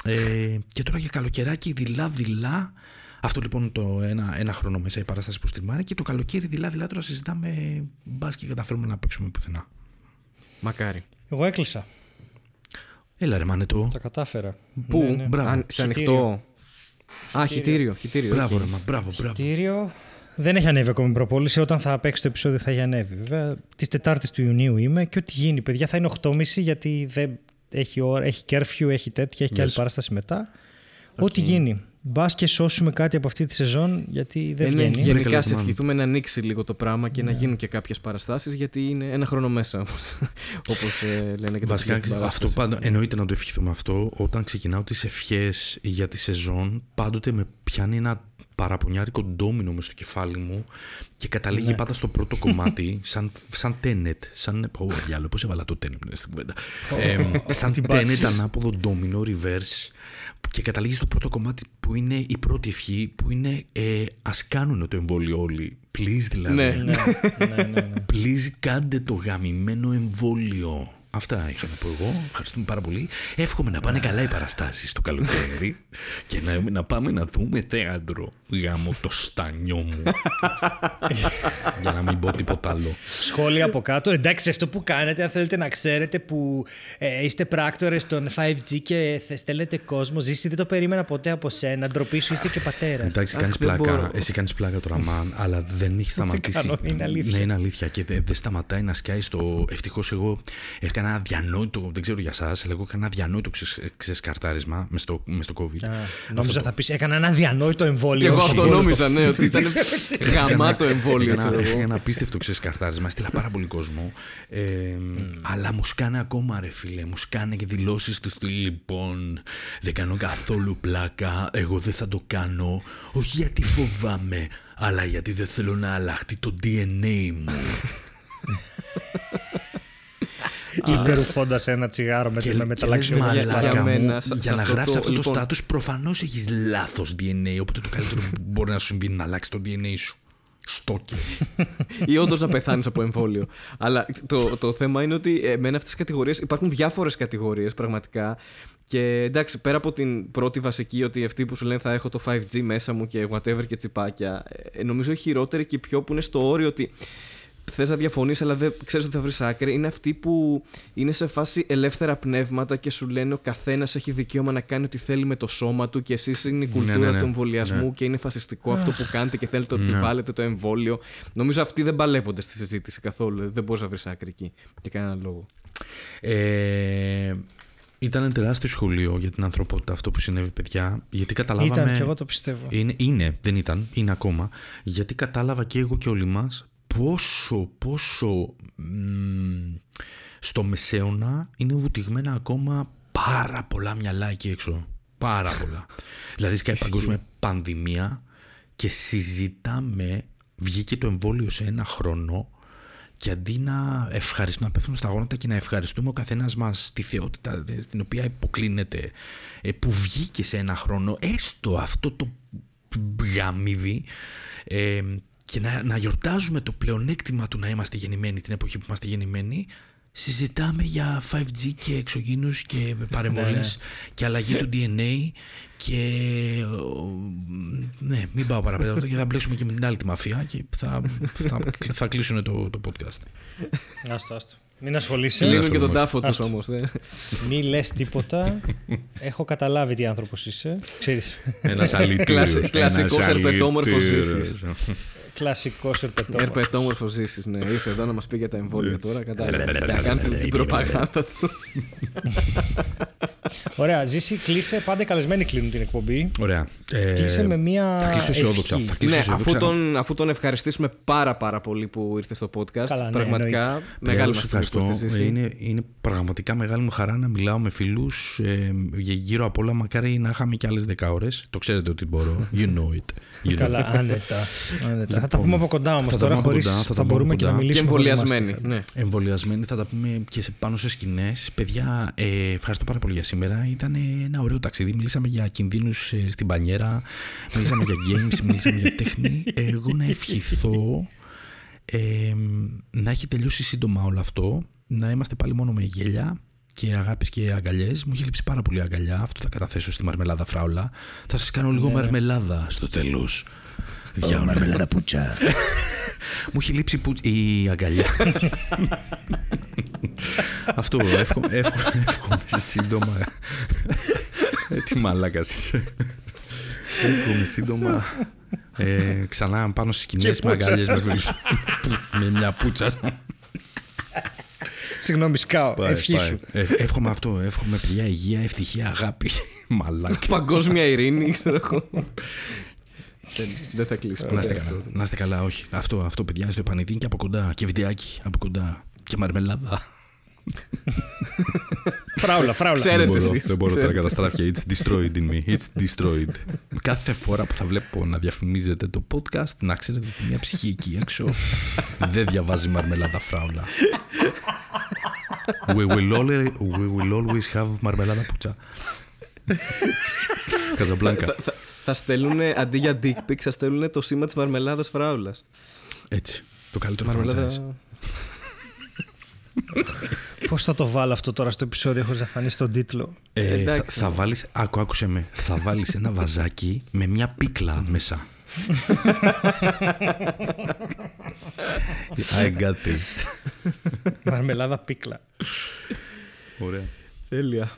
Ε, και τώρα για καλοκαιράκι δειλά-δειλά. Αυτό λοιπόν το ένα, ένα χρόνο μέσα η παράσταση που στριμάρει και το καλοκαίρι δειλά-δειλά τώρα συζητάμε μπας και καταφέρουμε να παίξουμε πουθενά. Μακάρι. Εγώ έκλεισα. Έλα ρε μάνετο. Τα κατάφερα. Πού, Ναι, ναι. Μπράβο. Αν, σε ανοιχτό. Α, Χυτήριο. Χυτήριο Μπράβο, οκ. ρε, μα, μπράβο, μπράβο. Χυτήριο. Δεν έχει ανέβει ακόμη η προπώληση. Όταν θα παίξει το επεισόδιο θα έχει ανέβει. Βέβαια, τη Τετάρτης του Ιουνίου είμαι και ό,τι γίνει, παιδιά, θα είναι 8.30 γιατί δεν έχει, ώρα, έχει curfew, έχει τέτοια, έχει και άλλη Yes. παράσταση μετά. Ό,τι γίνει. Μπας και σώσουμε κάτι από αυτή τη σεζόν γιατί δεν Ε, ναι, βγαίνει. Βρήκα γενικά λίγο σε το μάτι. ευχηθούμε να ανοίξει λίγο το πράγμα και να γίνουν και κάποιες παραστάσεις γιατί είναι ένα χρόνο μέσα όπως, όπως ε, λένε και τα Βασικά, παιδιά στην αυτό παράστασης. πάντα εννοείται να το ευχηθούμε αυτό. Όταν ξεκινάω τις ευχές για τη σεζόν, πάντοτε με πιάνει ένα παραπονιάρικο ντόμινο με στο κεφάλι μου και καταλήγει Ναι. πάντα στο πρώτο κομμάτι, σαν, σαν Tenet. Σαν. Πω, διάλογο, πώς έβαλα το Tenet μέσα στην κουβέντα. Ε, σαν την Tenet πάτησες. ανάποδο ντόμινο, reverse. Και καταλήγει στο πρώτο κομμάτι που είναι η πρώτη ευχή, που είναι ε, ας κάνουν το εμβόλιο όλοι. Please δηλαδή. Ναι. ναι, ναι, ναι, ναι. Please κάντε το γαμημένο εμβόλιο. Αυτά είχα να πω εγώ. Ευχαριστούμε πάρα πολύ. Εύχομαι να πάνε καλά οι παραστάσεις το καλοκαίρι και να, να πάμε να δούμε θέατρο. Γάμο το στανιό μου. Για να μην πω τίποτα άλλο. Σχόλια από κάτω. Εντάξει, αυτό που κάνετε, αν θέλετε να ξέρετε που ε, είστε πράκτορες των 5G και θε- στέλνετε κόσμο, ζήσει, δεν το περίμενα ποτέ από σένα. Ντροπή σου, είσαι και πατέρας. Εντάξει, Αχ, κάνεις δεν πλάκα. μπορώ. Εσύ κάνεις πλάκα τώρα, μαν, αλλά δεν έχει σταματήσει. κάνω, είναι αλήθεια. Ναι, είναι αλήθεια. Και δεν δεν σταματάει να σκάει στο. Ευτυχώς εγώ έκανα ένα διανόητο. Δεν ξέρω για εσά, αλλά εγώ έκανα ένα διανόητο ξεσ- ξεσκαρτάρισμα με στο, μες στο COVID. Νόμιζα θα πεις, έκανα ένα διανόητο εμβόλιο. Και εγώ όχι. αυτό νόμιζα, ναι, ότι ήταν γαμάτο εμβόλιο, Έκανα, ξέρω έκανα εγώ. ένα απίστευτο ξεσκαρτάρισμα. Στείλα πάρα πολύ κόσμο. Ε, Αλλά μου σκάνε ακόμα, ρε φίλε. Μου σκάνε και δηλώσεις τους στυλ. Λοιπόν, δεν κάνω καθόλου πλάκα. Εγώ δεν θα το κάνω. Όχι γιατί φοβάμαι, αλλά γιατί δεν θέλω να αλλάχτεί το DNA μου. Υπερουφώντας ένα τσιγάρο με, Και, με και λες, μεταλλαξιό. για- μαλάκα για μου, μένα, σε- για σε να αυτό γράψει το- αυτό το λοιπόν- στάτους προφανώς έχεις λάθος DNA οπότε το καλύτερο που μπορεί να σου συμβεί είναι να αλλάξει το DNA σου στόκε ή όντως να πεθάνεις από εμβόλιο. Αλλά το, το θέμα είναι ότι εμένα αυτές τις κατηγορίες. Υπάρχουν διάφορες κατηγορίες πραγματικά. Και εντάξει, πέρα από την πρώτη βασική, ότι αυτοί που σου λένε θα έχω το 5G μέσα μου και whatever και τσιπάκια, ε, νομίζω η χειρότερη και η πιο που είναι στο όριο ότι θες να διαφωνείς, αλλά δεν ξέρεις ότι θα βρεις άκρη, είναι αυτοί που είναι σε φάση ελεύθερα πνεύματα και σου λένε ο καθένας έχει δικαίωμα να κάνει ό,τι θέλει με το σώμα του και εσείς είναι η κουλτούρα ναι, ναι. του εμβολιασμού και είναι φασιστικό αυτό που κάνετε και θέλετε ότι Ναι. βάλετε το εμβόλιο. Νομίζω αυτοί δεν παλεύονται στη συζήτηση καθόλου. Δεν μπορείς να βρεις άκρη εκεί για κανέναν λόγο. ε, ήταν τεράστιο σχολείο για την ανθρωπότητα αυτό που συνέβη παιδιά γιατί καταλάβαμε Ήταν και εγώ το πιστεύω. Είναι, είναι, δεν ήταν, είναι ακόμα. Γιατί κατάλαβα και εγώ και όλοι μας πόσο, πόσο μ, στο μεσαίωνα είναι βουτυγμένα ακόμα πάρα πολλά μυαλά εκεί έξω. Πάρα πολλά. δηλαδή σκάει παγκόσμια πανδημία και συζητάμε, βγήκε το εμβόλιο σε ένα χρόνο και αντί να ευχαριστούμε, να πέφτουμε στα γόνατα και να ευχαριστούμε ο καθένας μας τη θεότητα δε, στην οποία υποκλίνεται, ε, που βγήκε σε ένα χρόνο, έστω αυτό το γαμίδι, ε, και να, να γιορτάζουμε το πλεονέκτημα του να είμαστε γεννημένοι την εποχή που είμαστε γεννημένοι, συζητάμε για 5G και εξωγήνους και παρεμβολές και αλλαγή του DNA και ο, ναι, μην πάω παραπέρα γιατί θα μπλέξουμε και με την άλλη τη μαφία και θα, θα, θα κλείσουν το, το podcast. Άστο, άστο. Μην ασχολείσαι. Κλείνουν στο και τον όμως. τάφο τους Άστο. όμως. Μη λες τίποτα. Έχω καταλάβει τι άνθρωπος είσαι. Ξέρεις. Ένας αλητήριος. Κλασ- κλασικός ένας ερπετόμορφος αλητήριος. ζήσης. Κλασικός ερπετό. Ερπετόμορφος ζήσει, ναι. Ήρθε εδώ να μας πει για τα εμβόλια τώρα. Κατάλαβες. Να κάνετε την προπαγάνδα του. Ωραία, ζήσει, κλείσε. Πάντα οι καλεσμένοι κλείνουν την εκπομπή. Ωραία. Ε, Κλείσε με μία. Θα κλείσω αισιόδοξα. ευχή. Θα κλείσω Ναι, αισιόδοξα. αφού τον, αφού τον ευχαριστήσουμε πάρα πάρα πολύ που ήρθε στο podcast. Καλά, ναι, πραγματικά εννοείται. μεγάλη Μεγάλο μας τιμή που ευχαριστώ. ήρθες εσύ. Είναι, είναι πραγματικά μεγάλη μου χαρά να μιλάω με φίλους. Ε, για γύρω απ' όλα, μακάρι να είχαμε και άλλες 10 ώρες. Το ξέρετε ότι μπορώ. You know it. You know Καλά, it. άνετα. άνετα. Θα τα Λοιπόν, πούμε από κοντά όμως θα τα τώρα. πούμε από Χωρίς, κοντά, θα θα, τα πούμε μπορούμε από και να κοντά. Και μιλήσουμε. χωρίς εμβολιασμένοι. μάσκα. Ναι. Εμβολιασμένοι θα τα πούμε και σε, πάνω σε σκηνές. Παιδιά, ε, ευχαριστώ πάρα πολύ για σήμερα. Ήταν ένα ωραίο ταξίδι. Μιλήσαμε για κινδύνους στην πανιέρα, μιλήσαμε για games, μιλήσαμε για τέχνη. Εγώ να ευχηθώ ε, να έχει τελειώσει σύντομα όλο αυτό, να είμαστε πάλι μόνο με γέλια και αγάπης και αγκαλιές. Μου έχει λείψει πάρα πολύ αγκαλιά. Αυτό θα καταθέσω στη μαρμελάδα φράουλα. Θα σας κάνω λίγο μαρμελάδα στο τέλος. Για μαρμελάδα πουτσα. μου έχει λείψει που... η αγκαλιά. Αυτό, εύχομαι, εύχομαι, εύχομαι σύντομα. Ε, Τι μαλάκας είσαι. Εύχομαι σύντομα. Ε, ξανά πάνω στις σκηνές με πουτσα. αγκαλιές με φίλους. με μια πουτσα. Συγγνώμη, σκάω. Ευχή σου. Ε, εύχομαι αυτό. Εύχομαι παιδιά υγεία, ευτυχία, αγάπη. Μαλάκα. Παγκόσμια ειρήνη, ξέρω εγώ. Δεν- Δεν θα κλείσει. Να είστε ποτέ καλά. αυτό. Να είστε καλά, όχι. Αυτό, αυτό παιδιά στο επανειδή και από κοντά. Και βιντεάκι από κοντά. Και μαρμελάδα. Φράουλα, φράουλα. Ξέρετε δεν μπορώ, εσείς, δεν μπορώ τώρα ξέρετε. καταστράφια. It's destroyed in me. It's destroyed. Κάθε φορά που θα βλέπω να διαφημίζετε το podcast, να ξέρετε ότι μια ψυχή εκεί έξω δεν διαβάζει μαρμελάδα φράουλα. We will always, we will always have μαρμελάδα πουτσα. Καζαμπλάνκα. Θα- Θα στέλνουν αντί για dick pics, θα στέλνουν το σήμα της μαρμελάδας φράουλας. Έτσι. Το καλύτερο franchise. Μαρμελάδα. Πώς θα το βάλω αυτό τώρα στο επεισόδιο χωρίς να φανεί στον τίτλο; Ε, θα, Εντάξει. θα βάλεις, άκου, άκουσε με, θα βάλεις ένα βαζάκι με μια πίκλα μέσα. I got this. Μαρμελάδα πίκλα. Ωραία. Τέλεια.